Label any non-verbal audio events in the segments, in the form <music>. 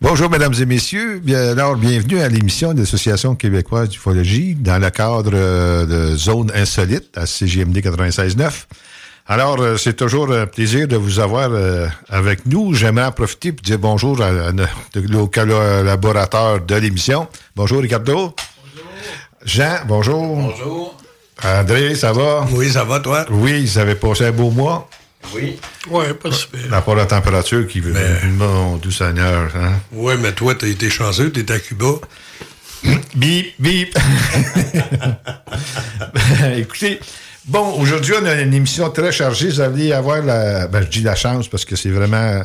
Bonjour, mesdames et messieurs. Bien, alors, bienvenue à l'émission de l'Association québécoise d'ufologie dans le cadre euh, de Zone Insolite à CGMD 96.9. Alors, euh, c'est toujours un plaisir de vous avoir euh, avec nous. J'aimerais en profiter pour dire bonjour à, à nos collaborateurs de l'émission. Bonjour, Ricardo. Bonjour. Jean, bonjour. Bonjour. André, ça va? Oui, ça va, toi? Oui, vous avez passé un beau mois. Oui. Oui, pas super. Rapport à la température qui veut. Mais- Mon doux Seigneur. Hein? Oui, mais toi, t'as été chanceux, t'es à Cuba. <coughs> Bip, bip. <laughs> Écoutez, bon, aujourd'hui, on a une émission très chargée. Vous allez avoir la. Ben, je dis la chance parce que c'est vraiment.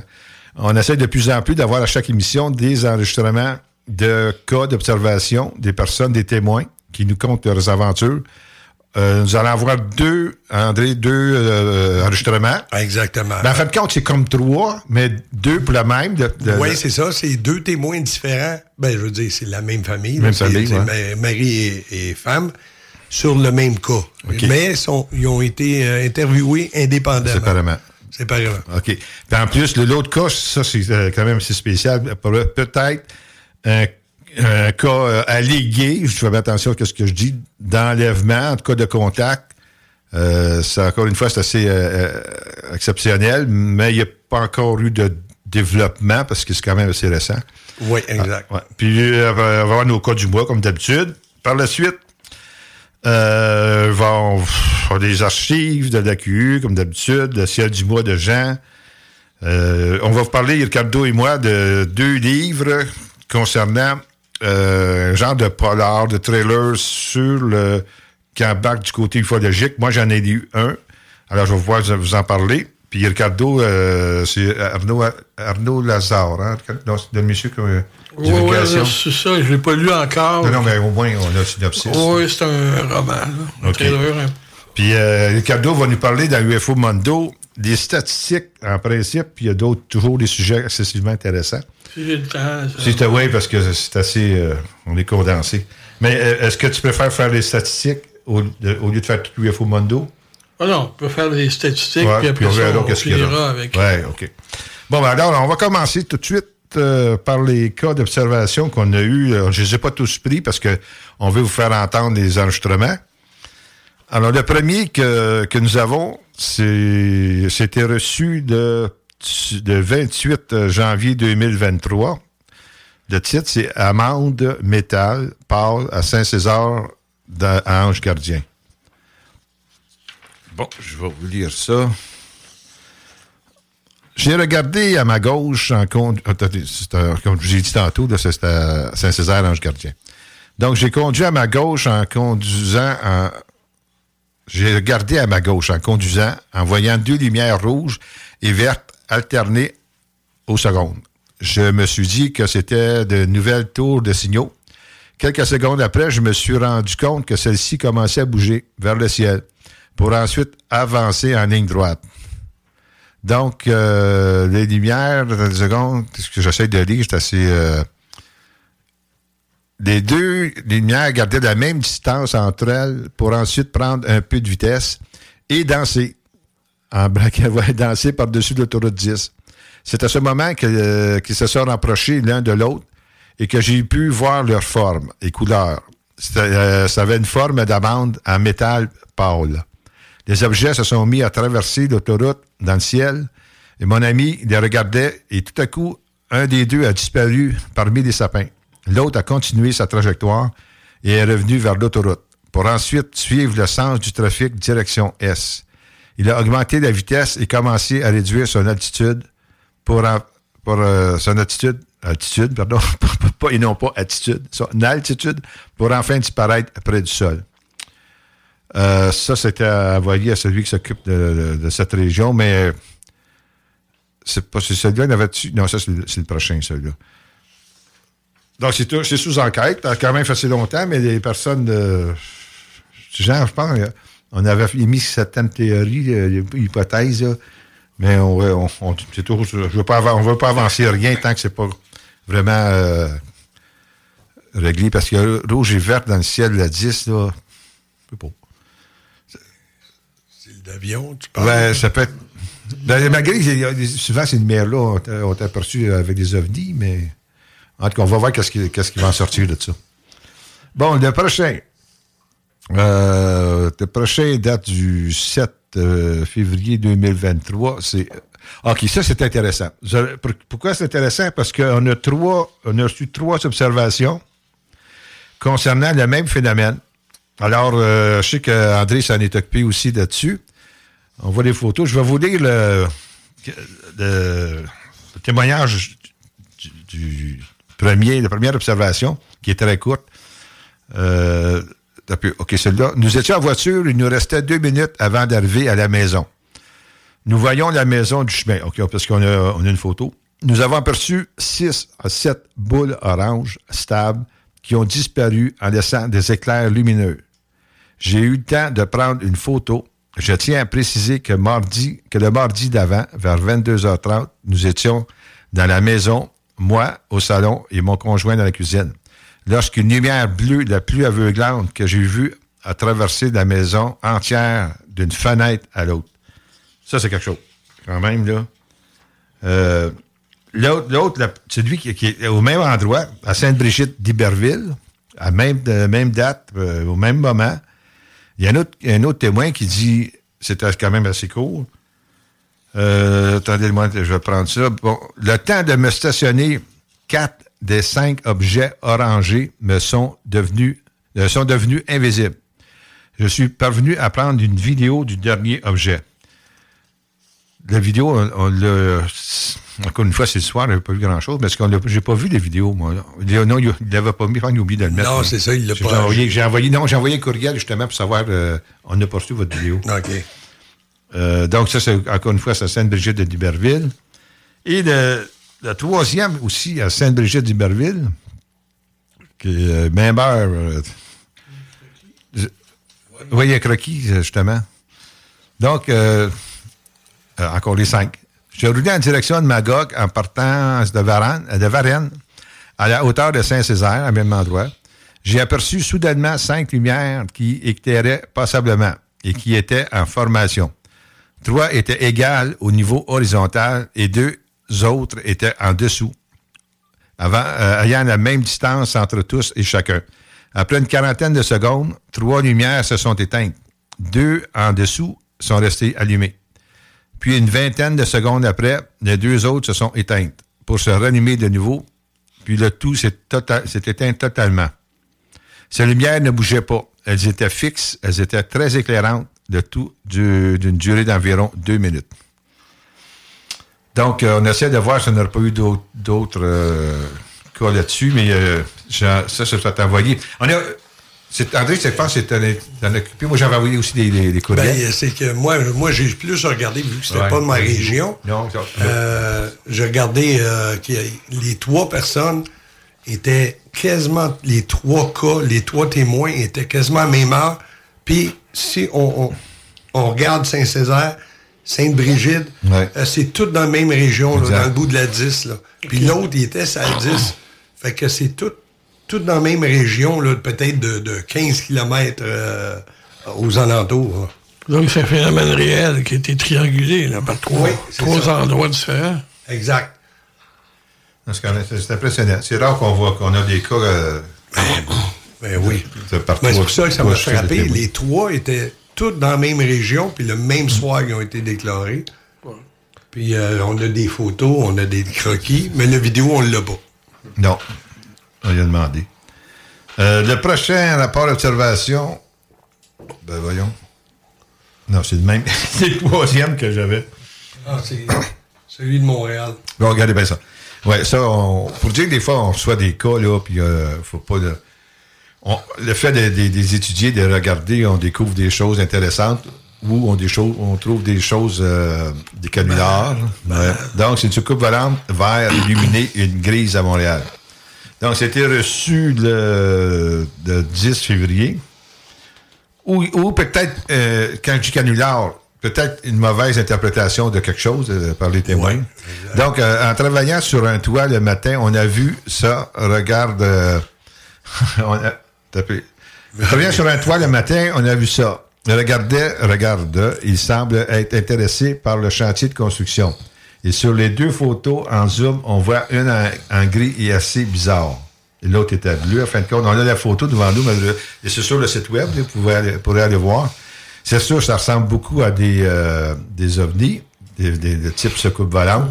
On essaie de plus en plus d'avoir à chaque émission des enregistrements de cas d'observation des personnes, des témoins qui nous content leurs aventures. Euh, nous allons avoir deux, André, deux euh, enregistrements. Exactement. Ben, en fin de compte, c'est comme trois, mais deux pour la même. de- de- oui, c'est ça. C'est deux témoins différents. Ben, je veux dire, c'est la même famille. Même famille, ouais. mari et, et femme sur le même cas. Mais sont, ils ont été euh, interviewés indépendamment. Séparément. Séparément. OK. Puis en plus, l'autre cas, ça, c'est euh, quand même assez spécial. Pe- Peut-être un, un cas euh, allégué, je fais attention à ce que je dis, d'enlèvement, en cas de contact. Euh, ça, encore une fois, c'est assez euh, euh, exceptionnel, mais il n'y a pas encore eu de développement parce que c'est quand même assez récent. Oui, exact. Ouais. Puis euh, on va avoir nos cas du mois, comme d'habitude. Par la suite, euh, va on va avoir des archives de l'AQU, comme d'habitude, le ciel du mois de Jean. Euh, on va vous parler, Ricardo et moi, de deux livres concernant euh, un genre de polar, de trailer sur le camp du côté ufologique. Moi, j'en ai lu un. Alors, je vais pouvoir vous en parler. Puis Ricardo, euh, c'est Arnaud, Arnaud Lazare, hein? Non, c'est le monsieur qui a Oui, oui, c'est ça. Je l'ai pas lu encore. non, non, mais au moins, on a le synopsis. Oui, c'est un roman. Là. Un OK. trailer, hein. Puis euh, Ricardo va nous parler dans UFO Mondo des statistiques en principe, puis il y a d'autres, toujours des sujets excessivement intéressants. T'as- oui, parce que c'est assez. euh, on est condensé. Mais euh, est-ce que tu préfères faire les statistiques au, de- au lieu de faire tout UFO Mondo? Ah non, on peut faire des statistiques, Ouais, puis après on ça, on finira avec... Ouais, OK. Bon, ben alors, on va commencer tout de suite euh, par les cas d'observation qu'on a eus. Euh, Je ne les ai pas tous pris parce que on veut vous faire entendre les enregistrements. Alors, le premier que, que nous avons, c'était reçu de, de 28 janvier 2023. Le titre, c'est Amande Métal, Paul à Saint-César, dans- à Ange Gardien. Bon, je vais vous lire ça. J'ai regardé à ma gauche en condu- Attendez, c'est un- comme je vous ai dit tantôt, à Saint-Césaire, Ange Gardien. Donc, j'ai conduit à ma gauche en conduisant J'ai regardé à ma gauche en conduisant, en voyant deux lumières rouges et vertes alternées aux secondes. Je me suis dit que c'était de nouvelles tours de signaux. Quelques secondes après, je me suis rendu compte que celle-ci commençait à bouger vers le ciel pour ensuite avancer en ligne droite. Donc, euh, les lumières, dans une seconde, ce que j'essaie de lire, c'est assez... euh, les deux lumières gardaient la même distance entre elles pour ensuite prendre un peu de vitesse et danser. En braquant, <laughs> ouais, danser par-dessus l'autoroute 10. C'est à ce moment euh, qu'ils se sont rapprochés l'un de l'autre et que j'ai pu voir leur forme et couleur. Euh, ça avait une forme d'amande en métal pâle. Les objets se sont mis à traverser l'autoroute dans le ciel et mon ami les regardait et tout à coup, un des deux a disparu parmi les sapins. L'autre a continué sa trajectoire et est revenu vers l'autoroute pour ensuite suivre le sens du trafic direction S. Il a augmenté la vitesse et commencé à réduire son altitude pour, euh, son altitude, altitude, pardon, <laughs> et non pas attitude, son altitude pour enfin disparaître près du sol. Euh, ça, c'était envoyé à celui qui s'occupe de, cette région, mais c'est pas celui-là, il avait-tu- Non, ça, c'est le, prochain, celui-là. Donc, c'est sous enquête. Ça a quand même fait assez longtemps, mais les personnes de genre, je pense, on avait émis certaines théories, euh, hypothèses, là, mais on, on, on- c'est toujours- je veux pas on veut pas avancer rien tant que c'est pas vraiment euh, réglé, parce que rouge et vert dans le ciel, la 10, là, je sais pas. C'est l'avion, tu parles? Ouais, ça peut être. Ben, malgré qu'il y a des- souvent ces lumières-là ont, été aperçues avec des ovnis, mais en tout cas, on va voir qu'est-ce qui, qu'est-ce qui va en sortir de ça. Bon, le prochain. Euh, le prochain date du 7 euh, février 2023. C'est. OK, ça, c'est intéressant. Pourquoi c'est intéressant? Parce qu'on a trois, on a reçu trois observations concernant le même phénomène. Alors, euh, je sais qu'André s'en est occupé aussi là-dessus. On voit les photos. Je vais vous lire le, le- témoignage du, premier, la première observation, qui est très courte. Euh. OK, celle-là. Nous étions en voiture, il nous restait deux minutes avant d'arriver à la maison. Nous voyons la maison du chemin. OK, parce qu'on a, une photo. Nous avons aperçu six à sept boules oranges stables qui ont disparu en laissant des éclairs lumineux. J'ai eu le temps de prendre une photo. Je tiens à préciser que mardi, que le mardi d'avant, vers 22h30, nous étions dans la maison, moi au salon et mon conjoint dans la cuisine. Lorsqu'une lumière bleue la plus aveuglante que j'ai vue a traversé la maison entière d'une fenêtre à l'autre. Ça, c'est quelque chose. Quand même, là. Euh, L'autre, l'autre, la- celui qui, est au même endroit, à Sainte-Brigitte d'Iberville, à même, même date, euh, au même moment, il y a un autre, un autre témoin qui dit, c'était quand même assez court. Euh, attendez-moi, je vais prendre ça. Bon, le temps de me stationner, quatre des cinq objets orangés me sont devenus, euh, sont devenus invisibles. Je suis parvenu à prendre une vidéo du dernier objet. La vidéo, on, on l'a. Encore une fois, c'est le soir, a pas vu grand-chose, mais est-ce j'ai pas vu les vidéos, moi. Non, il l'avait pas mis, il a oublié de le mettre. Non, c'est ça, il l'a J'ai pas- envoyé- J'ai envoyé, non, j'ai envoyé un courriel justement pour savoir, euh, on n'a pas reçu votre vidéo. OK. Euh, donc, ça, c'est encore une fois, c'est à Sainte-Brigitte de Duberville. Et le, le troisième aussi, à Sainte-Brigitte d'Iberville, qui est euh, euh, je- oui, il y a Croquis, justement. Donc, euh, euh, encore les cinq. J'ai roulé en direction de Magog en partant de Varennes, de Varennes à la hauteur de Saint-Césaire, à même endroit. J'ai aperçu soudainement cinq lumières qui éclairaient passablement et qui étaient en formation. Trois étaient égales au niveau horizontal et deux autres étaient en dessous, euh, ayant la même distance entre tous et chacun. Après une quarantaine de secondes, trois lumières se sont éteintes. Deux en dessous sont restés allumés. Puis une vingtaine de secondes après, les deux autres se sont éteintes pour se rallumer de nouveau. Puis le tout s'est tota- s'est éteint totalement. Ces lumières ne bougeaient pas. Elles étaient fixes, elles étaient très éclairantes, de tout du- d'une durée d'environ deux minutes. Donc, euh, on essaie de voir si on n'aurait pas eu d'autres euh, cas là-dessus, mais euh, ça, ça soit envoyé. On a, c'est, André, je pense que t'en occupé. Moi, j'avais envoyé aussi des, des, des courriels. Ben, c'est que moi, moi j'ai plus regardé, vu que c'était Ouais. pas de ma région. Non, Euh, j'ai regardé euh, que les trois personnes étaient quasiment, les trois cas, les trois témoins étaient quasiment heure. Puis, si on, on, on regarde Saint-Césaire, Sainte-Brigide, Ouais. euh, c'est tout dans la même région, là, dans le bout de la 10. Là. Puis l'autre, il était à la 10. Fait que c'est tout, tout dans la même région, là, peut-être de, de 15 km aux alentours. là. Donc, c'est un phénomène réel qui a été triangulé là, par trois, Oui, trois endroits différents. Exact. C'est impressionnant. C'est rare qu'on voit qu'on a des cas euh, Ben oui. Ben, c'est pour ça que ça m'a frappé. Les trois étaient tous dans la même région, puis le même soir ils ont été déclarés. Puis euh, on a des photos, on a des croquis, mais la vidéo, on l'a pas. Non. On lui a demandé. Euh, le prochain rapport d'observation. Ben voyons. Non, c'est le même. <laughs> c'est le troisième que j'avais. Ah, c'est celui de Montréal. Bon, regardez bien ça. Ouais, ça, on, pour dire que des fois, on reçoit des cas, là, puis euh, faut pas le. On- le fait de, de- des étudier, de regarder, on découvre des choses intéressantes ou on, des choses, on trouve des choses, euh, des canulars. Ouais. Donc, c'est une soucoupe volante vert illuminée, une grise à Montréal. Donc, c'était reçu le, le 10 février. Ou, ou peut-être, euh, quand je dis canular, peut-être une mauvaise interprétation de quelque chose euh, par les témoins. Donc, euh, en travaillant sur un toit le matin, on a vu ça. Regarde. euh, <laughs> on a, travaillant sur un toit le matin, on a vu ça. Regardez, regarde, il semble être intéressé par le chantier de construction. Et sur les deux photos en zoom, on voit une en, en gris et assez bizarre. Et l'autre était bleu. En fin de compte, on a la photo devant nous, mais le- et c'est sur le site web, vous pouvez aller, pourrez aller voir. C'est sûr, ça ressemble beaucoup à des, euh, des ovnis, des, des, de type soucoupe volante.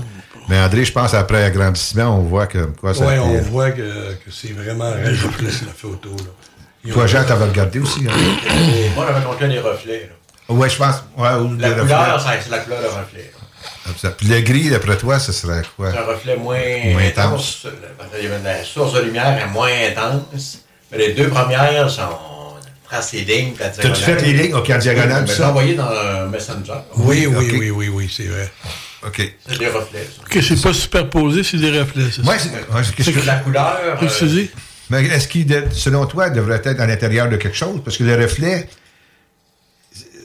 Mais André, je pense, après agrandissement, on voit que quoi ça Oui, on voit que, que c'est vraiment rajouté la photo. Là. Toi, Jean, t'avais regardé aussi. Hein? <coughs> Moi, j'avais compté des reflets. là. Ouais, je pense. Ouais, ou La couleur, c'est la couleur de reflet. là. Puis le gris, d'après toi, ce serait quoi? C'est un reflet moins, Moins intense. Parce que La source de lumière est moins intense. Mais les deux premières sont trace les lignes. T'as-tu diagonale. fait les lignes, ok, en diagonale, Oui, tout mais ça? j'ai envoyé dans un Messenger. Oui, oui, Ok. oui, oui, oui, c'est vrai. OK. C'est des reflets. ça. Que c'est pas superposé, c'est des reflets. Ouais, c'est- ouais, que- que la couleur. Qu'est-ce que tu euh, dis? Mais est-ce qu'il, selon toi, devrait être à l'intérieur de quelque chose? Parce que le reflet,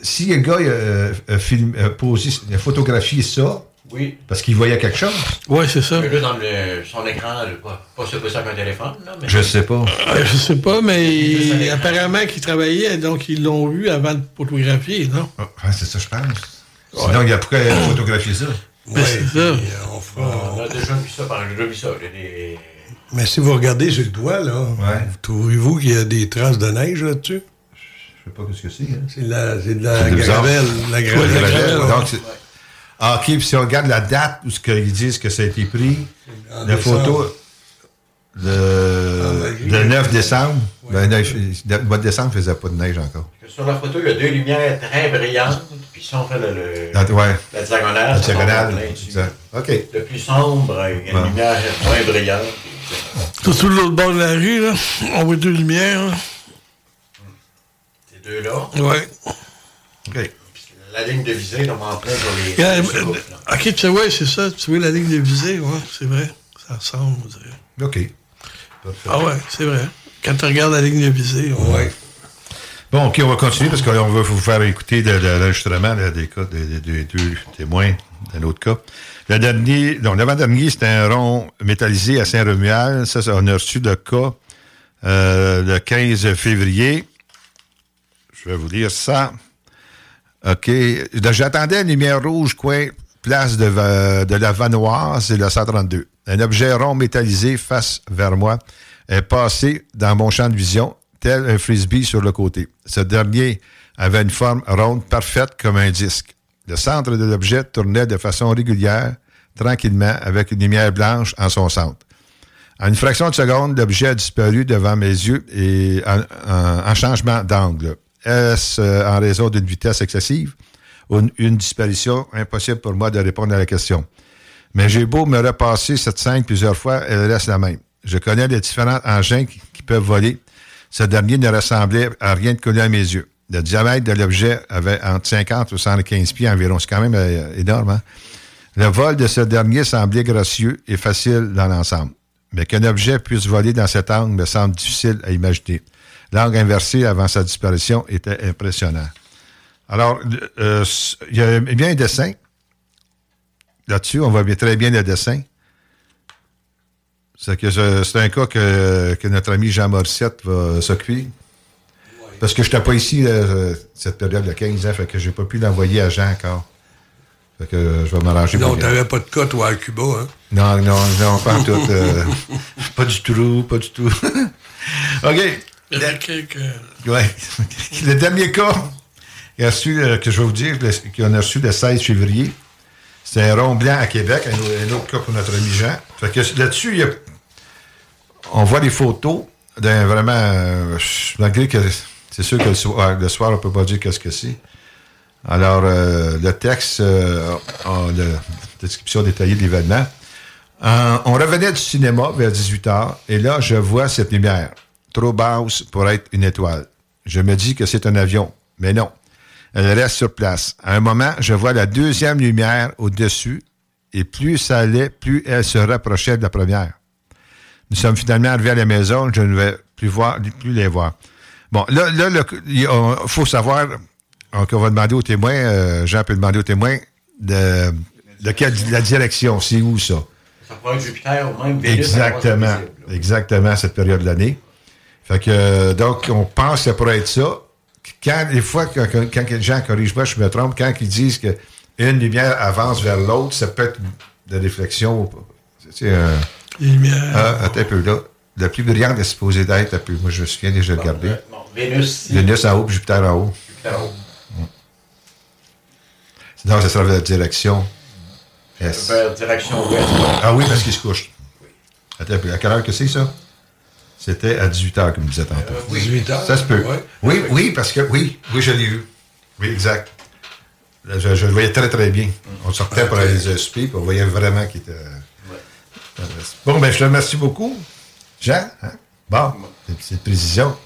si le gars euh, a, film- a posé, a photographié ça, Oui. parce qu'il voyait quelque chose, Ouais, c'est ça. Mais là, dans le- son écran, là, pas, pas sur ça avec un téléphone. Là, mais je sais pas. Euh, je sais pas, mais Il apparemment qu'ils travaillaient, donc ils l'ont vu avant de photographier, non? Ah, ouais, c'est ça, je pense. Sinon, il y a pourquoi il a photographié ça? Ben, c'est puis, ça. euh, on fera- On a déjà vu ça. par- J'ai déjà vu ça. j'ai des- Mais si vous regardez sur le doigt, là, Ouais. trouvez-vous qu'il y a des traces de neige là-dessus? Je sais pas ce que c'est. Hein? C'est de la, c'est de la C'est bizarre. gravelle. La gravelle. Ouais, la gravelle, Donc, c'est- Ah, OK, puis si on regarde la date où ce qu'ils disent que ça a été pris, En la décembre. photo, le, Ah, le 9 décembre, ben, neige- le mois de décembre, il faisait pas de neige encore. Sur la photo, il y a deux lumières très brillantes. Puis si on fait le, le- Ah, ouais, la diagonale, la ça diagonale, ça. OK. Le plus sombre, il y a une Ouais. lumière moins brillante. Surtout de l'autre bord de la rue, là. On voit deux lumières. là. Ces deux-là. Ouais. OK. La ligne de visée, là, on en plein sur les. Sur ok, tu vois, c'est ça. Tu vois la ligne de visée, ouais, c'est vrai. Ça ressemble, on dirait. OK. Parfait. Ah ouais, c'est vrai. Quand tu regardes la ligne de visée, ouais. Ouais. Bon, OK, on va continuer parce qu'on veut vous faire écouter le- le- l'enregistrement des cas des deux témoins d'un autre cas. Le dernier, non, l'avant-dernier, c'était un rond métallisé à Saint-Romuald. Ça, on a reçu le cas euh, le 15 février. Je vais vous lire ça. OK. Donc, J'attendais une lumière rouge, coin, place de, de la Vanoise et le 132. Un objet rond métallisé face vers moi est passé dans mon champ de vision, tel un frisbee sur le côté. Ce dernier avait une forme ronde parfaite comme un disque. Le centre de l'objet tournait de façon régulière, tranquillement, avec une lumière blanche en son centre. En une fraction de seconde, l'objet a disparu devant mes yeux et en, en- en changement d'angle. Est-ce euh, en raison d'une vitesse excessive ou une, une disparition? Impossible pour moi de répondre à la question. Mais j'ai beau me repasser cette scène plusieurs fois, elle reste la même. Je connais les différents engins qui, qui peuvent voler. Ce dernier ne ressemblait à rien de connu à mes yeux. Le diamètre de l'objet avait entre 50 et 75 pieds environ. C'est quand même euh, énorme. hein? Le vol de ce dernier semblait gracieux et facile dans l'ensemble. Mais qu'un objet puisse voler dans cet angle me semble difficile à imaginer. L'angle inversé avant sa disparition était impressionnant. Alors, euh, il y a bien un dessin. Là-dessus, on voit bien, très bien le dessin. C'est un cas que, que notre ami Jean Morissette va s'occuper. Parce que je n'étais pas ici euh, cette période de 15 ans, fait que j'ai pas pu l'envoyer à Jean encore. Fait que euh, je vais m'arranger Non, t'avais pas de cas, toi, à Cuba, hein? non, non, non, pas en tout. euh, <laughs> <laughs> pas du tout, pas du tout. <laughs> OK. Il y a quelques... Ouais. Le dernier cas il a reçu, euh, que je vais vous dire, le- qu'on a reçu le 16 février, c'est un rond blanc à Québec, un, un autre cas pour notre ami Jean. Fait que là-dessus, il y a- on voit des photos d'un vraiment. euh, malgré que c'est sûr que le soir, le on ne peut pas dire qu'est-ce que c'est. Alors, euh, le texte euh, a la description détaillée de l'événement. Euh, on revenait du cinéma vers 18 h et là, je vois cette lumière, trop basse pour être une étoile. Je me dis que c'est un avion, mais non. Elle reste sur place. À un moment, je vois la deuxième lumière au-dessus, et plus ça allait, plus elle se rapprochait de la première. Nous sommes finalement arrivés à la maison, je ne vais plus voir, plus les voir. Bon, là, là, il faut savoir, donc on va demander aux témoins, euh, Jean peut demander aux témoins, de, de quelle la direction, c'est où ça? Ça pourrait être Jupiter ou même Vénus. Exactement. Exactement, à cette période de l'année. Fait que, euh, donc, on pense que ça pourrait être ça. Quand, des fois, quand, quand, quand les gens corrigent pas, je me trompe, quand ils disent qu'une lumière avance vers l'autre, ça peut être de réflexion. C'est euh, Les lumières. ah, attends un peu là. La plus brillante est supposée d'être, un peu. Moi, je me souviens déjà de regarder. Vénus. ici, Vénus en haut, puis Jupiter en haut. Jupiter en haut. Sinon, ça sera la direction. Vers direction ouest. Ah oui, parce qu'il se couche. Attends un peu. À quelle heure que c'est, ça? C'était à 18h, comme je disais tantôt. 18 heures? Ça se peut. Ouais. Oui, oui, parce que oui, oui, je l'ai vu. Oui, exact. Là, je, je le voyais très, très bien. On sortait pour aller les souper, puis on voyait vraiment qu'il était. Bon, ben, je te remercie beaucoup. Jean, hein? Bon, c'est une petite précision.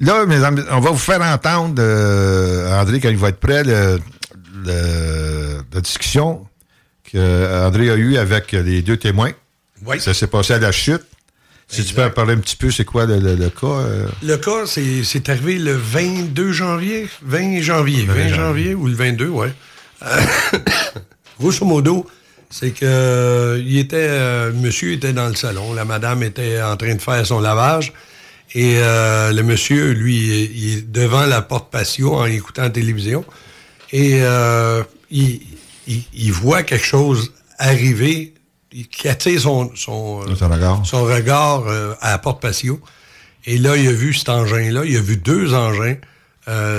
Là, mes amis, on va vous faire entendre, euh, André, quand il va être prêt, le, le- la discussion qu'André a eue avec les deux témoins. Oui. Ça s'est passé à la chute. Si tu peux en parler un petit peu, c'est quoi le, le- le cas? euh? Le cas, c'est arrivé le 22 janvier. 20 janvier. 20 janvier ou le 22, ouais. Euh, <coughs> grosso modo, c'est que euh, il était, euh, le monsieur était dans le salon, la madame était en train de faire son lavage, et euh, le monsieur, lui, il, est devant la porte patio en écoutant la télévision, et euh, il, il- il voit quelque chose arriver il- qui attire son, son, euh, Son regard. son regard euh, à la porte patio. Et là, il a vu cet engin-là. Il a vu deux engins,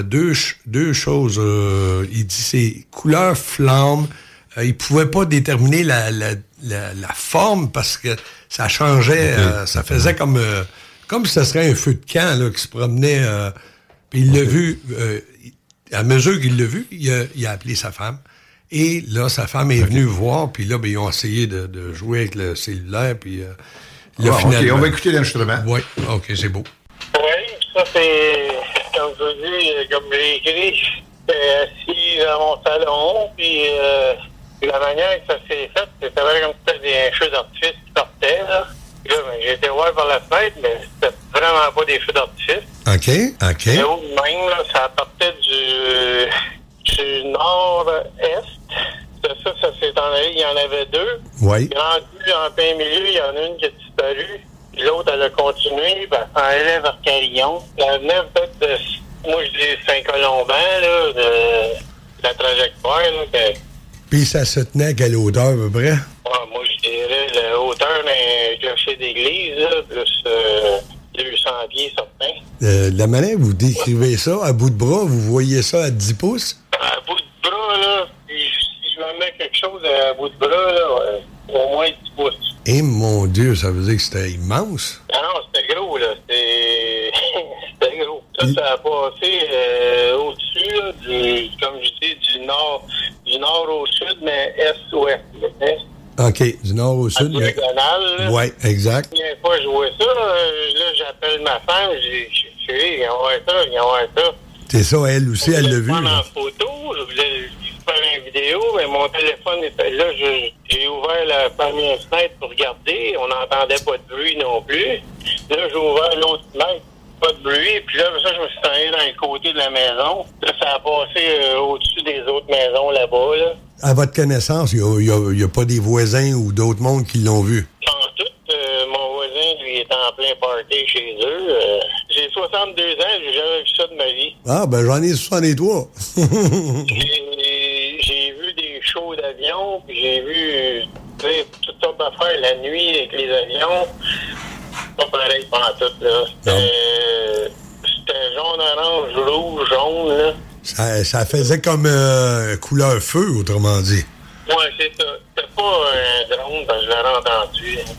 deux, deux choses. il dit c'est couleur flamme. Il pouvait pas déterminer la, la, la, la forme parce que ça changeait. ça faisait comme comme si ce serait un feu de camp là, qui se promenait. euh, puis il l'a vu. euh, à mesure qu'il l'a vu, il a, il a appelé sa femme. Et là, sa femme est venue voir, puis là, ben, ils ont essayé de, de jouer avec le cellulaire, puis euh, là, Ah, OK, finalement... on va écouter l'instrument. Oui, OK, c'est beau. Oui, ça c'est, comme je vous dis, comme j'ai écrit, j'étais assis dans mon salon, puis euh, la manière que ça s'est fait, c'était comme si c'était des feux d'artifice qui sortaient, là. Puis là, ben, j'ai été voir par la fenêtre, mais c'était vraiment pas des feux d'artifice. OK, OK. De même, là, ça partait du, du nord-est. De ça, ça s'est en allé, il y en avait deux. Oui. Rendu en plein milieu, il y en a une qui a disparu. Puis l'autre, elle a continué, ben, elle s'en allait vers Carillon. Elle venait peut-être de, moi je dis Saint-Colomban, là, de, de la trajectoire, là, que, Puis ça se tenait à quelle hauteur, à peu près? ouais, moi je dirais la hauteur d'un clocher d'église, plus, euh, 200 pieds, certain. Euh, de la vous décrivez ça, à bout de bras, vous voyez ça à 10 pouces? À bout de bras, là, si, je me mets quelque chose à bout de bras, là, au moins 10 pouces. Eh mon Dieu, ça veut dire que c'était immense. Ah non, c'était gros, là. C'était <laughs> c'était gros. Ça, ça a passé euh, au-dessus, là, du, comme je dis, du nord, du nord au sud, mais est-ouest. hein. OK, du nord au sud. mais-. Ouais, exact. La fois que je vois ça, euh, là, j'appelle ma femme, j'ai dit, chérie, viens voir ça, viens voir ça. C'est ça, elle aussi, elle l'a vu. prendre là. en photo, je voulais faire une vidéo, mais mon téléphone était là. je- J'ai ouvert la première fenêtre pour regarder. On n'entendait pas de bruit non plus. Là, j'ai ouvert l'autre fenêtre. Pas de bruit. Puis là, ça, je me suis allé dans le côté de la maison. Là, ça a passé euh, au-dessus des autres maisons là-bas. Là. À votre connaissance, il n'y a, pas des voisins ou d'autres mondes qui l'ont vu? En tout, euh, mon voisin, lui, est en plein party chez eux. Euh, j'ai 62 ans, j'ai jamais vu ça de ma vie. Ah, ben j'en ai 63. <laughs> J'ai j'ai vu des shows d'avions, puis j'ai vu toutes sortes d'affaires la nuit avec les avions. Pas pareil pendant tout, là. C'était c'était jaune, orange, rouge, jaune, là. ça, ça faisait comme euh, couleur feu, autrement dit. Ouais, c'est ça. C'était pas un drone, parce que je l'aurais entendu. C'était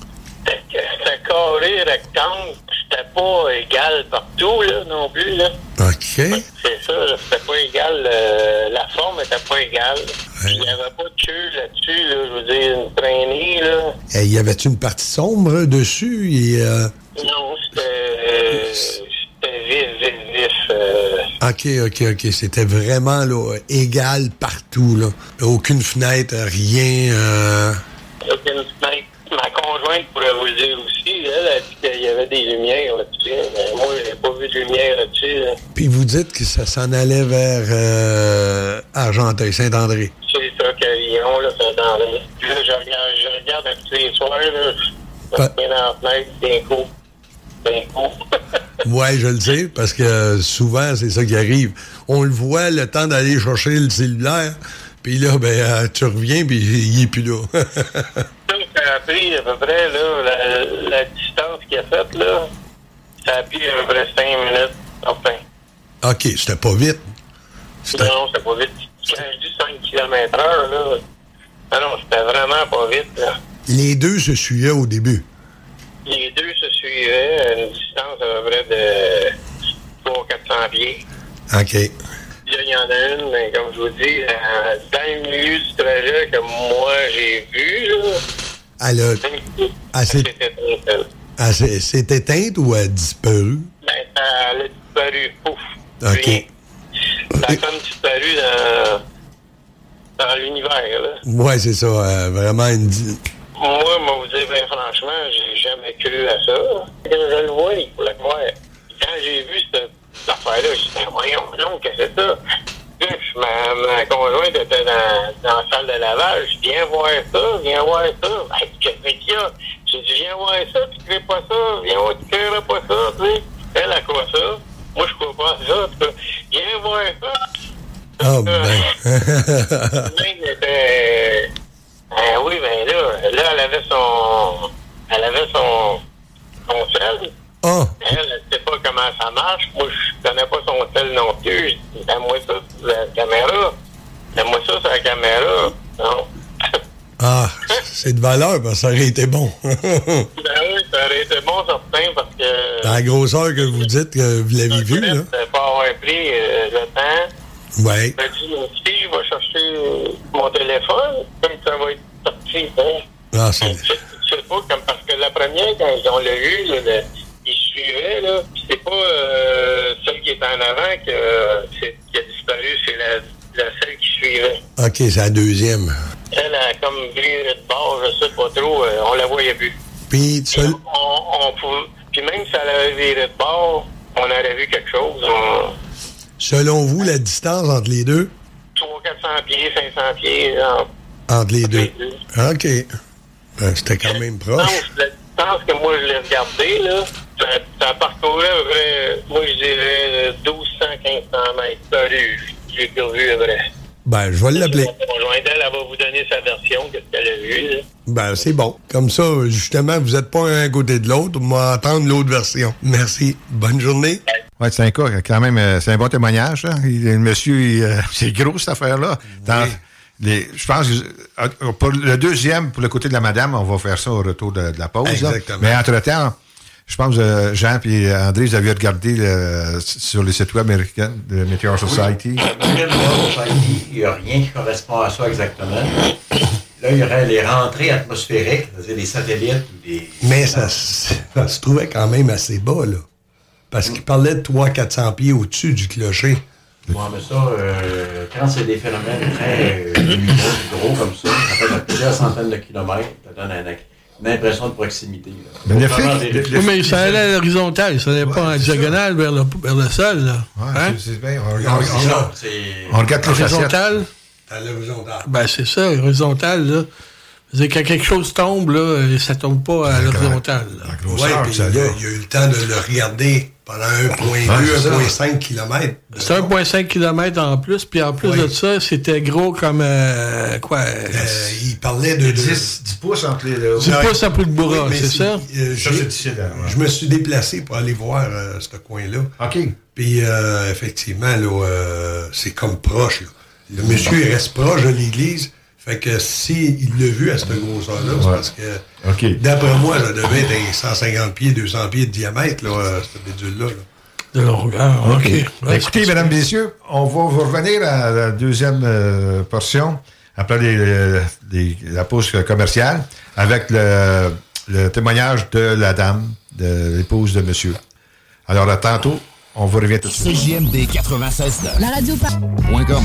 c'était carré, rectangle. C'était pas égal partout, là, non plus, là. OK. C'est ça, c'était pas égal. euh, la forme était pas égale. Il n'y avait pas de queue là-dessus, là, je veux dire, une traînée, là. Eh, y avait-tu une partie sombre dessus? Et, euh, Non, c'était euh, c'était vif, vif, vif. euh, OK, OK, OK. C'était vraiment là, égal partout. Là. Aucune fenêtre, rien. euh, aucune fenêtre. Conjointe pourrait vous le dire aussi, elle a dit qu'il y avait des lumières là-dessus. Mais moi, j'ai pas vu de lumière là-dessus. là. Puis vous dites que ça s'en allait vers euh, Argenteuil, Saint-André. C'est ça, Carillon, là, Saint-André. Puis là, je regarde, je regarde à tous les soirs, là. Je me mets dans la fenêtre, d'un coup. D'un coup. <laughs> Ouais, je le sais, parce que souvent, c'est ça qui arrive. On le voit le temps d'aller chercher le cellulaire, puis là, ben, euh, tu reviens, puis il est plus là. <laughs> Ça a pris à peu près, là, la, la distance qu'il a faite, là, ça a pris à peu près 5 minutes. Enfin, OK, c'était pas vite. non, c'était pas vite. Quand je dis 5 km heure, là, ah non, c'était vraiment pas vite, là. Les deux se suivaient au début. Les deux se suivaient à une distance à peu près de 300-400 pieds. OK. Il y en a une, mais comme je vous dis, euh, dans le milieu du trajet que moi j'ai vu, là, Elle, a, elle s'est- elle. elle s'est éteinte ou elle a disparu? Ben, elle a disparu. Pouf. OK. Ça a comme disparu dans, dans l'univers, là. Ouais, c'est ça. euh, vraiment une. Moi, moi, vous dire, ben, franchement, j'ai jamais cru à ça. Quand je le vois, il faut le croire. Quand j'ai vu cette affaire-là, je dit, ben, voyons, non, qu'est-ce que c'est ça? Puis, je- ma, ma conjointe était dans, dans la salle de lavage. Je dis, viens voir ça, viens voir ça. Ben, qu'est-ce qu'il y a? J'ai dit, viens voir ça, tu ne crées pas ça, viens voir, tu ne créeras pas ça, tu sais. Elle, elle croit ça. Moi, je crois pas ça. Viens voir ça. Ah, ben. Était. Ben oui, ben là, là, elle avait son. Elle avait son. son sel. Ah, Elle, elle sait pas comment ça marche. Moi, je connais pas son sel non plus. Je dis, Donne-moi ça sur la caméra. Donne-moi ça sur la caméra. Non. ah, c'est de valeur, parce que ça aurait été bon. <laughs> Ben oui, ça aurait été bon, certain, parce que. Dans la grosseur que vous dites que vous l'avez vu, là. Je pas avoir pris euh, le temps. Ouais. Ben, dit, si je vais chercher mon téléphone, comme ça va être sorti, hein. Ah, c'est. Je je sais pas, comme parce que la première, quand on l'a eu, là, le- suivait, là, c'est pas euh, celle qui est en avant que, c'est- qui a disparu, c'est la, la celle qui suivait. OK, c'est la deuxième. Elle a comme viré de bord, je sais pas trop, euh, on la voyait plus. Puis, on, on pouvait- puis même si elle avait viré de bord, on aurait vu quelque chose. On, selon vous, la distance entre les deux? 300-400 pieds, 500 pieds, en Entre les deux. deux. OK. Ben, C'était quand même proche. la distance que moi je l'ai regardé, là, ça, ça parcourait à peu près, moi je dirais 1200-1500 mètres. Ça, j'ai- j'ai perdu à vrai. Ben, je vais l'appeler. Conjointe, elle, elle va vous donner sa version, qu'est-ce qu'elle a vu. là. Ben, c'est bon. Comme ça, justement, vous n'êtes pas un à côté de l'autre. On va entendre l'autre version. Merci. Bonne journée. Ouais, c'est un cas, quand même, euh, c'est un bon témoignage. Là. Il- le monsieur, il, euh, <laughs> c'est gros, cette affaire-là. Dans les- Je pense que euh, pour le deuxième, pour le côté de la madame, on va faire ça au retour de, de la pause. là. Exactement. Mais entre-temps, je pense que Jean et André, vous avez regardé le- sur les sites web américains de <coughs> Meteor Society. Il n'y a rien qui correspond à ça exactement. Là, il y aurait les rentrées atmosphériques, c'est-à-dire des satellites ou des. Mais ça, se- ça se trouvait quand même assez bas, là. Parce qu'il parlait de 300-400 pieds au-dessus du clocher. Ouais, mais ça, euh, quand c'est des phénomènes très euh, <coughs> lumineux, gros comme ça, ça fait plusieurs centaines de kilomètres, ça donne un- une impression de proximité. là. Mais fait-. Oui, mais ça allait à l'horizontale, ça n'allait pas en diagonale vers le, vers le sol. Là. Hein? c'est bien. On, Non, c'est ça. C'est- on regarde facettes. Horizontale, À l'horizontale. ben c'est ça, horizontale, là. C'est quand quelque chose tombe, là, euh, ça tombe pas à l'horizontale. là. Oui, puis ça il, a- a. eu le temps de le regarder pendant 1,2, Ouais, c'est ça. 1,5 km. C'est 1,5 km en plus, puis en plus Oui. de ça, c'était gros comme, euh, quoi, euh, Euh, il parlait de... de 10, 10 pouces entre les deux. 10 Ouais. pouces à plus de bourras, Oui, mais c'est ça? euh, Ça, j'ai- c'est difficile, hein, ouais. Je me suis déplacé pour aller voir euh, ce coin-là. OK. Puis, euh, effectivement, là, euh, c'est comme proche. là. Le monsieur, il reste proche de l'église. Fait que si il l'a vu à cette grosseur-là, c'est parce que, d'après moi, ça devait être un 150 pieds, 200 pieds de diamètre, là, euh, cette bédule-là. là. De longueur, OK. Ouais, Ben, Écoutez, mesdames, messieurs, on va vous revenir à la deuxième euh, portion, après les- les- les- la pause commerciale, avec le, le témoignage de la dame, de l'épouse de monsieur. Alors, à tantôt, on vous revient tout de suite. CJMD 96 La radio par... Point com.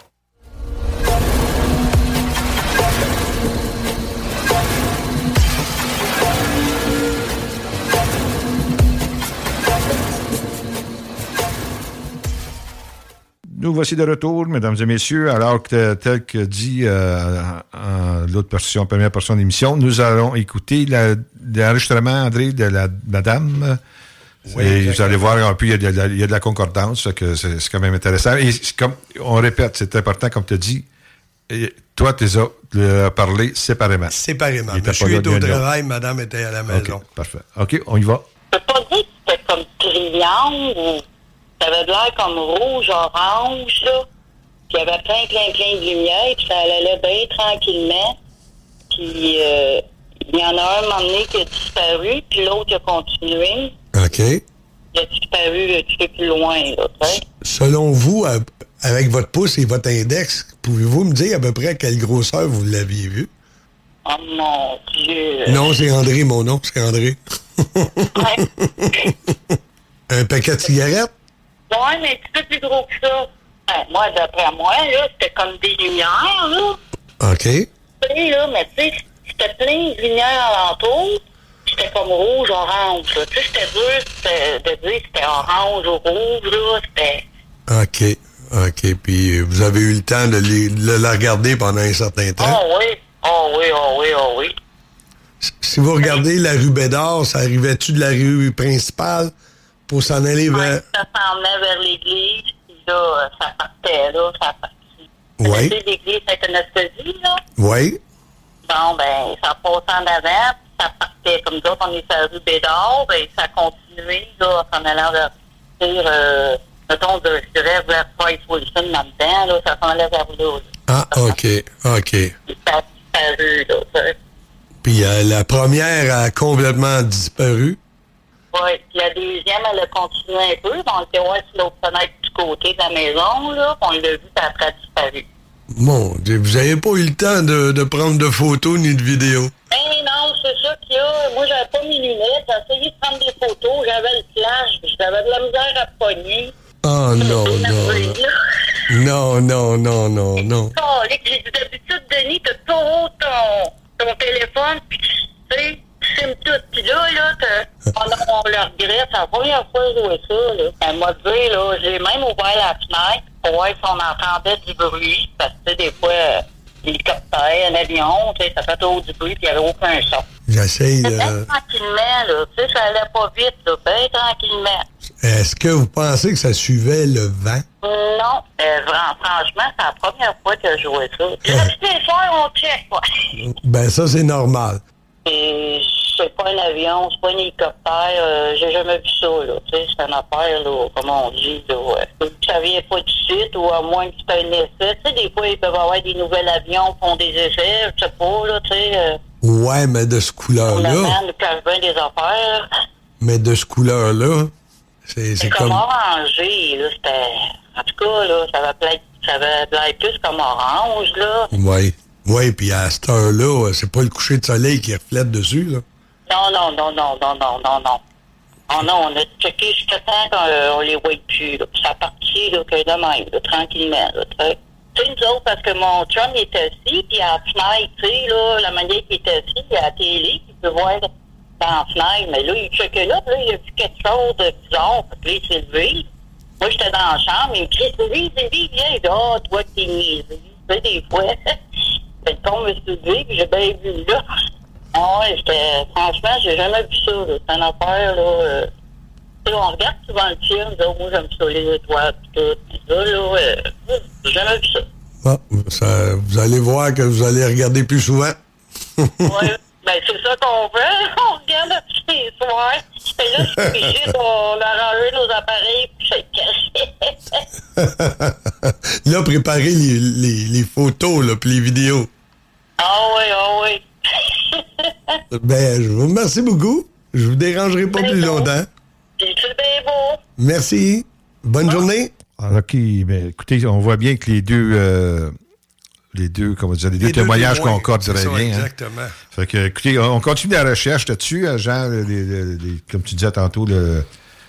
Nous voici de retour, mesdames et messieurs, alors que tel que dit euh, en l'autre portion, première portion de l'émission, nous allons écouter l'enregistrement, André, de la madame. Oui, et vous allez voir, un peu, il y a de la, il y a de la concordance, que c'est quand même intéressant. Et comme on répète, c'est important, comme tu as dit, et toi, tu les as euh, parlé séparément. Séparément. Monsieur était au travail, madame était à la maison. OK, parfait. OK, on y va. Je peux pas dire que c'était comme triangle ou ça avait de l'air comme rouge, orange, là. Puis il y avait plein, plein, plein de lumière, puis ça allait bien tranquillement. Puis euh, il y en a un, un moment donné, qui a disparu, puis l'autre a continué. OK. Il a disparu un petit peu plus loin, là. Selon vous, avec votre pouce et votre index, pouvez-vous me dire à peu près à quelle grosseur vous l'aviez vu? Oh mon Dieu! Non, c'est André, mon nom, c'est André. <laughs> Un paquet de cigarettes? Ouais, mais un petit peu plus gros que ça. Ben, moi, d'après moi, là, c'était comme des lumières, là. OK. Là, mais tu sais, c'était plein de lumières alentour. C'était comme rouge, orange. là. Tu sais, c'était dur de dire que c'était orange ou rouge, là. C'était. OK. OK. Puis vous avez eu le temps de, les- de la regarder pendant un certain temps? Oh oui, oh oui, oh oui, oh oui. Si vous regardez la rue Bédard, ça arrivait-tu de la rue principale? Pour s'en aller vers... Ça vers l'église, puis là, euh, ça partait, là, ça partit. Oui. L'église Sainte-Anastasie, là. Oui. Bon, ben, ça passait en avant, puis ça partait. Comme d'autres, on est sur la rue Bédard, ben, ça continuait, là, en allant vers, euh, mettons, de, je dirais, vers Price Wilson, là-dedans, là, ça s'en allait vers là. Ah, OK. OK. Puis ça a disparu, là. Puis euh, la première a complètement disparu. Oui, puis la deuxième, elle a continué un peu. On était ouais, sur l'autre fenêtre du côté de la maison, là. on l'a vu, puis après, elle a disparu. Dieu, vous n'avez pas eu le temps de, de prendre de photos ni de vidéos? Ben non, c'est ça qu'il y a. Moi, j'avais pas mes lunettes. J'ai essayé de prendre des photos. J'avais le flash. J'avais de la misère à pogner. Oh non, non, non. Non, non, non, non. Oh, j'ai d'habitude, Denis, t'as toujours ton, ton téléphone, puis tu sais, tu filmes tout. Puis là, là, non, on le regrette. C'est la première fois que je jouais ça, là. Elle m'a dit, là, j'ai même ouvert la fenêtre pour voir si on entendait du bruit. Parce que, des fois, euh, l'hélicoptère, un avion, tu sais, ça fait toujours du bruit, puis il n'y avait aucun son. J'essaye bien de... tranquillement, là. Tu sais, ça allait pas vite, là. Bien tranquillement. Est-ce que vous pensez que ça suivait le vent? Non, euh, fran- franchement, c'est la première fois que je jouais ça. L'habitude des soirs, on check, quoi. Ben, ça, c'est normal. Et c'est pas un avion, c'est pas un hélicoptère, euh, j'ai jamais vu ça, là. Tu sais, c'est une affaire, là, comme on dit, là. ouais. Ça vient pas du site, ou à moins que c'est un essai. Tu sais, des fois, ils peuvent avoir des nouveaux avions, font des essais, je sais pas, là, tu sais. Euh, Ouais, mais de ce on couleur-là, nous cache bien des affaires. mais de ce couleur-là, c'est C'est c'est comme comme... orangé, là. C'était. En tout cas, là, ça va plaire, ça va plaire plus comme orange, là. Oui. Oui, puis à cette heure-là, euh, c'est pas le coucher de soleil qui reflète dessus, là. Non, non, non, non, non, non, non, non. Oh non, on a checké jusqu'à temps qu'on les voit plus, là. Ça partit, là, que de même, là, tranquillement, là, tu sais. Nous autres, parce que mon chum, il était assis, puis à la fenêtre, tu sais, là, la manière qu'il était assis, il a la télé, il peut voir dans la fenêtre, mais là, il checkait là, là, il a vu quelque chose de bizarre, puis là, il s'est levé. Moi, j'étais dans la chambre, il me crie, Sylvie, Sylvie, viens, là, toi, t'es niaisé. Tu sais, des fois, le con, me levé, puis j'ai bien vu, là. Ah ouais, j'étais, franchement, j'ai jamais vu ça. C'est une affaire, là. euh, on regarde souvent le film, là, moi, j'aime ça, les étoiles, pis tout. Pis là, là, euh, j'ai jamais vu ça. Ah, ça- vous allez voir que vous allez regarder plus souvent. Ouais, ben, c'est ça qu'on veut. <laughs> On regarde tous les soirs. Et là, je suis obligée, on a rangé nos appareils. Là, préparez les, les, les photos, là, puis les vidéos. Ah oui, ah oui. <laughs> Ben, je vous remercie beaucoup. Je vous dérangerai pas plus longtemps. Puis c'est bien beau. Merci. Bonne journée. Alors, OK, ben, écoutez, on voit bien que les deux, euh, les deux, comment dire, les deux Les deux témoignages témoins, concordent très bien. hein. exactement. Fait que, écoutez, on continue la recherche là-dessus, Jean, les- les- les- comme tu disais tantôt, le,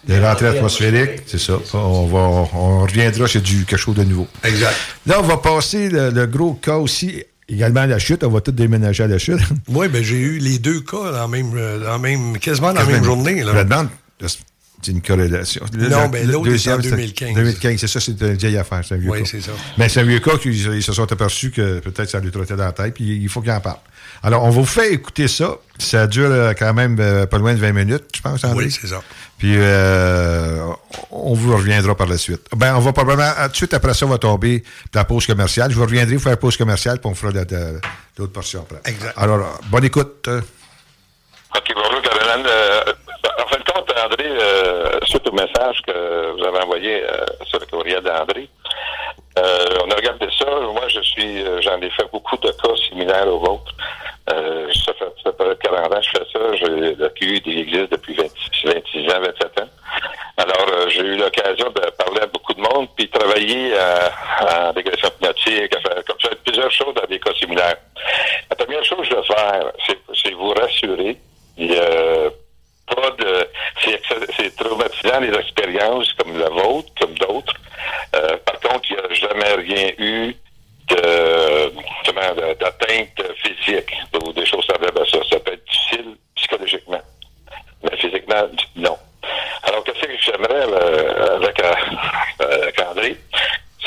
les rentrées atmosphériques, c'est ça. On, va, on reviendra chez du, quelque chose de nouveau. Exact. Là, on va passer le, le gros cas aussi, également à la chute. On va tout déménager à la chute. <laughs> Oui, ben j'ai eu les deux cas dans même, euh, dans même, quasiment dans la même journée. Là. Je demande, c'est une corrélation? Le- Non, le- ben, l'autre est en deuxième, c'était 2015. 2015, c'est ça, c'est une vieille affaire, c'est un vieux Oui, cas. c'est ça. Mais c'est un vieux cas qu'ils ils se sont aperçus que peut-être ça lui trottait dans la tête, puis il faut qu'il en parle. Alors, on vous fait écouter ça. Ça dure euh, quand même euh, pas loin de 20 minutes, je pense. André. Oui, c'est ça. Puis, euh, on vous reviendra par la suite. Ben, on va probablement, tout de suite après ça, on va tomber de la pause commerciale. Je vous reviendrai vous faire la pause commerciale, puis on fera de- de- d'autres portions après. Exact. Alors, euh, bonne écoute. OK, bonjour, Caroline. Euh, en fin de compte, André, euh, suite au message que vous avez envoyé euh, sur le courriel d'André, euh, on a regardé ça. Moi, je suis, euh, j'en ai fait beaucoup de cas similaires aux vôtres. Euh, ça fait, ça fait 40 ans que je fais ça. Je, le QUD existe depuis 26, 26 ans, 27 ans. Alors, euh, j'ai eu l'occasion de parler à beaucoup de monde, puis travailler en régression hypnotique, à faire comme ça, plusieurs choses dans des cas similaires. La première chose que je vais faire, c'est, vous rassurer. Il pas de. C'est, c'est traumatisant les expériences comme la vôtre, comme d'autres. Euh, par contre, il n'y a jamais rien eu de, d'atteinte physique ou des choses semblables à ça. Ça peut être difficile psychologiquement. Mais physiquement, non. Alors, qu'est-ce que j'aimerais euh, avec, euh, <laughs> avec André,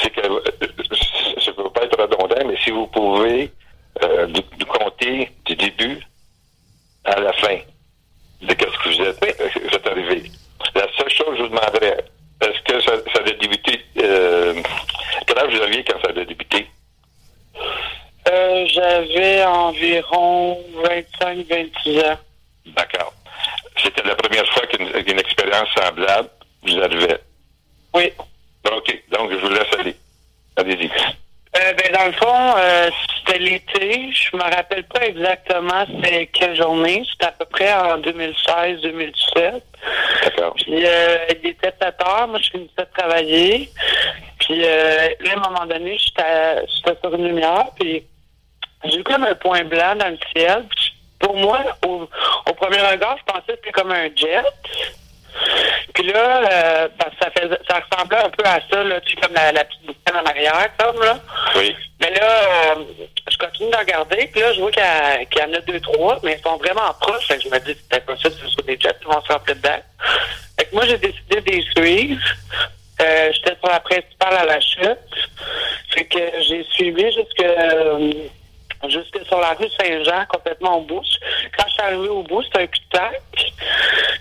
c'est que, ça ne peut pas être redondant, mais si vous pouvez euh, nous, nous compter du début à la fin de qu'est-ce que vous êtes, euh, vous êtes arrivé. La seule chose que je vous demanderais, est-ce que ça, ça a débuté, euh, quel âge vous aviez quand ça a débuté? Euh, J'avais environ 25-26 ans. D'accord. C'était la première fois qu'une qu'une expérience semblable vous arrivait. Oui. OK. Donc, je vous laisse aller. Allez-y. Euh, ben, dans le fond, euh, c'était l'été. Je me rappelle pas exactement c'était quelle journée. C'était à peu près en 2016-2017. D'accord. Puis euh, il était 7 heures. Moi, je finissais de travailler. Puis euh, là, à un moment donné, j'étais j'étais sur une lumière. Puis j'ai eu comme un point blanc dans le ciel. Puis pour moi, au, au premier regard, je pensais que c'était comme un jet. Puis là, euh, ben, ça, faisait, ça ressemblait un peu à ça, là, tu sais, comme la, la petite bouteille en arrière, comme, là. Oui. Mais là, euh, je continue de regarder, puis là, je vois qu'il y, en a deux, trois, mais ils sont vraiment proches. Fait que je me dis, c'est impossible que ce soit des jets qui vont se rentrer dedans. Fait que moi, j'ai décidé de les suivre. Euh, J'étais sur la principale à la chute. Fait que j'ai suivi jusque, euh, jusque sur la rue Saint-Jean, complètement au bout. Quand je suis arrivé au bout, c'était un cul-de-sac.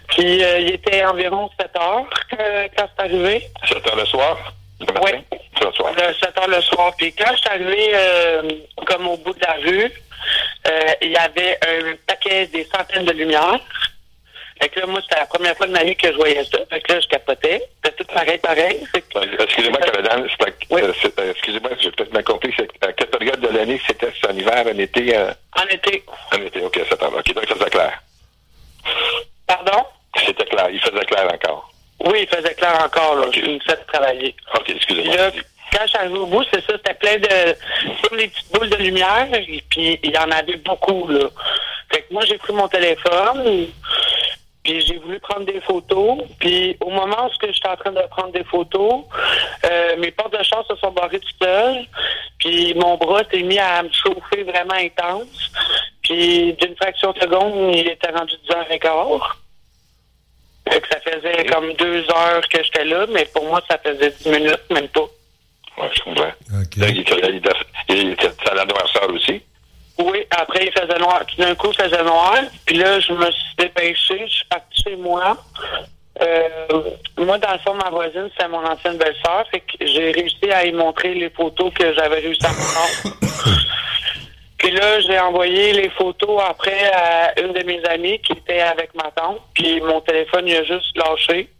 Puis euh, il était environ 7 heures que- quand c'est arrivé. 7 heures le soir? Oui. Le soir. Le 7 heures le soir. Puis quand je suis arrivé euh, comme au bout de la rue, euh, il y avait un paquet des centaines de lumières. Fait que là, moi, c'était la première fois de ma vie que je voyais ça. Fait que là, je capotais. C'était tout pareil, pareil. Euh, Excusez-moi, Caroline, euh, euh, excusez-moi, j'ai peut-être mal compris. À quelle période de l'année c'était en hiver, en été? euh, En été. En été, ok, septembre. Ok, donc il faisait clair. Pardon? C'était clair, il faisait clair encore. Oui, il faisait clair encore, là. Je finissais de travailler. Ok, excusez-moi. quand je suis arrivé au bout, c'est ça, c'était plein de... Comme les petites boules de lumière, et puis il y en avait beaucoup, là. Fait que moi, j'ai pris mon téléphone, puis j'ai voulu prendre des photos, puis au moment où j'étais en train de prendre des photos, euh, mes portes de char se sont barrées tout seules, puis mon bras s'est mis à me chauffer vraiment intense, puis d'une fraction de seconde, il était rendu 10 heures et quart. Fait que ça faisait comme deux heures que j'étais là, mais pour moi, ça faisait dix minutes, même pas. Ouais, je comprends. Là, il, il, il, il était à la noirceur aussi. Oui, après, il faisait noir. Tout d'un coup, il faisait noir. Puis là, je me suis dépêché. Je suis parti chez moi. Euh, moi, dans le fond, ma voisine, c'est mon ancienne belle-sœur. Fait que j'ai réussi à y montrer les photos que j'avais réussi à prendre. <coughs> Puis là, j'ai envoyé les photos après à une de mes amies qui était avec ma tante. Puis mon téléphone, il a juste lâché.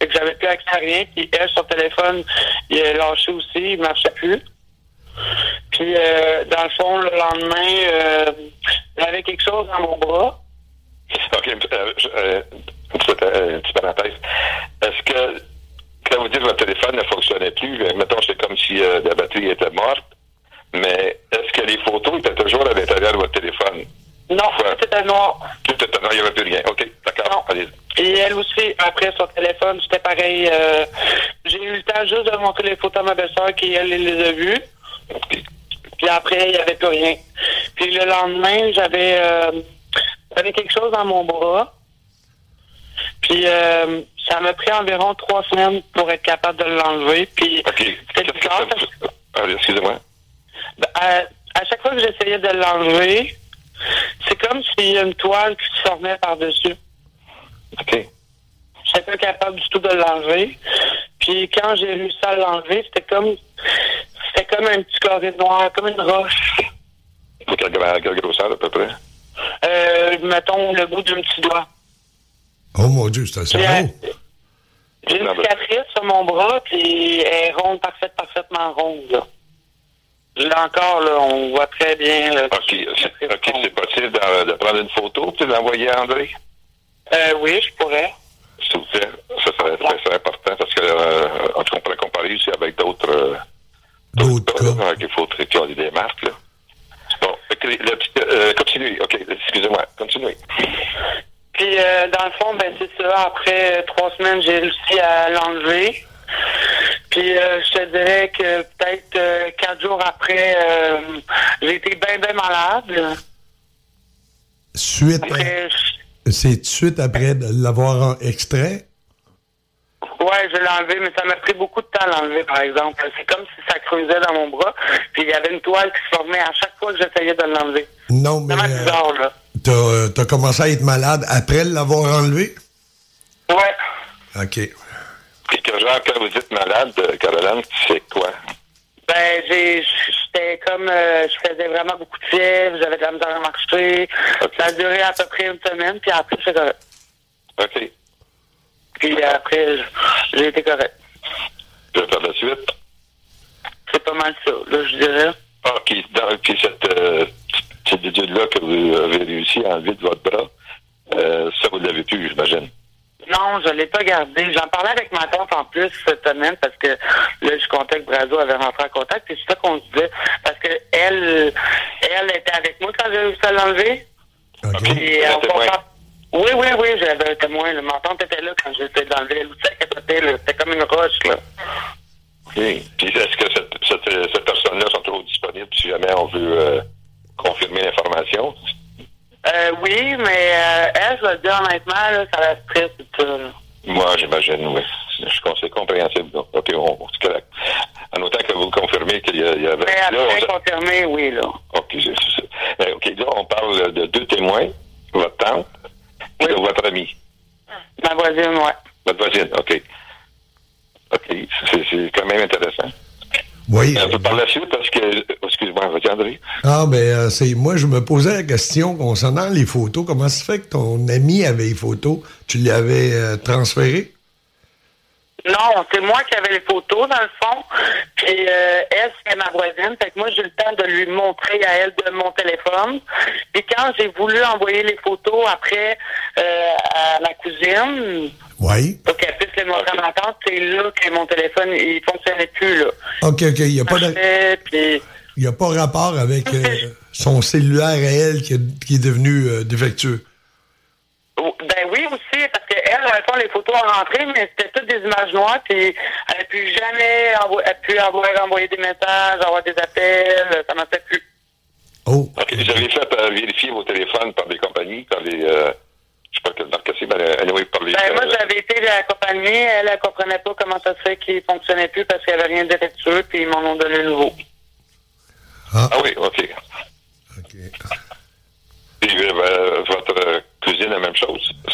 Fait que j'avais plus accès à rien. Puis elle, son téléphone, il a lâché aussi. Il marchait plus. Puis, euh, dans le fond, le lendemain, euh, j'avais quelque chose dans mon bras. OK, euh, euh, une petite, une petite parenthèse. Est-ce que, quand vous dites que votre téléphone ne fonctionnait plus, mettons, c'est comme si euh, la batterie était morte, mais est-ce que les photos étaient toujours à l'intérieur de votre téléphone? Non, c'était noir. Tout était noir, il n'y avait plus rien. OK, d'accord. Allez. Et elle aussi, après son téléphone, c'était pareil. euh, j'ai eu le temps juste de montrer les photos à ma belle-sœur qui, elle, les a vues. Puis après, il n'y avait plus rien. Puis le lendemain, j'avais euh, j'avais quelque chose dans mon bras. Puis euh, ça m'a pris environ trois semaines pour être capable de l'enlever. Puis c'était bizarre parce que Allez, excusez-moi. à, à chaque fois que j'essayais de l'enlever, c'est comme s'il y a une toile qui se formait par-dessus. OK. J'étais pas capable du tout de l'enlever. Puis quand j'ai réussi à l'enlever, c'était comme c'était comme un petit carré noir, comme une roche. Pour quelle, quelle grosseur, à peu près? Euh, mettons le bout d'un petit doigt. Oh mon Dieu, c'est assez gros. euh, J'ai une cicatrice sur mon bras, puis elle est ronde, parfaite, parfaitement ronde. Là. Encore, là, on voit très bien. Là, OK, c'est ok, c'est possible de, de prendre une photo et de l'envoyer à André? Euh, oui, je pourrais. S'il vous plaît. Ça serait, ça serait important parce que, euh, en tout cas, on pourrait comparer aussi avec d'autres. D'autres cas. Photos qui ont des marques, là. Bon, le euh, continuez. OK, excusez-moi. Continuez. Puis, euh, dans le fond, ben c'est ça. Après euh, trois semaines, j'ai réussi à l'enlever. Puis, euh, je te dirais que peut-être euh, quatre jours après, euh, j'ai été bien, bien malade. Suite, Après, c'est suite après de l'avoir extrait? Ouais, je l'ai enlevé, mais ça m'a pris beaucoup de temps à l'enlever, par exemple. C'est comme si ça creusait dans mon bras. Puis, il y avait une toile qui se formait à chaque fois que j'essayais de l'enlever. Non, mais Vraiment euh, bizarre, là. t'as euh, t'as commencé à être malade après l'avoir enlevé? Ouais. OK. Puis que genre, quand vous dites malade, euh, Caroline, c'est quoi? Ben, j'ai, j'étais comme, euh, je faisais vraiment beaucoup de fièvre, j'avais de la misère à marcher. Ça a duré à peu près une semaine, puis après, c'est correct. OK. Puis après, j'ai été correct. Je vais faire la suite? C'est pas mal ça, là, je dirais. Ah, puis, dans, puis cette, euh, cette bidule-là que vous avez réussi à enlever de votre bras, euh, ça, vous l'avez plus, j'imagine. Non, je l'ai pas gardé. J'en parlais avec ma tante en plus cette semaine parce que là, je comptais que Brazo avait rentré en contact. Et c'est ça qu'on se disait. Parce que elle, elle était avec moi quand j'ai réussi à l'enlever. Et on comprend- Oui, oui, oui, j'avais un témoin. là. Ma tante était là quand aussi, elle capotait, là. C'était comme une roche, là. OK. Puis est-ce que cette si jamais on veut euh, confirmer l'information. Euh, oui, mais euh, elle, je vais dire honnêtement, là, ça la stresse tout ça. là. Moi, j'imagine, oui. Je pense que c'est compréhensible. Donc, OK, on, c'est correct. En autant que vous confirmez qu'il y, avait... Mais Là, on- après confirmé, oui, là. OK, c'est- c'est- euh, OK, là, on parle de deux témoins, votre tante de votre ami. Ma voisine, ouais. Votre voisine, OK. OK, c'est quand même intéressant. Oui. Un peu par la suite, parce que... Excuse-moi, vas-y, André. Ah, ben, euh, c'est moi, je me posais la question concernant les photos. Comment ça fait que ton ami avait les photos? Tu les avais euh, transférées? Non, c'est moi qui avais les photos, dans le fond. Puis euh, elle, c'est ma voisine. Fait que moi, j'ai eu le temps de lui montrer à elle de mon téléphone. Puis quand j'ai voulu envoyer les photos après euh, à ma cousine, Oui. pour qu'elle puisse les montrer à ma tante, c'est là que mon téléphone, il fonctionnait plus, là. OK, OK. Il n'y a, pas de- puis... il y a pas rapport avec <laughs> euh, son cellulaire à elle qui, est- qui est devenu euh, défectueux? Ben oui aussi, parce qu'elle, dans le fond, les photos ont rentré, mais c'était toutes des images noires, puis elle n'a pu jamais envo- elle a pu avoir envoyer des messages, avoir des appels, ça m'a fait plus. Oh. OK, vous avez fait euh, vérifier vos téléphones par des compagnies, par les... Euh, je sais pas quelle marque c'est, mais euh, anyway, par les... Ben, moi, euh, j'avais été l'accompagner, elle, elle comprenait pas comment ça se fait qu'il fonctionnait plus parce qu'il n'y avait rien de défectueux, puis ils m'en ont donné un nouveau. Ah oui, OK. Puis euh, euh, votre cousine, la même chose. Elle,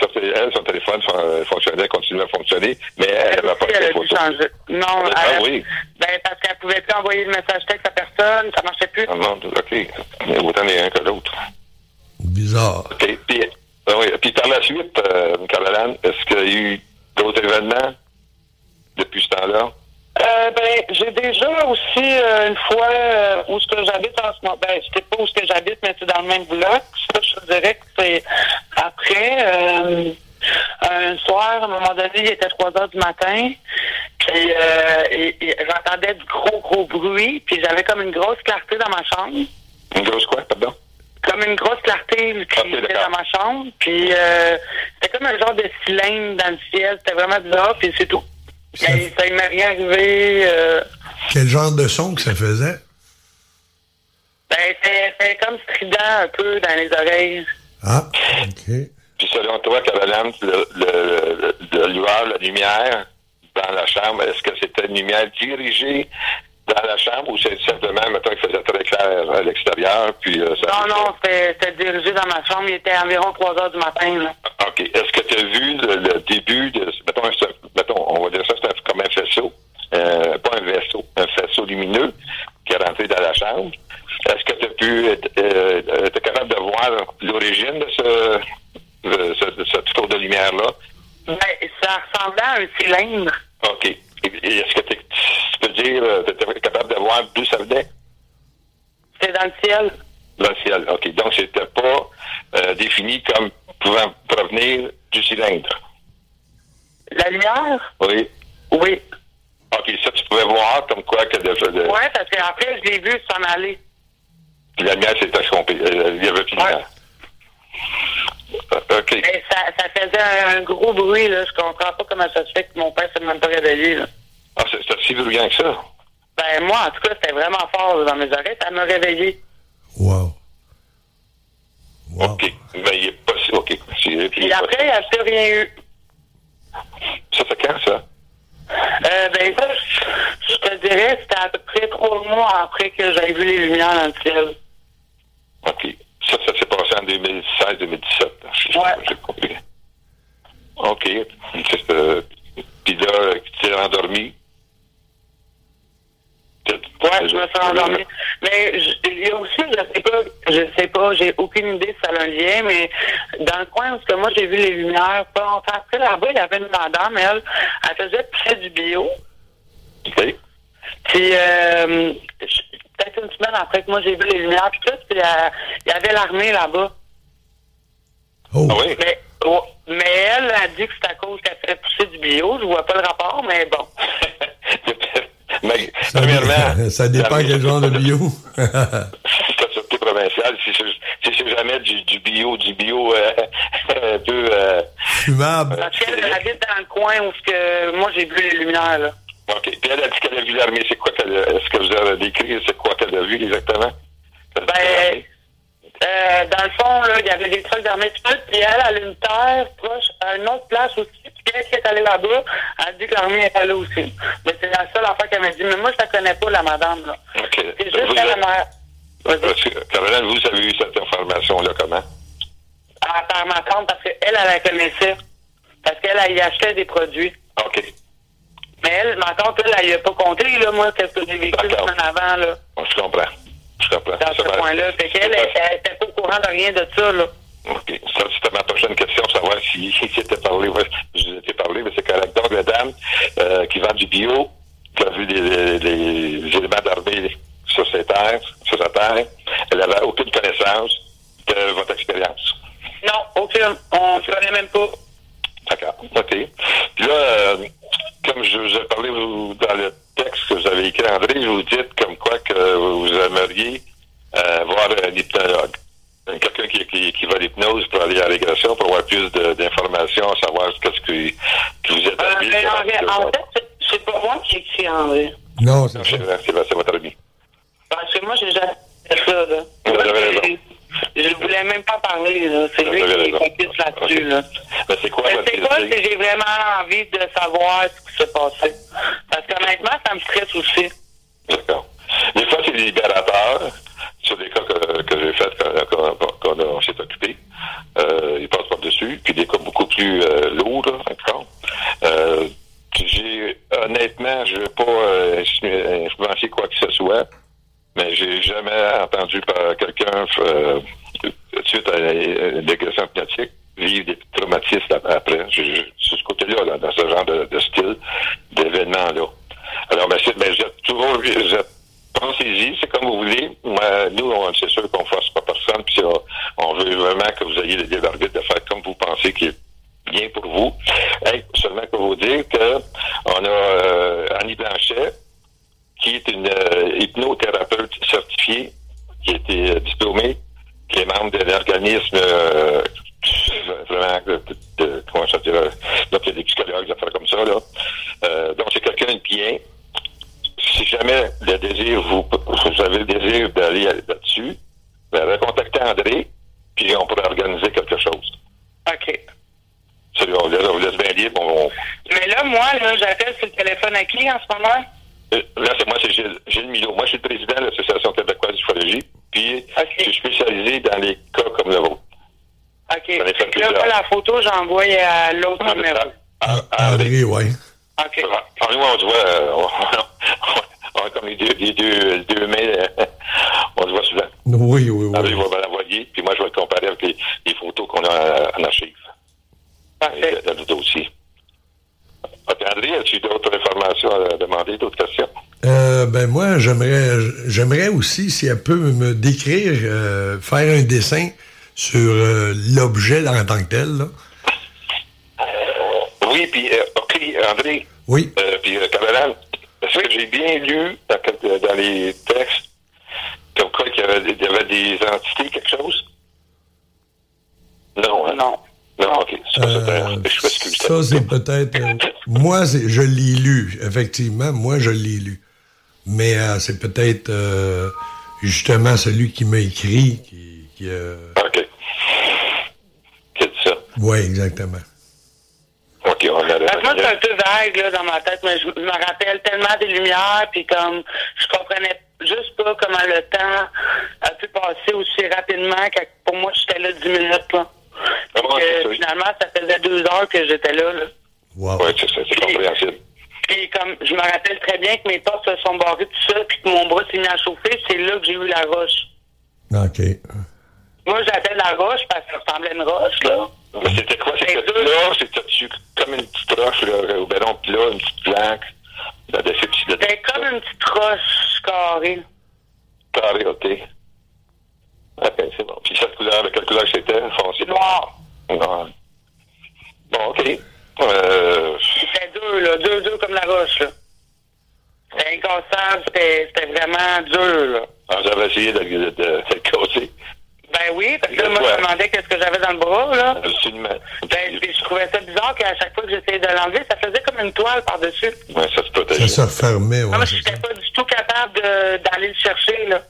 sauf que elle, son téléphone fon- fonctionnait, continuait à fonctionner, mais elle n'a pas Elle photos. changer. Non, Ah elle, oui. ben, parce qu'elle pouvait plus envoyer de message texte à personne, ça marchait plus. Ah non, OK. Mais autant les uns que l'autre. Bizarre. OK. Puis, ah oui. Puis par la suite, euh, est-ce qu'il y a eu d'autres événements depuis ce temps-là? Euh, ben, j'ai déjà aussi euh, une fois euh, où ce que j'habite en ce moment. Ben, c'était pas où ce que j'habite, mais c'est dans le même bloc. Ça, je dirais que c'est après. euh, un soir, à un moment donné, il était 3 heures du matin. Puis euh, et- et j'entendais du gros, gros bruit. Puis j'avais comme une grosse clarté dans ma chambre. Une grosse quoi, pardon? Comme une grosse clarté qui était dans ma chambre. Puis euh, c'était comme un genre de cylindre dans le ciel. C'était vraiment bizarre, puis c'est tout. Ça, ça m'est rien arrivé. euh, Quel genre de son que ça faisait? Ben, c'est comme strident un peu dans les oreilles. Ah, OK. Puis selon toi, Caroline, le, le, le, le lueur, la lumière dans la chambre, est-ce que c'était une lumière dirigée dans la chambre ou c'est simplement, mettons, il faisait très clair à l'extérieur, puis euh, ça... Non, non, c'était dirigé dans ma chambre. Il était environ 3 heures du matin. Là. OK. Est-ce que tu as vu le, le début de... Mettons, un- mettons, on va dire ça, c'est un- comme un faisceau. Euh, pas un vaisseau, un faisceau lumineux qui est rentré dans la chambre. Est-ce que tu as pu... être euh, euh, capable de voir l'origine de ce, de tour de lumière-là? Ben, ça ressemblait à un cylindre. OK. Et, et est-ce que t'es- tu peux dire, tu es capable de voir d'où ça venait? C'était dans le ciel. Dans le ciel. OK. Donc, c'était pas euh, défini comme pouvant provenir du cylindre. La lumière? Oui. Oui. OK. Ça, tu pouvais voir comme quoi que de, de- Ouais, parce qu'après, je l'ai vu s'en aller. puis la lumière s'était trompée. Euh, il y avait plus de lumière. Euh, OK. Mais ça, ça faisait un, un gros bruit, là. Je comprends pas comment ça se fait que mon père s'est même pas réveillé, là. Ah, c'est c'est si bruyant que ça. Ben, moi, en tout cas, c'était vraiment fort là, dans mes oreilles. Ça m'a réveillé. OK. Ben, il est pas si... OK. C'est- Puis après, il n'y a plus rien eu. Ça fait quand, ça? Euh, ben, ça, je je te dirais, c'était à peu près trois mois après que j'avais vu les lumières dans le ciel. OK. Ça, ça s'est passé en 2016-2017. J'ai compris. OK. C'est, euh, Puis là, tu t'es endormi. Ouais, je me suis endormi. Mais je- il y a aussi, je sais pas, je sais pas, j'ai aucune idée si ça a un lien, mais dans le coin où ce que moi j'ai vu les lumières, pas longtemps après, là-bas, il y avait une madame, elle, elle faisait pousser du bio. OK. Puis, euh, peut-être une semaine après que moi j'ai vu les lumières, puis tout, puis il y avait l'armée là-bas. Ah oui? Mais, oh, mais elle a dit que c'est à cause qu'elle fait pousser du bio. Je vois pas le rapport, mais bon. <laughs> Mais, Ça, premièrement, <laughs> ça dépend quel genre de bio. <laughs> sûreté provinciale. Si c'est si jamais du, du bio, du bio euh, un peu... Euh, Fumable. Parce qu'elle habite dans le coin où ce que moi j'ai vu les lumières, là. OK. Puis elle a dit qu'elle a vu l'armée. C'est quoi qu'elle a- Est-ce que vous avez décrit, c'est quoi qu'elle a vu exactement? Ben, euh, dans le fond, là, il y avait des trucs d'armée de puis elle, elle a une terre proche à une autre place aussi. Puis elle qui est allée là-bas, elle a dit que l'armée est allée aussi. Mais c'est la seule affaire qu'elle m'a dit. Mais moi, je la connais pas, la madame, là. OK. C'est juste Vous qu'elle êtes- m'a... Caroline, vous avez eu cette information-là comment? à par ma tante parce qu'elle, elle la connaissait. Parce qu'elle, elle y achetait des produits. OK. Mais elle, ma tante, elle, elle a pas compté, là, moi, qu'est-ce que j'ai vécu semaine avant, là. Bon, je comprends. Je comprends. Dans ce point-là. Fait qu'elle, elle, elle était pas au courant de rien de ça, là. OK. Ça, c'était ma prochaine question, savoir si <laughs> si c'était parlé. Ouais, je vous ai parlé, mais c'est correct. Donc, la dame euh, qui vend du bio, qui a vu des, des- des éléments d'armée sur ses terres, sur sa terre, elle n'avait aucune connaissance de votre expérience. Non, aucune. On se connaît même pas. D'accord. OK. Puis là, euh, comme je vous ai parlé vous, dans le texte que vous avez écrit, André, vous dites comme quoi que vous aimeriez euh, voir un hypnologue. Euh, Quelqu'un qui, qui, qui va à l'hypnose pour aller à la régression, pour avoir plus d'informations, savoir qu'est-ce que, que vous êtes Euh, arrivé. mais en, en fait, c'est- pas moi qui ai écrit André. Non, c'est c'est votre ami. Parce que moi, j'ai jamais fait ça, là. Moi, j'ai- Je voulais même pas parler, là. C'est lui qui est complice là-dessus, là. Mais c'est quoi c'est quoi, que j'ai vraiment envie de savoir ce qui s'est passé. Parce qu'honnêtement, ça me stresse aussi. D'accord. Des fois, c'est libérateur. Sur des cas que, que j'ai fait, qu'on qu'on- qu'on a- on s'est occupé, euh, ils passent par-dessus. Puis des cas beaucoup plus euh, lourds, encore. Euh, j'ai, honnêtement, je ne veux pas euh, influ- influencer quoi que ce soit, mais j'ai jamais entendu par quelqu'un, euh, suite à une agression hypnotique, vivre des traumatismes ap- après. Je, je, sur ce côté-là, là, dans ce genre de, de style, d'événement-là. Alors, ben, c'est- ben, j'ai toujours, j'ai- pensez-y, c'est comme vous voulez. Moi, nous, on, c'est sûr qu'on ne force pas personne, puis on, on veut vraiment que vous ayez le libre arbitre de faire comme vous pensez qui est bien pour vous. Hey, seulement pour vous dire que on a euh, Annie Blanchet, qui est une euh, hypnothérapeute certifiée, qui a été euh, diplômée, qui est membre d'un organisme euh, vraiment de, de- de- comment ça dire, donc il y a des psychologues, des affaires comme ça, là. Euh, donc c'est quelqu'un de bien. Si jamais le désir, vous, vous avez le désir d'aller là-dessus, ben, recontactez André, puis on pourrait organiser quelque chose. OK. Salut, on vous laisse, on vous laisse bien libre. On- Mais là, moi, là, j'appelle sur le téléphone à qui en ce moment? Euh, Là, c'est moi, c'est Gilles, Gilles Milot. Moi, je suis le président de l'Association québécoise d'ufologie, puis je suis spécialisé dans les cas comme le vôtre. OK. J'en ai fait Fait que là, plusieurs. moi, la photo, j'envoie à l'autre numéro. André, oui. OK. Moi, on se voit, euh, <laughs> on, comme les deux, les deux, les deux mains, euh, <laughs> on se voit souvent. Oui, oui, André oui. va me l'envoyer, puis moi, je vais le comparer avec les, les photos qu'on a euh, en archive. Parfait. Dans le dossier. OK, André, as-tu d'autres informations à demander, d'autres questions? Euh, ben moi, j'aimerais, j'aimerais aussi, si elle peut me décrire, euh, faire un dessin sur euh, l'objet en tant que tel. Là. Oui, puis, euh, OK, André. Oui. Euh, puis, euh, Caroline, est-ce que j'ai bien lu dans, les textes comme quoi qu'il y avait, il y avait des entités, quelque chose? Non, hein? Non. Non, OK. Ça, Euh, c'est peut-être. euh, moi, c'est- je l'ai lu, effectivement. Moi, je l'ai lu. Mais euh, c'est peut-être euh, justement celui qui m'a écrit qui. qui euh, OK. Qu'est-ce que ça? Oui, exactement. OK, on a Parce que moi, c'est un peu vague là, dans ma tête, mais je me rappelle tellement des lumières, puis comme je comprenais juste pas comment le temps a pu passer aussi rapidement que pour moi, j'étais là 10 minutes. Là. Ah finalement, ça faisait deux heures que j'étais là. là. Wow. Oui, c'est ça, c'est compréhensible. Puis comme je me rappelle très bien que mes portes se sont barrées tout ça, puis que mon bras s'est mis à chauffer, c'est là que j'ai eu la roche. OK. Moi, j'appelle la roche parce que ça ressemblait à une roche, là. Mais c'était quoi? C'était là, c'était comme une petite roche, là, au ballon plat, une petite plaque, là-dessus, puis de C'était comme une petite roche carrée. carré, OK. OK, c'est bon. Puis cette couleur, de quelle couleur c'était? Foncé? Noir. Noir. Bon, OK. Euh, C'était deux, là. Deux, deux comme la roche, là. C'était incassable, c'était vraiment dur, là. ah, j'avais essayé de, de, de, de le casser. Ben oui, parce que là, moi, je me demandais qu'est-ce que j'avais dans le bras, là. Absolument. Ben, puis je trouvais ça bizarre qu'à chaque fois que j'essayais de l'enlever, ça faisait comme une toile par-dessus. Ouais, ça se protège. Ça se fermait, ouais. Non, mais je n'étais pas du tout capable d'aller le chercher, là.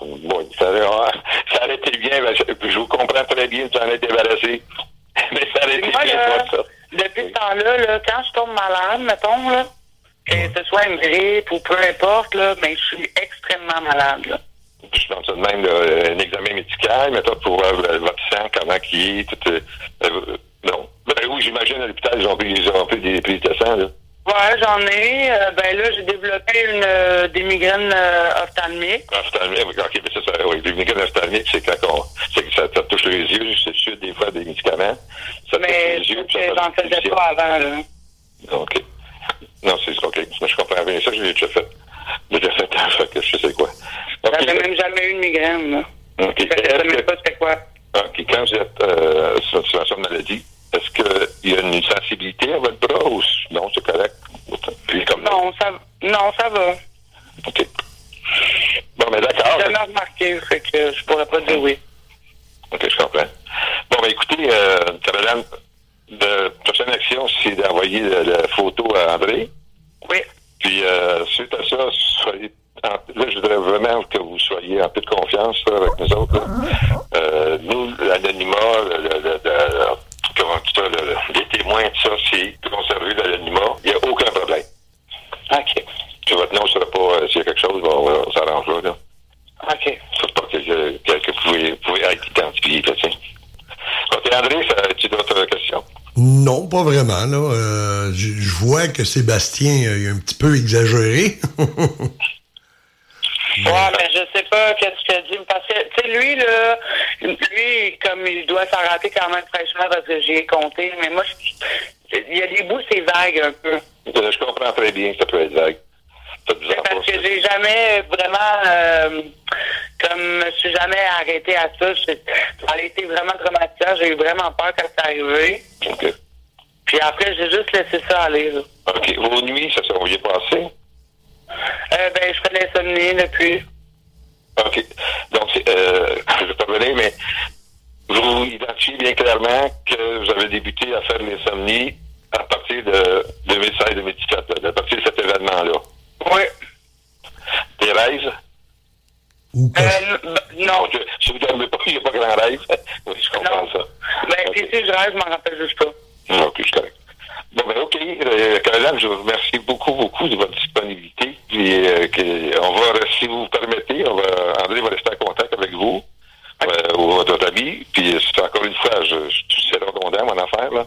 Bon, ça, <laughs> ça aurait été bien, je, je vous comprends très bien, tu en es débarrassé. <laughs> Mais ça aurait été Moi, bien, là, moi, ça. depuis ce temps-là, là, quand je tombe malade, mettons, là, que ce soit une grippe ou peu importe, là, ben, je suis extrêmement malade, là. Je pense tout de même là, un examen médical, mettons, pour voir euh, votre sang, comment il est, tout, euh, euh, non. Ben oui, j'imagine à l'hôpital, ils ont pris, ils ont pris des prises de sang, là. Ouais, j'en ai. Euh, ben là, j'ai développé une, euh, des migraines euh, ophtalmiques. Ophtalmique, oui, ok, mais ça, ça, oui, les migraines ophtalmiques, c'est quand on, c'est que ça, ça touche les yeux, c'est sûr, des fois, des médicaments. Ça Mais touche les yeux, puis que ça j'en faisais des pas avant, là. OK. Non, c'est OK. Moi, je comprends bien ça, je l'ai déjà fait. J'ai déjà fait, fait que je sais quoi. OK. J'avais même jamais eu une migraine, là. OK. Je savais même pas c'était quoi. OK. Quand vous êtes sur une situation de maladie, est-ce qu'il y a une sensibilité à votre bras ou non, c'est correct? Puis comme Non, ça, non, ça va. Bon, mais d'accord. J'ai jamais remarqué, fait que je pourrais pas dire oui. OK, je comprends. Bon, ben écoutez, euh, Caroline, de prochaine action, c'est d'envoyer la, la photo à André. Oui. Puis, euh, suite à ça, soyez, en- là, je voudrais vraiment que vous soyez en peu de confiance là, avec nous autres. là. Euh, nous, l'anonymat, le, le, le- le- comment ça, le- le- les témoins, tout ça, c'est conservé l'anonymat. Il n'y a aucun problème. OK. Puis votre nom ne sera pas, euh, s'il y a quelque chose, bon, on s'arrange là. là. OK. C'est pas que, que, que vous pouvez, pouvez être identifié, tu sais. OK, André, ça, tu d'autres questions? Non, pas vraiment. Là. Euh, je je vois que Sébastien euh, il a un petit peu exagéré. <laughs> Ouais, mais je sais pas qu'est-ce a dit. Parce que, tu sais, lui, là, lui, comme il doit s'arrêter quand même fraîchement parce que j'y ai compté, mais moi, je- il y a des bouts, c'est vague un peu. Je comprends très bien que ça peut être vague. Parce que j'ai jamais vraiment, euh, comme je suis jamais arrêté à ça. Je- Ça a été vraiment traumatisant. J'ai eu vraiment peur quand c'est arrivé. OK. Puis après, j'ai juste laissé ça aller. là. OK. Vos nuits, ça s'est bien passé? Euh, ben, je fais de l'insomnie depuis. OK. Donc, c'est, euh, je vais pas revenir, mais vous identifiez bien clairement que vous avez débuté à faire l'insomnie à partir de 2016-2017, là, à partir de cet événement-là. Oui. Des rêves? Euh, non. Donc, si vous ne dormez pas, il n'y a pas grand rêve. <laughs> oui, je comprends ça. Ben, puis si je rêve, je m'en rappelle juste pas. OK, c'est correct. Bon, ben, OK. Euh, je vous remercie beaucoup, beaucoup de votre disponibilité. Puis, euh, on va, si vous me permettez, on va, André va rester en contact avec vous, euh, ou votre ami. Puis, c'est encore une fois, je, je, c'est redondant, mon affaire, là.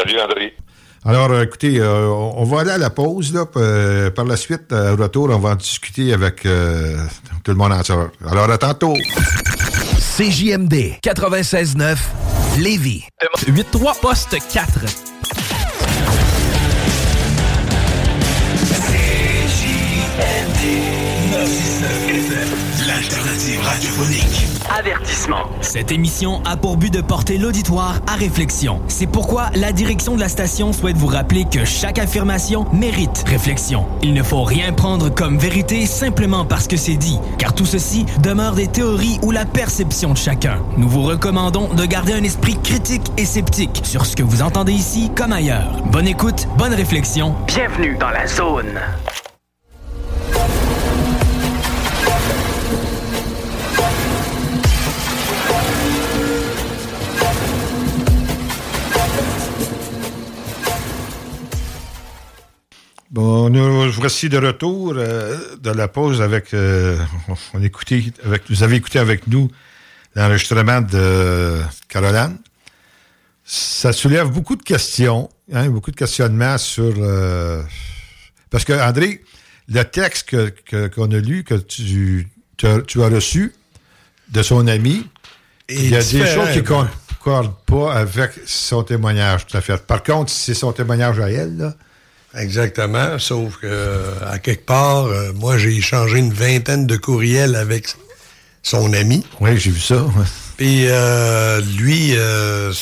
Salut, André. Alors, euh, écoutez, euh, on va aller à la pause. Là, euh, par la suite, euh, au retour, on va en discuter avec euh, tout le monde en sort. Alors, à tantôt. CJMD 96.9 Lévis. 83 poste 4. L'alternative radiophonique. Avertissement. Cette émission a pour but de porter l'auditoire à réflexion. C'est pourquoi la direction de la station souhaite vous rappeler que chaque affirmation mérite réflexion. Il ne faut rien prendre comme vérité simplement parce que c'est dit, car tout ceci demeure des théories ou la perception de chacun. Nous vous recommandons de garder un esprit critique et sceptique sur ce que vous entendez ici comme ailleurs. Bonne écoute, bonne réflexion. Bienvenue dans la zone. Bon, nous voici de retour euh, de la pause avec, euh, on écoutait avec, vous avez écouté avec nous l'enregistrement de Caroline. Ça soulève beaucoup de questions, hein, beaucoup de questionnements sur, euh, parce que André, le texte que, que- qu'on a lu, que tu, tu as, tu as reçu de son ami, Et il y a des choses qui ne concordent pas avec son témoignage, tout à fait. Par contre, c'est son témoignage à elle, là. Exactement, sauf que euh, à quelque part, euh, moi j'ai échangé une vingtaine de courriels avec son ami. Oui, j'ai vu ça. Puis euh, lui, euh,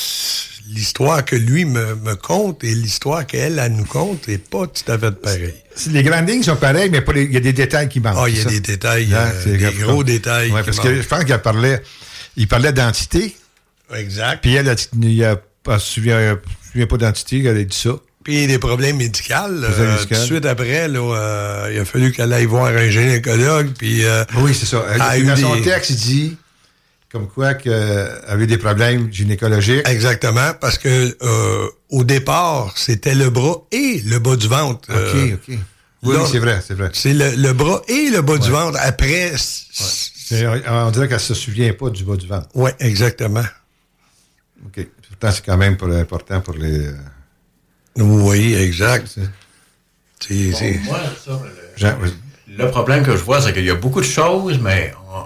l'histoire que lui me, me conte et l'histoire qu'elle elle nous compte n'est pas tout à fait pareil. Les grandes lignes sont pareilles, mais il y a des détails qui manquent. Ah, il y a ça? des détails, Hein, des gros détails Ouais, parce que je pense qu'il parlait, il parlait d'identité. Exact. Puis elle, elle, il a, elle elle se souvient pas d'identité, elle a dit ça. Puis des problèmes médicaux. Problèmes euh, médicaux. tout de suite après, là, euh, il a fallu qu'elle aille voir un gynécologue. Puis, euh, Oui, c'est ça. Elle, a eu dans son des- texte, il dit comme quoi qu'elle avait des problèmes gynécologiques. Exactement, parce que euh, au départ, c'était le bras et le bas du ventre. Euh, OK, OK. Oui, c'est vrai, c'est vrai. C'est le, le bras et le bas du ventre. Après, On dirait qu'elle se souvient pas du bas du ventre. oui, exactement. OK. Pourtant, c'est quand même important pour les... Oui, exact. C'est, c'est- Bon, moi, ça, le, problème que je vois, c'est qu'il y a beaucoup de choses, mais on-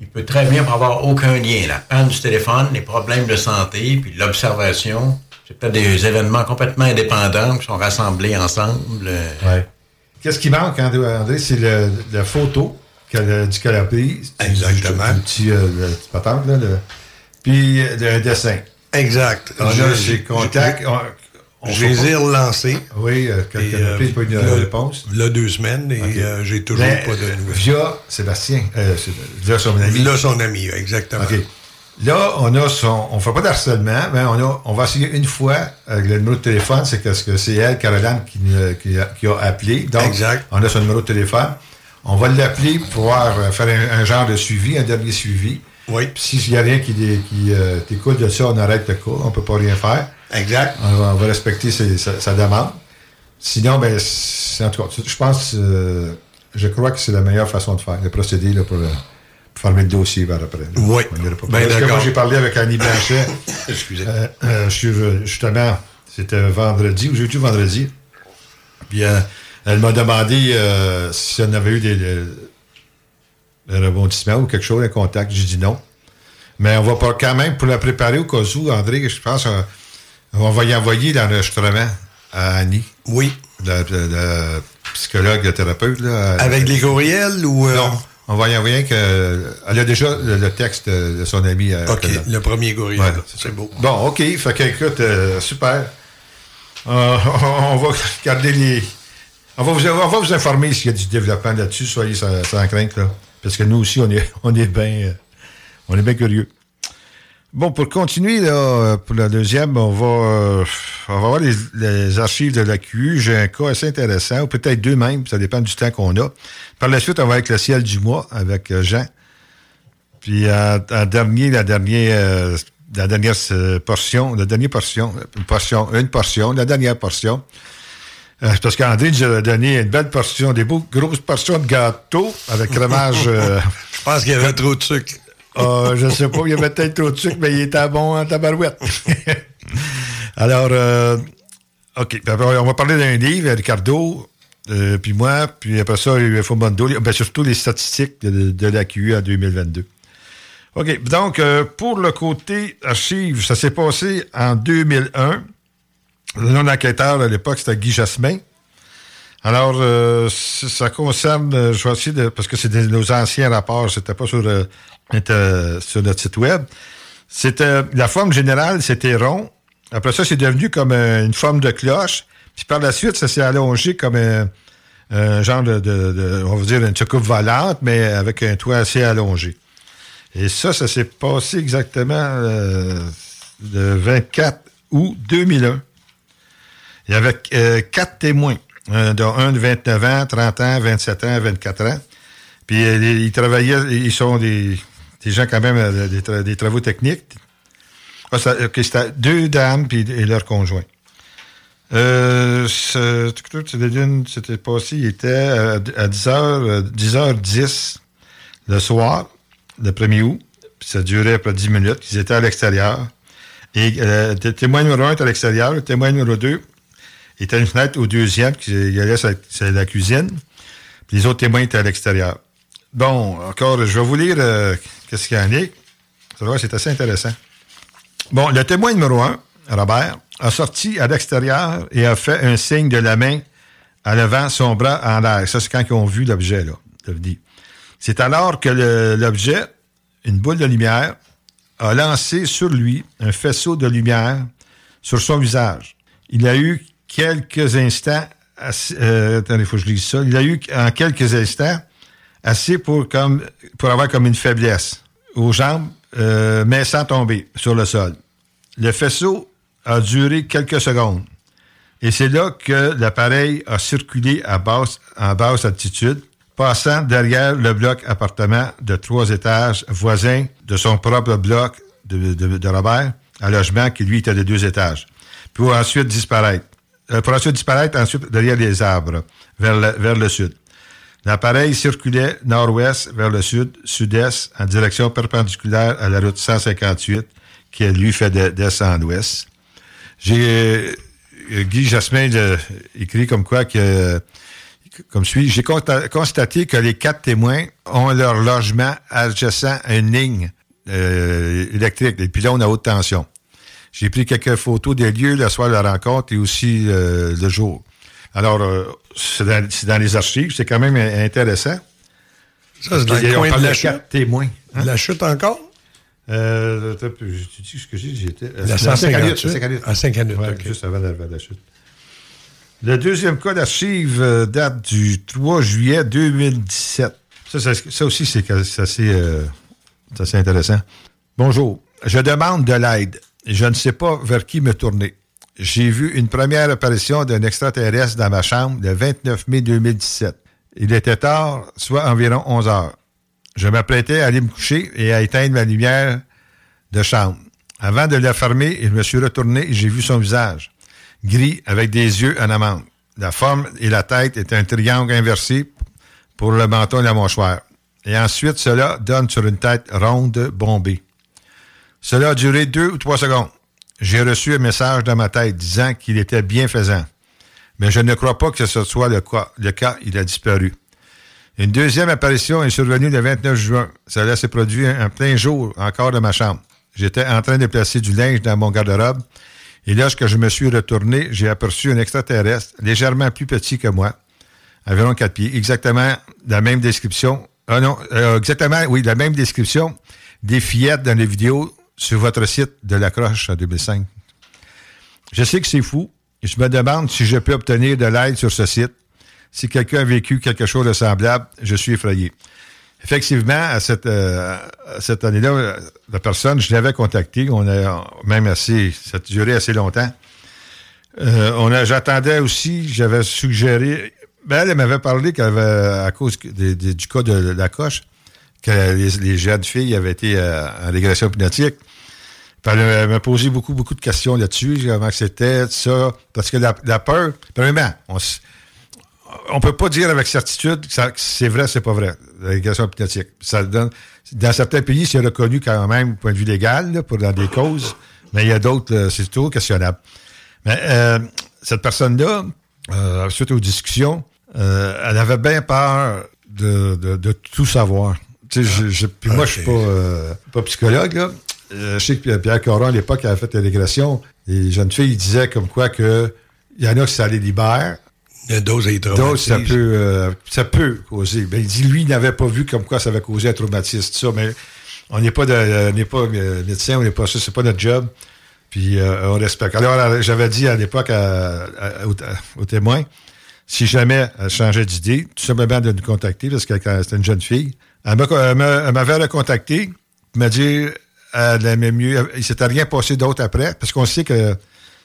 il peut très bien pas avoir aucun lien. La panne du téléphone, les problèmes de santé, puis l'observation, c'est peut-être des événements complètement indépendants qui sont rassemblés ensemble. euh, Ouais. Qu'est-ce qui manque, André, André, c'est le, la photo a prise. Exactement. Le petit, euh, le petit patente, là. le- puis euh, le dessin. Exact. On a Je- contacts. on- on Je les ai relancés. Oui, euh, a appelé, euh, pas une là- réponse. Là, deux semaines, et euh, j'ai toujours Mais, pas de nouvelles. Via Sébastien. Euh, via son ami. Là, son ami, exactement. OK. Là, on a son. On fait pas d'harcèlement, mais on a. On va essayer une fois avec le numéro de téléphone, c'est que que c'est elle, Caroline, qui, qui a, qui a appelé. Donc, Exact. on a son numéro de téléphone. On va l'appeler pour pouvoir euh, faire un, un genre de suivi, un dernier suivi. Oui. Puis s'il n'y a rien qui, qui euh, t'écoute de ça, on arrête le coup. On peut pas rien faire. Exact. On va, on va respecter ses- sa, sa demande. Sinon, ben, en tout cas, je pense, euh, je crois que c'est la meilleure façon de faire, de procéder là, pour, euh, pour fermer le dossier vers après. là. Oui. Ben, Parce que moi, j'ai parlé avec Annie Blanchet. <coughs> Excusez. Euh, euh, justement, c'était vendredi ou jeudi ou vendredi. Puis elle m'a demandé si on avait eu des, des- rebondissements ou quelque chose, un contact. J'ai dit non. Mais on va pas quand même, pour la préparer au cas où, André, je pense, on va y envoyer l'enregistrement à Annie. Oui. La psychologue, la thérapeute. Là, Avec les courriels ou... euh, Non. On va y envoyer que. Elle a déjà le, le texte de son ami. euh, OK, le premier courriel. Ouais. c'est beau. Bon, OK. Fait que, écoute, euh, super. Euh, <laughs> on va garder les. On va vous, on va vous informer s'il y a du développement là-dessus. Soyez sans, sans crainte, là. Parce que nous aussi, on est, on est bien. euh, on est bien curieux. Bon, pour continuer, là, euh, pour la deuxième, on va, euh, on va voir les, archives de la QU. J'ai un cas assez intéressant, ou peut-être deux même, ça dépend du temps qu'on a. Par la suite, on va avec le ciel du mois, avec euh, Jean. Puis en, dernier, la dernière, portion, la dernière portion, une portion, la dernière portion. Parce qu'André nous a donné une belle portion, des beaux, grosses portions de gâteau avec crémage. <laughs> Je pense qu'il y avait trop de sucre. Ah, je sais pas, il y avait peut-être trop de sucre, mais il était bon en tabarouette. <laughs> Alors, euh, OK. On va parler d'un livre, Ricardo, euh, puis moi, puis après ça, UFO Mondo, ben, surtout les statistiques de, de la QU en 2022. OK. Donc, euh, pour le côté archives, ça s'est passé en 2001. Le nom d'enquêteur à l'époque, c'était Guy Jasmin. Alors, euh, ça concerne, euh, je vais essayer de, parce que c'est nos anciens rapports, c'était pas sur, euh, était sur notre site web. C'était, la forme générale, c'était rond. Après ça, c'est devenu comme euh, une forme de cloche. Puis par la suite, ça s'est allongé comme un, un genre de, de- de- on va dire une soucoupe volante, mais avec un toit assez allongé. Et ça, ça s'est passé exactement euh, le 24 août 2001. Il y avait euh, quatre témoins, euh, dont un de 29 ans, 30 ans, 27 ans, 24 ans. Puis euh, ils travaillaient, ils sont des, des gens quand même, euh, des, tra- des travaux techniques. Ah, c'était deux dames et leur conjoint. Euh, c'est c'était passé, il était à, à 10h, 10h10 le soir, le 1er août. Puis ça durait près de 10 minutes. Ils étaient à l'extérieur. Et euh, témoin numéro 1 était à l'extérieur. Le témoin numéro 2 était à une fenêtre au deuxième, qui allait sur la cuisine. Puis les autres témoins étaient à l'extérieur. Bon, encore, je vais vous lire euh, qu'est-ce qu'il y en a. Ça va, c'est assez intéressant. Bon, le témoin numéro un, Robert, a sorti à l'extérieur et a fait un signe de la main en levant son bras en l'air. Ça, c'est quand ils ont vu l'objet, là. C'est alors que l'objet, une boule de lumière, a lancé sur lui un faisceau de lumière sur son visage. Il a eu quelques instants, euh, attendez, il faut que je lise ça. Il a eu en quelques instants assez pour, avoir comme une faiblesse aux jambes, euh, mais sans tomber sur le sol. Le faisceau a duré quelques secondes. Et c'est là que l'appareil a circulé à basse, en basse altitude, passant derrière le bloc appartement de trois étages voisin de son propre bloc de, de- de Robert, un logement qui, lui, était de deux étages. Pour ensuite disparaître. Euh, pour ensuite disparaître ensuite derrière les arbres, vers le sud. L'appareil circulait nord-ouest vers le sud, sud-est, en direction perpendiculaire à la route 158, qui lui fait de- d'est en ouest. J'ai euh, Guy Jasmin écrit comme quoi que comme suit. J'ai consta- constaté que les quatre témoins ont leur logement adjacent à une ligne euh, électrique, des pylônes à haute tension. J'ai pris quelques photos des lieux le soir de la rencontre et aussi euh, le jour. Alors, euh, c'est dans, les archives, c'est quand même intéressant. Ça, c'est dans le coin de la chute. témoins. hein? La chute encore? Euh, tu dis ce que j'ai dit, j'étais. à 158. Saint-Canutt. À Saint-Canutt, Ouais, ok. Juste avant la, chute. Le deuxième cas d'archive euh, date du 3 juillet 2017. Ça, ça, ça aussi, c'est assez, euh, c'est assez intéressant. Bonjour. Je demande de l'aide. Je ne sais pas vers qui me tourner. J'ai vu une première apparition d'un extraterrestre dans ma chambre le 29 mai 2017. Il était tard, soit environ 11 heures. Je m'apprêtais à aller me coucher et à éteindre ma lumière de chambre. Avant de la fermer, je me suis retourné et j'ai vu son visage, gris avec des yeux en amande. La forme et la tête étaient un triangle inversé pour le menton et la mâchoire. Et ensuite, cela donne sur une tête ronde bombée. Cela a duré deux ou trois secondes. J'ai reçu un message dans ma tête disant qu'il était bienfaisant. Mais je ne crois pas que ce soit le cas. Le cas, il a disparu. Une deuxième apparition est survenue le 29 juin. Cela s'est produit en plein jour, encore dans ma chambre. J'étais en train de placer du linge dans mon garde-robe. Et lorsque je me suis retourné, j'ai aperçu un extraterrestre légèrement plus petit que moi, environ quatre pieds, exactement la même description. Ah non, euh, exactement, oui, la même description des fillettes dans les vidéos sur votre site de la croche en 2005. Je sais que c'est fou. Je me demande si je peux obtenir de l'aide sur ce site. Si quelqu'un a vécu quelque chose de semblable, je suis effrayé. Effectivement, à cette, euh, cette année-là, la personne, je l'avais contactée. On a même assez, ça a duré assez longtemps. Euh, on a, j'attendais aussi, j'avais suggéré, ben, elle m'avait parlé qu'elle avait, à cause du cas de la coche, que les, les jeunes filles avaient été euh, en régression hypnotique. Elle, m'a posé beaucoup, beaucoup de questions là-dessus, comment c'était, ça. Parce que la, la peur, premièrement, on, on peut pas dire avec certitude que, que c'est vrai, c'est pas vrai, la régression hypnotique. Ça donne, dans certains pays, c'est reconnu quand même, du point de vue légal, là, pour dans des causes, mais il y a d'autres, euh, c'est toujours questionnable. Mais euh, cette personne-là, euh, suite aux discussions, euh, elle avait bien peur de, de, de tout savoir. Tu sais, je- je- puis moi, je suis pas, euh, pas psychologue, là. Euh, je sais que Pierre- Coron, à l'époque, avait fait des régressions. Les jeunes filles disaient comme quoi que il y en a qui ça les libère. D'autres, ça peut, euh, ça peut causer. Ben, il dit, lui, il n'avait pas vu comme quoi ça avait causé un traumatisme, tout ça, mais on n'est pas, de- euh, on n'est pas euh, médecin, on n'est pas ça, c'est pas notre job. Puis euh, on respecte. Alors, j'avais dit à l'époque à- à- au, au témoin, si jamais elle changeait d'idée, tout simplement de nous contacter, parce que quand c'était une jeune fille, elle m'a- elle m'a- elle m'avait recontacté, elle m'a dit elle aimait mieux, il s'était rien passé d'autre après, parce qu'on sait que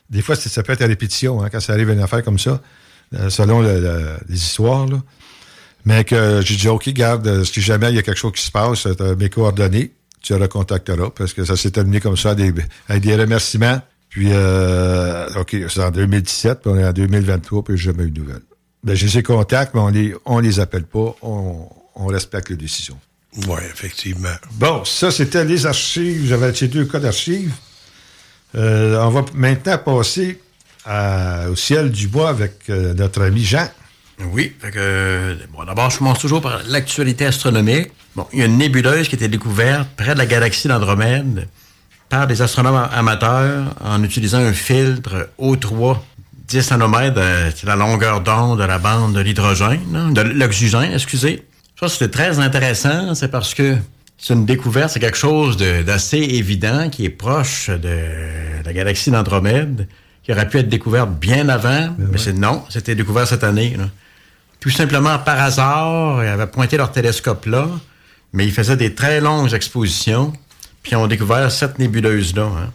des fois, ça peut être à répétition, hein, quand ça arrive une affaire comme ça, euh, selon le- le- les histoires, là. Mais que j'ai dit, OK, garde, euh, si jamais il y a quelque chose qui se passe, as mes coordonnées, tu recontacteras, parce que ça s'est terminé comme ça, des- avec des remerciements. Puis, euh, OK, c'est en 2017, puis on est en 2023, puis j'ai jamais eu de nouvelles. Ben, j'ai ces contacts, mais on les, on les appelle pas. On, on respecte les décisions. Oui, effectivement. Bon, ça, c'était les archives. J'avais ces deux cas d'archives. Euh, on va maintenant passer à- au ciel du bois avec euh, notre ami Jean. Oui, fait que, euh, bon, d'abord, je commence toujours par l'actualité astronomique. Bon, il y a une nébuleuse qui a été découverte près de la galaxie d'Andromède par des astronomes amateurs en utilisant un filtre O3 10 nanomètres, euh, c'est la longueur d'onde de la bande de l'hydrogène, hein, de l'oxygène, excusez. Ça, c'était très intéressant, c'est parce que c'est une découverte, c'est quelque chose d'assez évident qui est proche de la galaxie d'Andromède, qui aurait pu être découverte bien avant, mais c'est non, c'était découvert cette année. là. Tout simplement par hasard, ils avaient pointé leur télescope là, mais ils faisaient des très longues expositions, puis ils ont découvert cette nébuleuse-là. hein.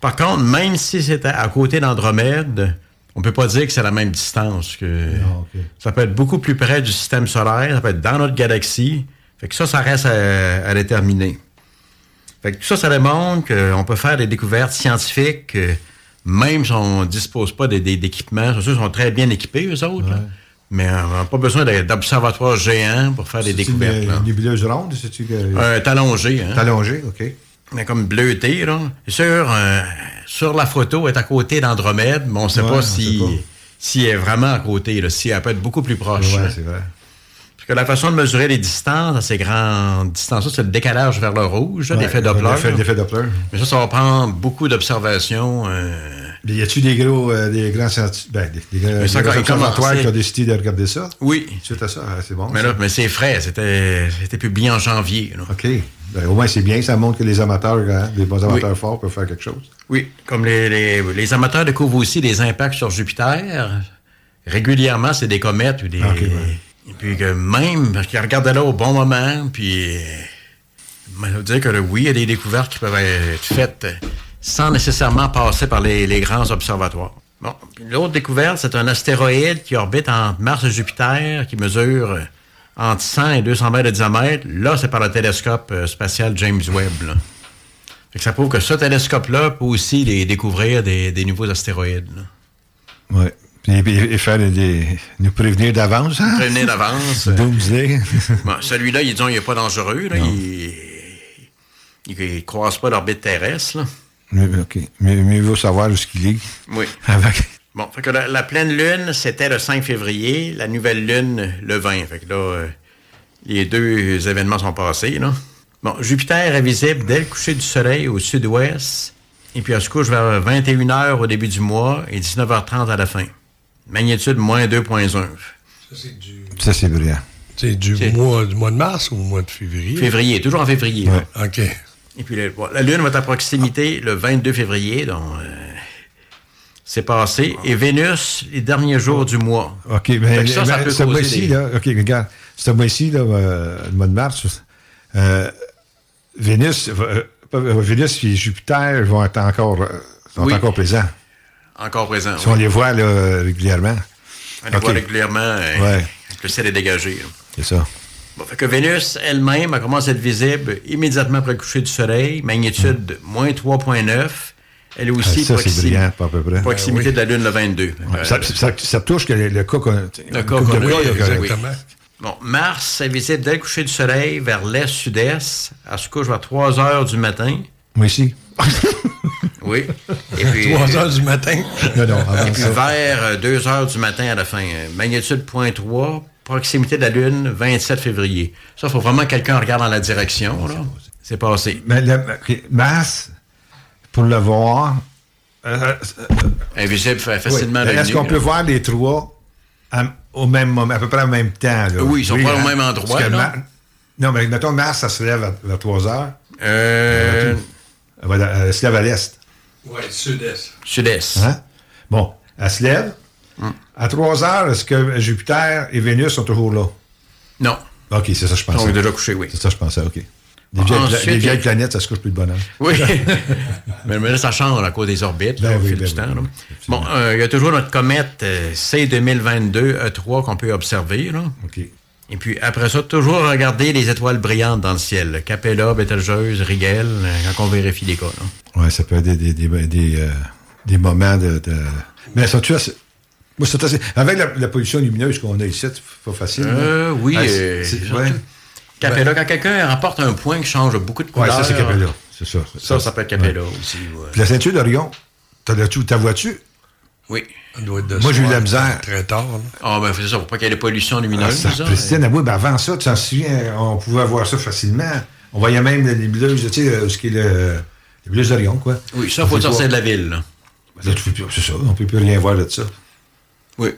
Par contre, même si c'était à côté d'Andromède, on peut pas dire que c'est la même distance. Que Ça peut être beaucoup plus près du système solaire, ça peut être dans notre galaxie. Fait que ça, ça reste à, à déterminer. Fait que tout ça, ça démontre qu'on peut faire des découvertes scientifiques, euh, même si on ne dispose pas d'équipements. Qu'ils sont très bien équipés, eux autres. Mais on n'a pas besoin d'observatoires géants pour faire des découvertes. une, là. une nébuleuse ronde, c'est-tu talongé, hein? OK. Mais comme bleuté, là. Sur, euh, sur la photo, elle est à côté d'Andromède, mais on ne sait Ouais, pas si, si elle est vraiment à côté, là, si elle peut être beaucoup plus proche. Ouais, hein. c'est vrai. Parce que la façon de mesurer les distances à ces grandes distances-là, c'est le décalage vers le rouge, Ouais, l'effet Doppler. l'effet- Doppler. Mais ça, ça va prendre beaucoup d'observations. euh, Mais y a-tu des gros, euh, des grands scientifiques, ben, des, des, grands observatoires qui ont décidé de regarder ça? Oui. Suite à ça, ah, c'est bon. mais là, mais c'est frais. C'était c'était publié en janvier. là. OK. Ben, au moins, c'est bien. Ça montre que les amateurs, hein, les bons amateurs forts peuvent faire quelque chose. Oui, comme les, les, les amateurs découvrent aussi des impacts sur Jupiter. Régulièrement, c'est des comètes ou des. Et puis que même, parce qu'ils regardaient là au bon moment, puis. euh, ça veut dire que oui, il y a des découvertes qui peuvent être faites euh, sans nécessairement passer par les, les grands observatoires. Bon, l'autre découverte, c'est un astéroïde qui orbite entre Mars et Jupiter, qui mesure euh, entre 100 et 200 mètres de diamètre. Là, c'est par le télescope euh, spatial James Webb. là. Fait que ça prouve que ce télescope-là peut aussi les découvrir des, des nouveaux astéroïdes. Oui. Et, faire des, nous prévenir d'avance. Hein? Prévenir d'avance. <laughs> Doomsday. <laughs> Bon, celui-là, il, disons, il n'est pas dangereux. Là. Il ne croise pas l'orbite terrestre. là. mais, OK. Mais, mais il faut savoir où ce qu'il est. Oui. Avec- Bon, fait que la, la pleine lune, c'était le 5 février, la nouvelle lune, le 20. Fait que là, euh, les deux événements sont passés, là. Bon, Jupiter est visible dès le coucher du soleil au sud-ouest, et puis elle se couche vers 21h au début du mois et 19h30 à la fin. Magnitude moins 2.1. Ça, c'est brillant. C'est du mois, du mois de mars ou du mois de février? Février, toujours en février. OK. Et puis, la Lune va être à proximité le 22 février, donc euh, c'est passé. Et Vénus, les derniers jours du mois. OK, mais, ça, ça peut ce mois-ci, des- là, OK, regarde, ce mois-ci, là, euh, le mois de mars, euh, Vénus, euh, Vénus et Jupiter vont être encore, sont Oui. encore présents. Encore présent. Si on les voit là, régulièrement. On les voit régulièrement. Ouais. Le ciel est dégagé. C'est ça. Bon, fait que Vénus elle-même, elle commence à être visible immédiatement après le coucher du soleil, magnitude moins 3.9. Elle est aussi Ah, ça, brillant, à peu près. proximité Ah oui. de la Lune le 22. Euh, Ça, ça- ça touche que le, le cas qu'on Le cas là, que- exactement. Bon, Mars est visible dès le coucher du soleil vers l'est-sud-est. Elle se couche vers 3 heures du matin. Moi ici. <laughs> Oui. Et puis, 3 heures du matin. Non, non, avant Et puis ça. vers 2 heures du matin à la fin. Euh, Magnitude 0.3, proximité de la Lune, 27 février. Ça, il faut vraiment que quelqu'un regarde dans la direction. C'est passé. Mais Mars, pour le voir, euh, Invisible fa- facilement oui. Est-ce qu'on peut voir les trois à- au même moment, à peu près en même temps? Là? Oui, ils sont pas au même endroit. Ma- non, mais mettons, Mars, ça se lève à, vers 3 heures. Euh, Elle, va- elle se lève à l'est. Oui, sud-est. Sud-est. Hein? Bon, elle se lève. Hum. À 3 heures, est-ce que Jupiter et Vénus sont toujours là? Non. OK, c'est ça que je pensais. Ils sont déjà couchés, oui. C'est ça que je pensais, OK. Bon, vieilles, ensuite, les planètes, ça se couche plus de bonheur. Oui. <laughs> mais, là, ça change à cause des orbites, là, Ben au oui, fil ben du oui, temps. là. oui, Bon, euh, il y a toujours notre comète euh, C2022 E3 qu'on peut observer. Là. OK. Et puis après ça, toujours regarder les étoiles brillantes dans le ciel. Capella, Bételgeuse, Rigel, euh, quand on vérifie les cas. Ouais, ça peut être des, des, des, des, euh, des moments de. de- Mais ça, tu vois, c'est- moi, assez- Avec la, la pollution lumineuse qu'on a ici, c'est pas facile. Euh, oui, Ah, Capella, quand quelqu'un remporte un point qui change beaucoup de Ouais, couleurs. ça, c'est Capella. C'est ça. Ça, ça peut être Capella aussi. ouais. Puis la ceinture d'Orion, t'as la- tu- ta vois-tu? Oui. Moi, j'ai eu de la misère. Très tard. Ah, ben, c'est ça, pour pas qu'il y ait de pollution Ah, lumineuse. ça, ça. Christine, oui, ben avant ça, tu t'en souviens, on pouvait voir ça facilement. On voyait même les nébuleuses, tu sais, euh, ce qui est le. Les nébuleuses d'Orion, quoi. Oui, ça, faut sortir de la ville. là. tu peux plus- c'est ça, on peut plus rien voir de ça. Oui.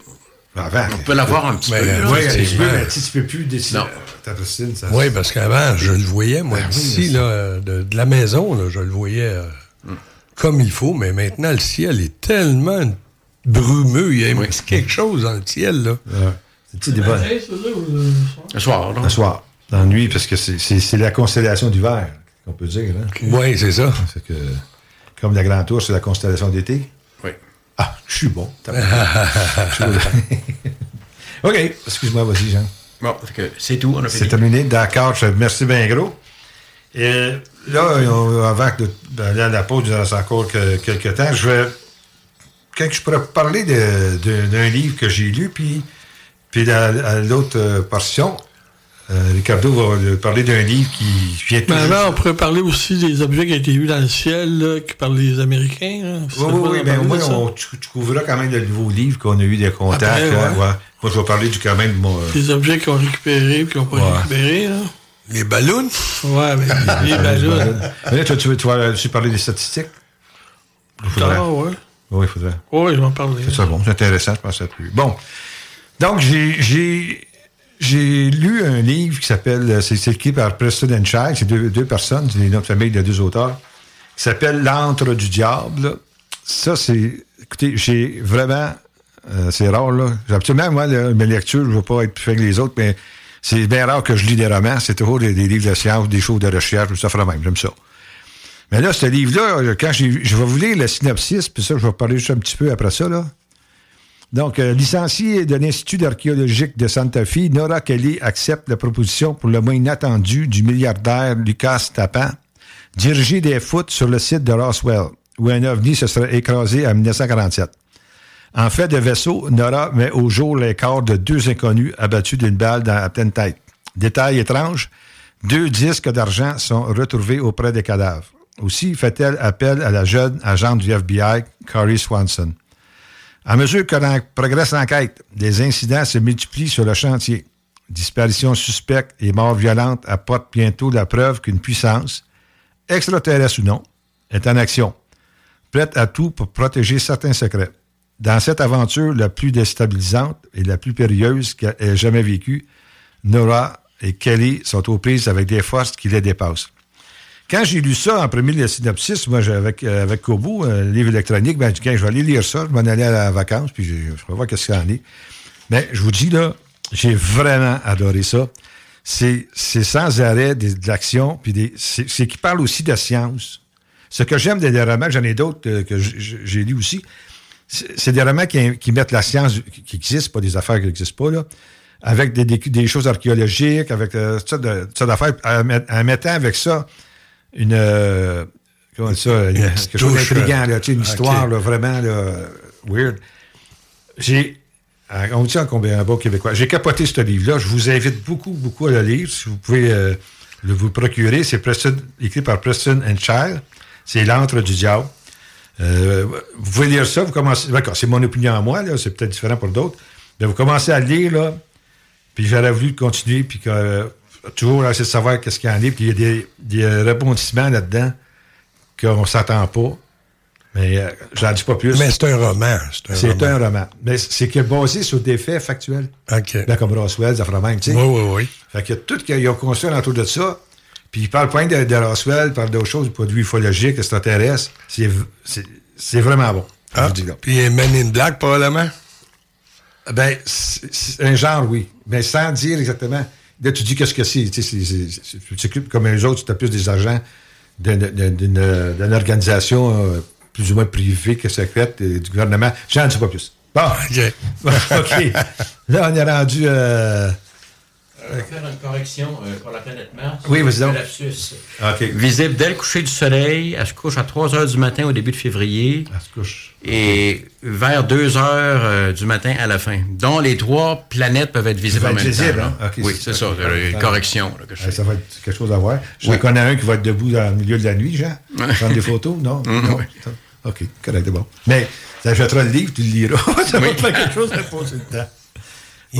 Avant. On peut l'avoir un petit Ben, peu. Oui, un petit peu, effectivement. mais tu tu peux plus décider. Non. Ta Christine, ça. Oui, parce qu'avant, je le voyais, moi, Ben oui, mais là, de, de la maison, là, je le voyais euh, Hmm. comme il faut, mais maintenant, le ciel est tellement brumeux. Il y a Oui. quelque chose dans le ciel, là. Ouais. C'est débat. Le soir? Le soir, dans la nuit, parce que c'est- la constellation d'hiver, qu'on peut dire. Hein? Oui, c'est ça. C'est que, comme la Grande Tour, c'est la constellation d'été. Oui. Ah, je suis bon. <laughs> <laughs> OK, excuse-moi, vas-y, Jean. Bon, c'est tout, on a C'est terminé. D'accord, merci bien gros. Et là, on- avant d'aller à la pause, il reste encore que- quelques temps, je vais. Quand je pourrais parler d'un livre que j'ai lu, puis, puis l'autre euh, portion, euh, Ricardo va euh, parler d'un livre qui vient tout Mais juste- avant, on pourrait parler aussi des objets qui ont été vus dans le ciel, là, qui par les Américains. là. Oui, oui, oui, en ben, parler moi, de ça? on- couvriras quand même le nouveau livre qu'on a eu des contacts. Après, hein, ouais. Moi, je vais parler du quand même. Mon, Des objets qu'ils ont récupérés qui n'ont pas Ouais. récupérés. Là. Les ballons? Ouais, mais <laughs> les ballons. Mais là, toi, tu, veux- tu vas tu parler des statistiques? Ah, ouais. Oui, il faudrait. Oui, je vais en parler. C'est ça, bon, c'est intéressant, je pense à plus. Bon. Donc, j'ai, j'ai, lu un livre qui s'appelle, c'est, écrit par Preston and Child, c'est deux, personnes, c'est notre famille de deux auteurs, qui s'appelle L'antre du diable. Ça, c'est, écoutez, j'ai vraiment, euh, c'est rare, là. Absolument, moi, là, mes lectures, je veux pas être plus fin que les autres, mais c'est bien rare que je lis des romans, c'est toujours des, livres de science, des choses de recherche, ça fera même, j'aime ça. Mais là, ce livre-là, quand je vais vous lire le synopsis, puis ça, je vais parler juste un petit peu après ça, là. Donc, euh, licenciée de l'Institut d'archéologique de Santa Fe, Nora Kelly accepte la proposition pour le moins inattendue du milliardaire Lucas Tapan, diriger des foot sur le site de Roswell, où un ovni se serait écrasé en 1947. En fait de vaisseau, Nora met au jour les corps de deux inconnus abattus d'une balle dans la pleine tête. Détail étrange, deux disques d'argent sont retrouvés auprès des cadavres. Aussi fait-elle appel à la jeune agente du FBI, Corey Swanson. À mesure que progresse l'enquête, les incidents se multiplient sur le chantier. Disparitions suspectes et morts violentes apportent bientôt la preuve qu'une puissance, extraterrestre ou non, est en action, prête à tout pour protéger certains secrets. Dans cette aventure la plus déstabilisante et la plus périlleuse qu'elle ait jamais vécue, Nora et Kelly sont aux prises avec des forces qui les dépassent. Quand j'ai lu ça en premier, le synopsis, moi, avec, euh, avec Kobo, un livre électronique, ben, je vais aller lire ça, je m'en allais à la vacance, puis je, je vais voir qu'est-ce qu'il en est. Mais je vous dis, là, j'ai vraiment adoré ça. C'est sans arrêt de l'action, puis des- c'est qui parle aussi de science. Ce que j'aime des, romans, j'en ai d'autres euh, que j'ai lus aussi, c'est des romans qui, mettent la science qui existe, pas des affaires qui n'existent pas, là, avec des, des, choses archéologiques, avec euh, toutes d'affaires, en mettant avec ça une. euh, comment on dit ça? une- quelque chose d'intriguant, là, une histoire là, vraiment là, weird. J'ai. euh, On dit en combien un bon québécois. J'ai capoté ce livre-là. Je vous invite beaucoup, beaucoup à le lire. Si vous pouvez euh, le vous procurer, c'est Preston- écrit par Preston and Child. C'est L'antre du diable. Euh, vous pouvez lire ça, vous commencez. D'accord, c'est mon opinion à moi, là, c'est peut-être différent pour d'autres. Mais vous commencez à le lire, là, puis j'aurais voulu continuer, puis que, toujours essayer de savoir qu'est-ce qu'il y en a, puis il y a des, des rebondissements là-dedans qu'on ne s'attend pas. Mais euh, je n'en dis pas plus. Mais c'est un roman. C'est un un roman. Mais c'est que basé sur des faits factuels. OK. Ben, comme Roswell, ça fera même, tu sais. Oui, oui, oui. Fait que tout qu'ils ont construit autour de ça, puis ils parlent pas de, de Roswell, ils parlent d'autres choses, de produits ufologiques, extraterrestres. C'est, vraiment bon. je Ah, vous dis là. puis Men in Black, probablement? Ben, un genre, oui. Mais sans dire exactement. Là, tu dis qu'est-ce que c'est. Tu t'occupes comme les autres, tu as plus des agents d'une, organisation euh, plus ou moins privée que secrète euh, du gouvernement. J'en dis pas plus. Bon. <laughs> OK. <laughs> OK. Là, on est rendu. euh, faire une correction euh, pour la planète Mars. Oui, vas-y donc. Visible dès le coucher du soleil. Elle se couche à 3 heures du matin au début de février. Elle se couche. Et vers 2 heures euh, du matin à la fin. Dont les trois planètes peuvent être visibles Ça en être même visible, temps. hein? oui, c'est ça. ça. euh, une correction. là, que Euh. Ça va être quelque chose à voir. Je Oui. connais un qui va être debout dans le milieu de la nuit, Jean? Prendre des photos, non? <laughs> Non? oui. OK, correct, c'est bon. Mais tu achèteras le livre, tu le liras. <laughs> ça va te faire quelque chose à passer le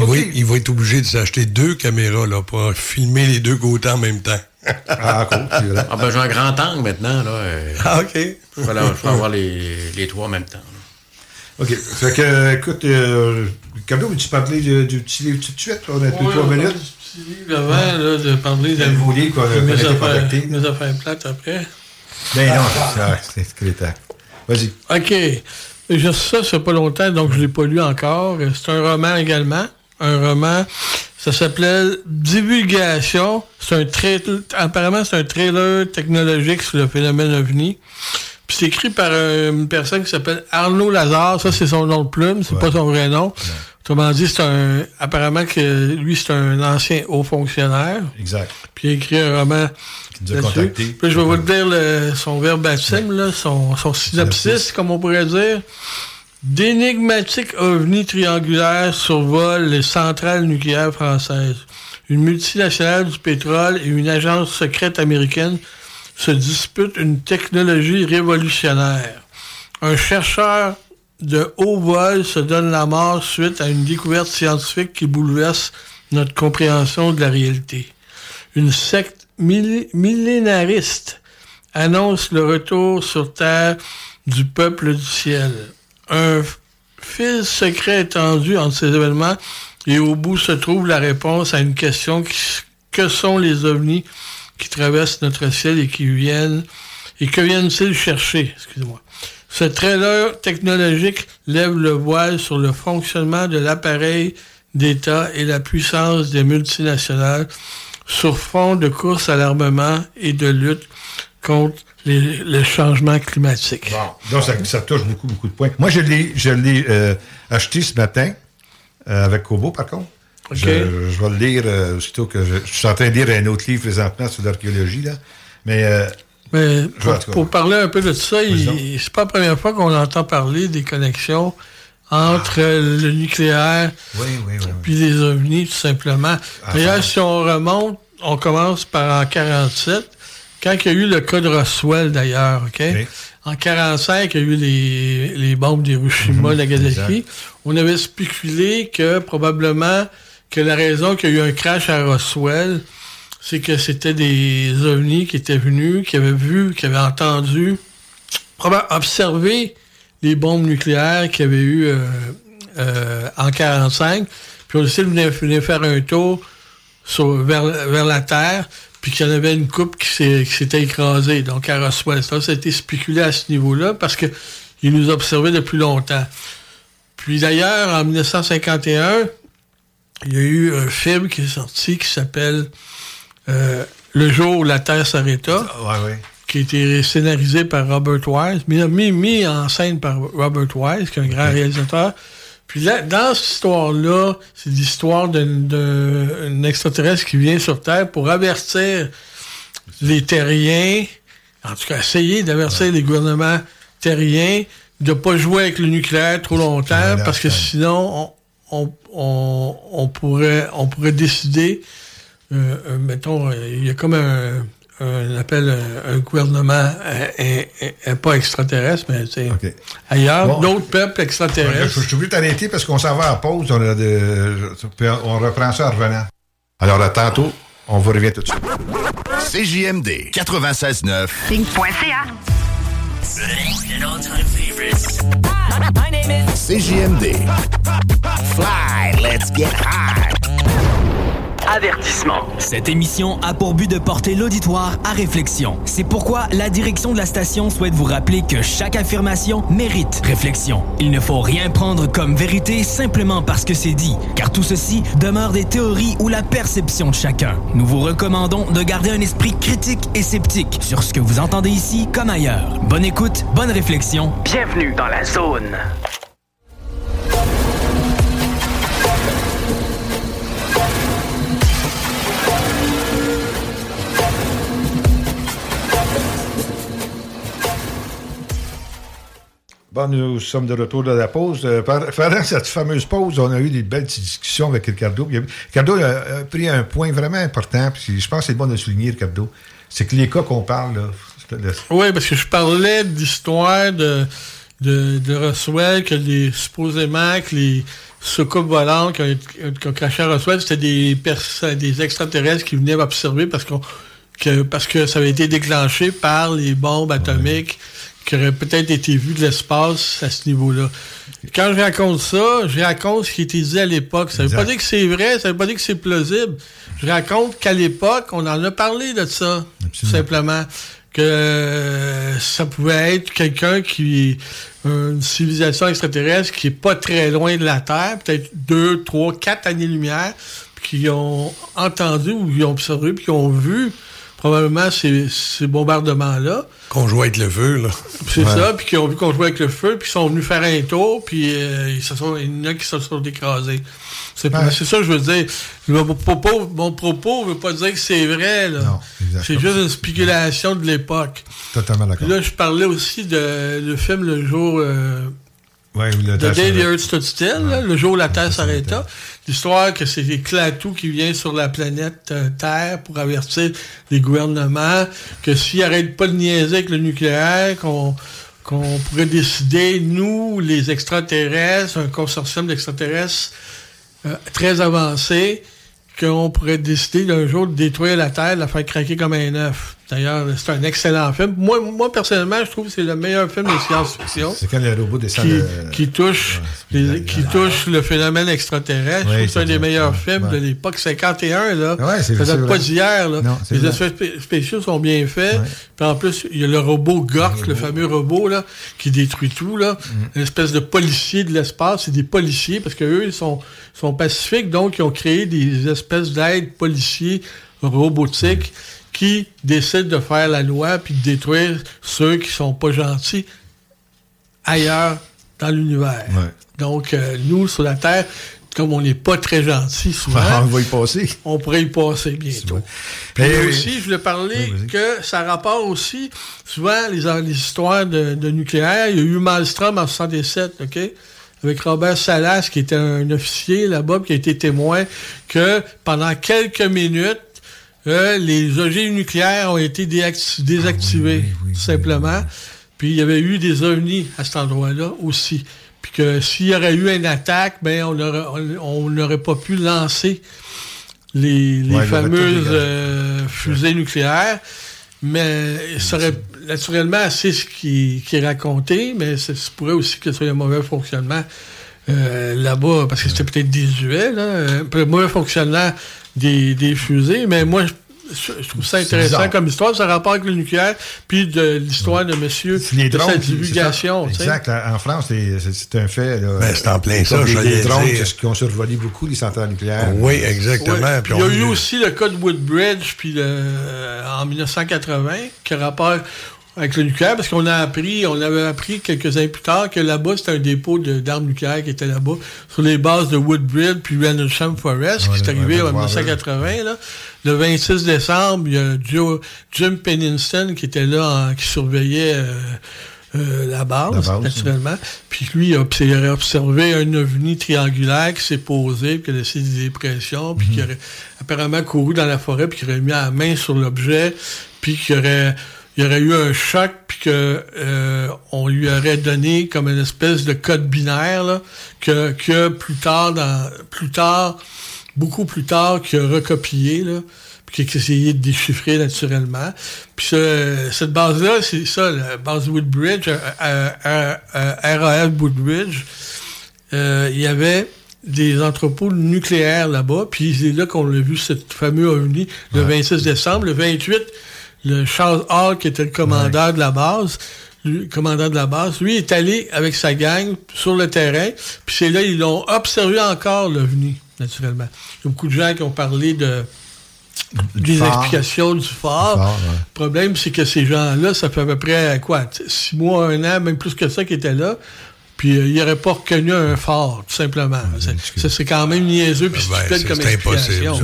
temps. Il, va, il va être obligé de s'acheter deux caméras là, pour filmer les deux côtés en même temps. Ah, cool, c'est vrai. Ah, ben, j'ai un grand angle maintenant. Là, euh, Ah, OK. Je vais, aller- je vais avoir les, les trois en même temps. là. OK. Fait que, euh, écoute, euh, veux-tu parler du, du petit livre tout de suite? On a Ouais, trois minutes. du petit livre avant là, de parler beau livre qu'on a- de mes qu'on a été affaires, contacté. mes affaires plates après. Ben non, c'est ça, c'est crétin. Vas-y. OK. J'ai ça, ça fait pas longtemps, donc je l'ai pas lu encore. C'est un roman également. Un roman. Ça s'appelait Divulgation. C'est un trailer, apparemment, c'est un trailer technologique sur le phénomène OVNI. Puis c'est écrit par une personne qui s'appelle Arnaud Lazare. Ça, c'est son nom de plume. C'est pas son vrai nom. Autrement dit, c'est un, apparemment que lui, c'est un ancien haut fonctionnaire. Exact. Puis il a écrit un roman nous a là-dessus. contactés. Puis je vais vous dire le- son verbatim, là, son, son synopsis, comme on pourrait dire. D'énigmatiques ovnis triangulaires survolent les centrales nucléaires françaises. Une multinationale du pétrole et une agence secrète américaine se disputent une technologie révolutionnaire. Un chercheur de haut vol se donne la mort suite à une découverte scientifique qui bouleverse notre compréhension de la réalité. Une secte millénariste annonce le retour sur Terre du peuple du ciel. Un fil secret est tendu entre ces événements et au bout se trouve la réponse à une question qui, que sont les ovnis qui traversent notre ciel et qui viennent et que viennent-ils chercher? Excusez-moi. Ce trailer technologique lève le voile sur le fonctionnement de l'appareil d'État et la puissance des multinationales sur fond de course à l'armement et de lutte contre les, le changement climatique. Donc, ça, ça touche beaucoup, beaucoup de points. Moi, je l'ai, je l'ai euh, acheté ce matin, euh, avec Kobo, par contre. Je, je vais le lire euh, aussitôt que je, je suis en train de lire un autre livre présentement sur l'archéologie, là. Mais, Mais pour, parler un peu de ça, c'est pas la première fois qu'on entend parler des connexions entre euh, le nucléaire oui, oui, oui. puis les ovnis, tout simplement. D'ailleurs, si on remonte, on commence par en 47, quand il y a eu le cas de Roswell, d'ailleurs, OK? En 45, il y a eu les, les bombes d'Hiroshima, Mhm, Nagasaki. exact. On avait spéculé que probablement que la raison qu'il y a eu un crash à Roswell, c'est que c'était des ovnis qui étaient venus, qui avaient vu, qui avaient entendu, probablement observé les bombes nucléaires qu'il y avait eu euh, euh, en 45. Puis on décidé de venir, venir faire un tour sur- vers, vers la Terre, puis qu'il y en avait une coupe qui s'était écrasée, donc à Roswell. Ça, ça a été spéculé à ce niveau-là parce que ils nous observaient depuis longtemps. Puis d'ailleurs, en 1951, il y a eu un film qui est sorti qui s'appelle euh, Le jour où la Terre s'arrêta, qui a été scénarisé par Robert Wise, mis, mis en scène par Robert Wise, qui est un grand réalisateur. Puis là, dans cette histoire-là, c'est l'histoire d'un extraterrestre qui vient sur Terre pour avertir les terriens, en tout cas essayer d'avertir les gouvernements terriens de pas jouer avec le nucléaire trop longtemps, parce que sinon, on, on, on, on pourrait, on pourrait décider, euh, euh, mettons, euh, il y a comme un, un appel, un, un gouvernement, euh, un- un- un- pas extraterrestre, mais sais, ailleurs, Bon. d'autres peuples extraterrestres. je suis obligé t'arrêter parce qu'on s'en va à pause. On, a de- puis on reprend ça en revenant. Alors, à tantôt. On vous revient tout de suite. CJMD 96.9. Pink.ca. CJMD. Fly, let's get high. Avertissement. Cette émission a pour but de porter l'auditoire à réflexion. C'est pourquoi la direction de la station souhaite vous rappeler que chaque affirmation mérite réflexion. Il ne faut rien prendre comme vérité simplement parce que c'est dit, car tout ceci demeure des théories ou la perception de chacun. Nous vous recommandons de garder un esprit critique et sceptique sur ce que vous entendez ici comme ailleurs. Bonne écoute, bonne réflexion. Bienvenue dans la zone. Bon, nous sommes de retour de la pause. Euh, pendant cette fameuse pause, on a eu des belles petites discussions avec Ricardo. Ricardo a, a pris un point vraiment important, puis je pense que c'est bon de souligner, Ricardo. C'est que les cas qu'on parle, là, le- Oui, parce que je parlais d'histoire de, de, de Roswell, que les, supposément que les soucoupes volantes qui ont, été- qui ont craché à Roswell, c'était des, des extraterrestres qui venaient observer parce, qu'on, que, parce que ça avait été déclenché par les bombes atomiques qui auraient peut-être été vues de l'espace à ce niveau-là. Quand je raconte ça, je raconte ce qui était dit à l'époque. Ça veut pas dire que c'est vrai, ça veut pas dire que c'est plausible. Je raconte qu'à l'époque, on en a parlé de ça, tout simplement. Que euh, ça pouvait être quelqu'un qui... une civilisation extraterrestre qui est pas très loin de la Terre, peut-être deux, trois, quatre années-lumière, qui ont entendu ou qui ont observé, puis qui ont vu probablement ces, ces bombardements-là. Qu'on joue avec le feu, là. C'est Ouais. ça, puis qui ont vu qu'on jouait avec le feu, puis ils sont venus faire un tour, puis euh, ils se sont, il y en a qui se sont écrasés. C'est Ouais. ça que je veux dire. Mon propos, mon propos veut pas dire que c'est vrai, là. C'est juste une spéculation de l'époque. Totalement d'accord. là, je parlais aussi de le film Le jour euh, Ouais, le The Day the. Earth Stood Still, là, le jour où la Terre s'arrêta. L'histoire que c'est Clatou qui vient sur la planète euh, Terre pour avertir les gouvernements que s'ils arrêtent pas de niaiser avec le nucléaire, qu'on qu'on pourrait décider, nous, les extraterrestres, un consortium d'extraterrestres euh, très avancé, qu'on pourrait décider d'un jour de détruire la Terre, de la faire craquer comme un œuf. D'ailleurs, c'est un excellent film. Moi, moi personnellement, je trouve que c'est le meilleur film de science-fiction C'est quand le robot descend qui, de- qui touche, les- qui touche le phénomène extraterrestre. Je trouve que c'est un des meilleurs films Ouais. de l'époque 51. Là. Ouais, c'est- ça date pas d'hier. Les effets spé- spéciaux sont bien faits. Puis en plus, il y a le robot Gork, le fameux robot là, qui détruit tout. Là. Mm. Une espèce de policier de l'espace. C'est des policiers parce qu'eux, ils sont, sont pacifiques. Donc, ils ont créé des espèces d'aides policiers robotiques qui décident de faire la loi puis de détruire ceux qui sont pas gentils ailleurs dans l'univers. Donc, euh, nous, sur la Terre, comme on n'est pas très gentils <laughs> souvent, on va y passer. on pourrait y passer bientôt. Puis Mais- aussi, je voulais parler que ça rapporte aussi, souvent, les, les histoires de, de nucléaire. Il y a eu Malmstrom en 67, OK? Avec Robert Salas, qui était un officier là-bas, qui a été témoin que pendant quelques minutes, euh, les ogives nucléaires ont été désactivés, tout simplement. Puis il y avait eu des ovnis à cet endroit-là aussi. Puis que s'il y aurait eu une attaque, ben on n'aurait pas pu lancer les, Ouais, fameuses euh, fusées nucléaires. Mais ça aurait naturellement c'est ce qui, qui est raconté, mais ça se pourrait aussi que ce soit un mauvais fonctionnement euh, là-bas, parce que c'était peut-être désuet, là, euh, un mauvais fonctionnement des, des fusées, mais moi, je, je trouve ça intéressant bizarre. comme histoire, ça rapport avec le nucléaire, puis de l'histoire de monsieur, Les de drones, sa c'est ça. divulgation. Exact. En France, c'est- un fait. Ben, c'est en plein ça, des- j'allais Des drones dire. qui ont survolé beaucoup les centrales nucléaires. Oui, exactement. Ouais. Puis Il y a eu aussi le cas de Woodbridge puis le- euh, en 1980 qui a rapport avec le nucléaire parce qu'on a appris, on avait appris quelques années plus tard que là-bas c'était un dépôt d'armes nucléaires qui était là-bas sur les bases de Woodbridge puis Rendlesham Forest Ouais, qui est arrivé en ouais, 1980 là. Le 26 décembre, il y a Joe- Jim Pennington qui était là en- qui surveillait euh, euh, la base, La base, naturellement. Puis lui, il a, observé un ovni triangulaire qui s'est posé, puis qui a laissé des dépressions, puis Mhm. qui aurait apparemment couru dans la forêt, puis qui aurait mis la main sur l'objet, puis qu'il aurait, il y aurait eu un choc, puis que euh, on lui aurait donné comme une espèce de code binaire, là, que, que plus tard, dans, plus tard, beaucoup plus tard, qu'il a recopié, là, puis qui a essayé de déchiffrer naturellement. Puis ce- cette base-là, c'est ça, la base Woodbridge, euh, euh, euh, RAF Woodbridge, euh, il y avait des entrepôts nucléaires là-bas, puis c'est là qu'on a vu ce fameux ovni le 26 décembre. Le 28, le Charles Hall, qui était le commandeur de la base, lui, commandant de la base, lui est allé avec sa gang sur le terrain, puis c'est là ils l'ont observé encore l'ovni, naturellement. Il y a beaucoup de gens qui ont parlé de des explications du ouais. Le problème, c'est que ces gens-là, ça fait à peu près, quoi, six mois, un an, même plus que ça, qui étaient là. Puis euh, ils n'auraient pas reconnu un phare, tout simplement. C'est- ça, c'est quand même niaiseux, puis Ben, stupide c'est- comme explication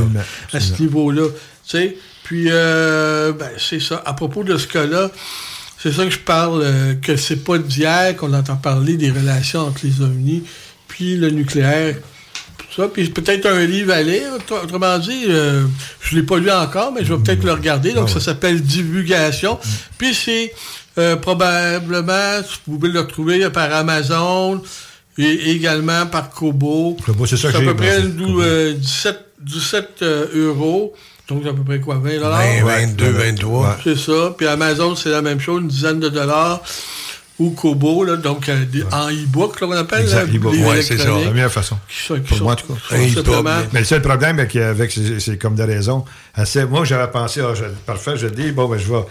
ça. à ce niveau-là. Tu sais, puis, euh, ben, c'est ça. À propos de ce cas-là, c'est ça que je parle, euh, que c'est pas d'hier qu'on entend parler des relations entre les ovnis puis le nucléaire. tout Ça, puis peut-être un livre à lire. Autre- Autrement dit, euh, je l'ai pas lu encore, mais je vais peut-être le regarder. Donc, ça s'appelle Divulgation. Puis c'est euh, probablement, vous pouvez le retrouver par Amazon et également par Kobo. Kobo, c'est ça que à peu près c'est dou- euh, 17, 17 euh, euros. Donc, à peu près quoi, 20 dollars? 20, 22, 23. C'est ça. Puis Amazon, c'est la même chose, une dizaine de dollars. Ou Kobo, là, donc euh, des- en e-book, là, on appelle. Exact, là, e-book. Ouais, c'est ça, la meilleure façon. Qui sont, qui Pour sont- moi, en tout cas. simplement- Mais le seul problème avec, avec c'est, c'est comme de raison. assez- moi, j'avais pensé, ah, je- parfait, je dis, bon, ben, je vais.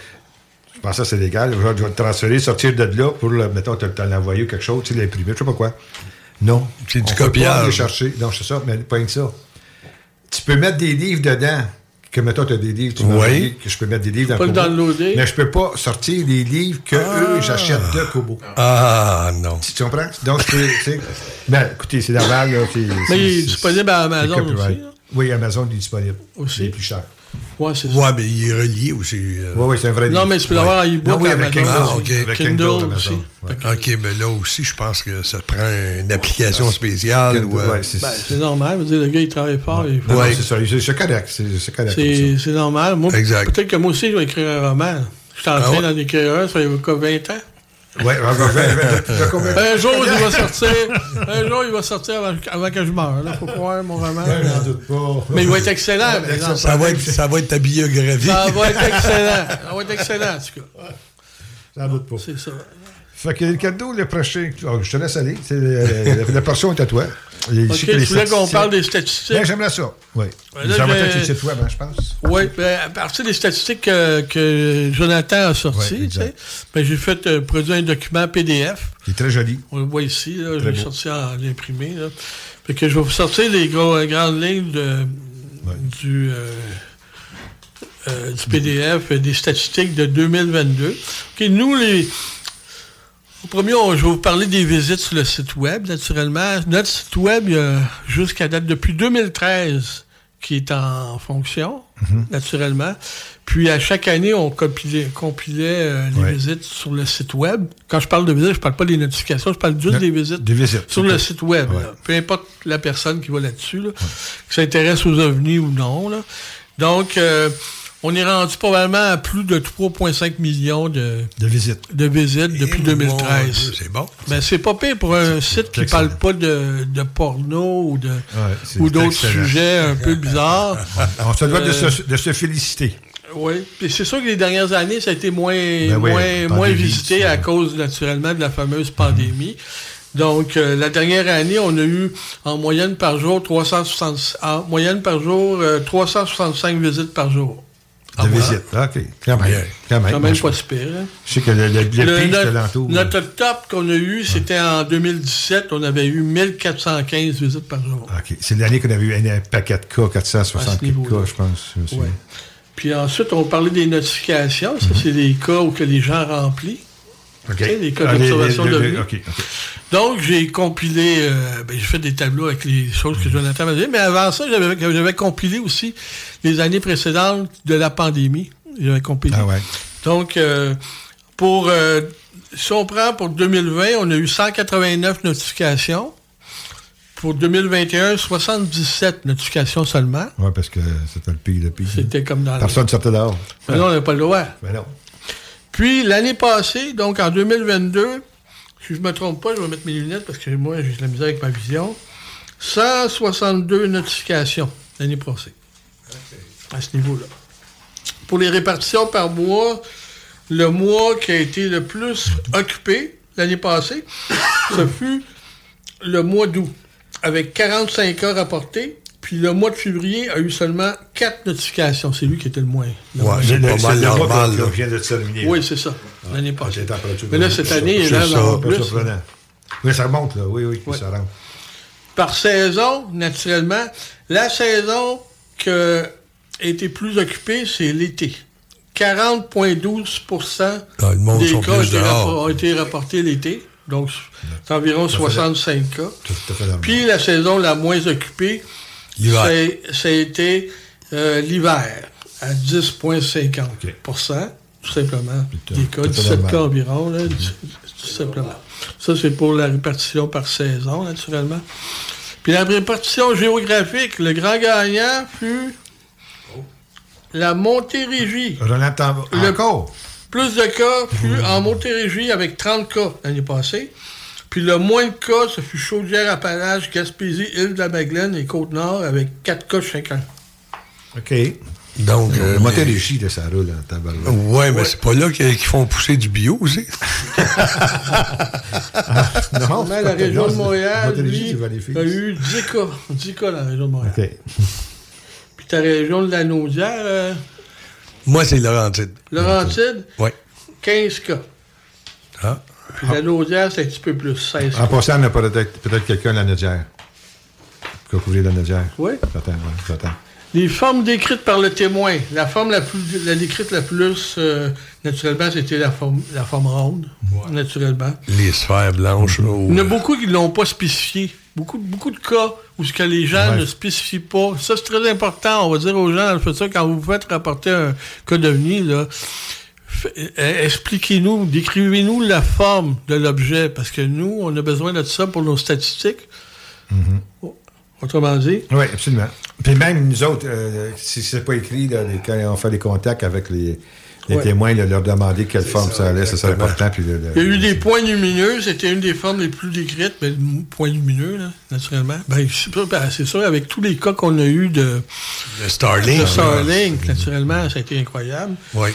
Je pensais que c'est légal. Je vais, je vais le transférer, sortir de là pour, le, mettons, te, te l'envoyer ou quelque chose, tu l'imprimer, je sais pas quoi. Non. C'est du pas copiage. aller chercher. Non, c'est ça, mais pas rien que ça. Tu peux mettre des livres dedans. Que, mettons, tu as des livres, tu Oui. que je peux mettre des livres dans Pas le Kobo. downloader. Mais je peux pas sortir les livres que eux, j'achète de Kobo. Ah, non. Tu comprends? Donc, je peux, tu sais. Ben, écoutez, c'est normal, là. c'est- Mais c'est- il est disponible à Amazon aussi, là. Oui, Amazon il est disponible. Aussi. Il est plus cher. Ouais, c'est Ouais, mais il est relié aussi. euh. Oui, oui, c'est un vrai Non, mais tu peux l'avoir en e-book Non, oui, à avec. Kindle. Ah, ok. Avec Kindle Kindle, aussi. Ouais. OK, mais là aussi, je pense que ça prend une application spéciale. Kindle, ou, euh, ouais, c'est Ben, c'est normal. je veux dire, le gars, il travaille fort. il faut- Ouais. c'est ça. C'est c'est correct. C'est c'est correct. comme C'est c'est normal. Moi, Exact. peut-être que moi aussi, je vais écrire un roman. Je suis en Ah train ouais? d'en écrire un, ça fait quoi, 20 ans? Ouais, Un jour, il va <laughs> sortir. Un jour, il va sortir avant, avant que je meure. Là, faut croire mon roman. Ouais, j'en doute pas. Mais il va être excellent, ça, va être, ça va être ta biographie. Ça va être excellent. Ça va être excellent, en tout cas. J'en doute pas. C'est ça. Fait que le cadeau, le prochain. je te laisse aller. Euh, la portion est à toi. Et je Ok, tu voulais qu'on parle des statistiques? Ben, j'aimerais ça. Oui. Ouais, là, ça va j'ai- être sur le site web, hein, je pense. Oui, ben, à partir des statistiques que, que Jonathan a sorties, Ouais, tu exact. sais, ben, j'ai fait euh, produire un document PDF. Il est très joli. On le voit ici, là, je l'ai sorti en imprimé. Là. Fait que je vais vous sortir les gros- grandes lignes de, du, euh, euh, du PDF, euh, des statistiques de 2022. Ok, nous, les. Premier, on- je vais vous parler des visites sur le site web, naturellement. Notre site web, jusqu'à date depuis 2013 qui est en fonction, Mhm. naturellement. Puis à chaque année, on compilait, compilait euh, les Ouais. visites sur le site web. Quand je parle de visites, je parle pas des notifications, je parle juste des visites des visites. sur le site web. Ouais. Peu importe la personne qui va là-dessus, là, qui s'intéresse aux ovnis ou non. là. Donc, euh, on est rendu probablement à plus de 3,5 millions de, De visite. de visites depuis Eh, 2013. mon Dieu, C'est bon. Ben, c'est pas pire pour un site qui excellent. parle pas de, de porno ou de c'est ou d'autres sujets un peu bizarres. <laughs> On se doit de, Euh, se, de se féliciter. Oui. Puis c'est sûr que les dernières années, ça a été moins, Ben oui, moins, pandémie, moins visité à cause, naturellement, de la fameuse pandémie. Donc, euh, la dernière année, on a eu en moyenne par jour 360, en moyenne par jour euh, 365 visites par jour. De Ah, voilà. visite. OK. Quand même. Quand même. Quand même pas si pire. hein. je sais que le, le, le Le- notre, top qu'on a eu, c'était en 2017. On avait eu 1415 visites par jour. OK. C'est l'année qu'on avait eu un, paquet de cas, 460 niveau-là. cas, je pense. Ouais. Puis ensuite, on parlait des notifications. Ça, c'est des cas où que les gens remplissent. OK. Tu sais, les cas Ah, les- d'observation de. Donc, j'ai compilé, euh, ben, j'ai fait des tableaux avec les choses que Jonathan m'a dit, mais avant ça, j'avais, compilé aussi les années précédentes de la pandémie. J'avais compilé. Ah ouais. Donc, euh, pour, euh, si on prend pour 2020, on a eu 189 notifications. Pour 2021, 77 notifications seulement. Oui, parce que c'était le pire, le pire. C'était comme dans Personne ne sortait dehors. Mais là, on n'a pas le droit. Ben non. Puis l'année passée, donc en 2022, si je me trompe pas, je vais mettre mes lunettes parce que moi, j'ai de la misère avec ma vision. 162 notifications l'année passée. À ce niveau-là. Pour les répartitions par mois, le mois qui a été le plus occupé l'année passée, ce fut le mois d'août, avec 45 cas rapportés. Puis le mois de février a eu seulement 4 notifications. C'est lui qui était le moins. le Ouais, c'est pas mal normal. là. vient de terminer. Oui, c'est ça. L'année passée. Températures. Mais là, cette année, il est là plus. surprenant. Oui, ça remonte, là. Oui, oui, ça rentre. Par saison, naturellement, la saison qui a été plus occupée, c'est l'été. 40,12 Ah, des cas ont été, ont été rapportés l'été. Donc, c'est environ fait 65 cas. Tout à fait normal. Puis la saison la moins occupée, ça a été euh, l'hiver, à 10,50% tout simplement. Des cas, tout 17 normal. cas environ, là, tout simplement. Ça, c'est pour la répartition par saison, naturellement. Puis la répartition géographique, le grand gagnant fut la Montérégie. Roland Le plus de cas fut en Montérégie avec 30 cas l'année passée. Puis le moins de cas, ce fut Chaudière-Appalaches, Gaspésie, Île-de-la-Madeleine et Côte-Nord avec 4 cas chacun. OK. Donc, Euh, Montérégie, là, ça roule en tabarouette. Ouais, mais c'est pas là qu'ils font pousser du bio aussi. <laughs> non, Mais la région de Montréal, lui, a eu 10 cas. 10 cas dans la région de Montréal. OK. <laughs> Puis ta région de la Naudière, euh, Moi, c'est Laurentide. Laurentide, Ouais. 15 cas. Ah. Puis la Naudière, c'est un petit peu plus, 16 En passant, on a peut-être quelqu'un de la Nodière. Qui couvrir la Nodière. Oui. J'attends, ouais, j'attends. Les formes décrites par le témoin. La forme la plus la décrite la plus euh, naturellement, c'était la forme, la forme ronde, naturellement. Les sphères blanches, là. Il y en a beaucoup qui ne l'ont pas spécifié. Beaucoup, beaucoup de cas où ce que les gens Ouais. ne spécifient pas. Ça, c'est très important. On va dire aux gens dans le futur, quand vous faites rapporter un cas d'OVNI, là, euh, expliquez-nous, décrivez-nous la forme de l'objet, parce que nous, on a besoin de ça pour nos statistiques. Autrement dit. Oui, absolument. Puis même nous autres, euh, si c'est pas écrit, là, les- quand on fait des contacts avec les, les Ouais. témoins, là, leur demander quelle forme ça, allait, ça serait important. Puis le- le- Il y a eu des points lumineux, c'était une des formes les plus décrites, mais le point lumineux, là, naturellement. Ben, c'est sûr, ben, c'est sûr, avec tous les cas qu'on a eu de, Le Starlink. de Starlink, naturellement, ça a été incroyable. Oui.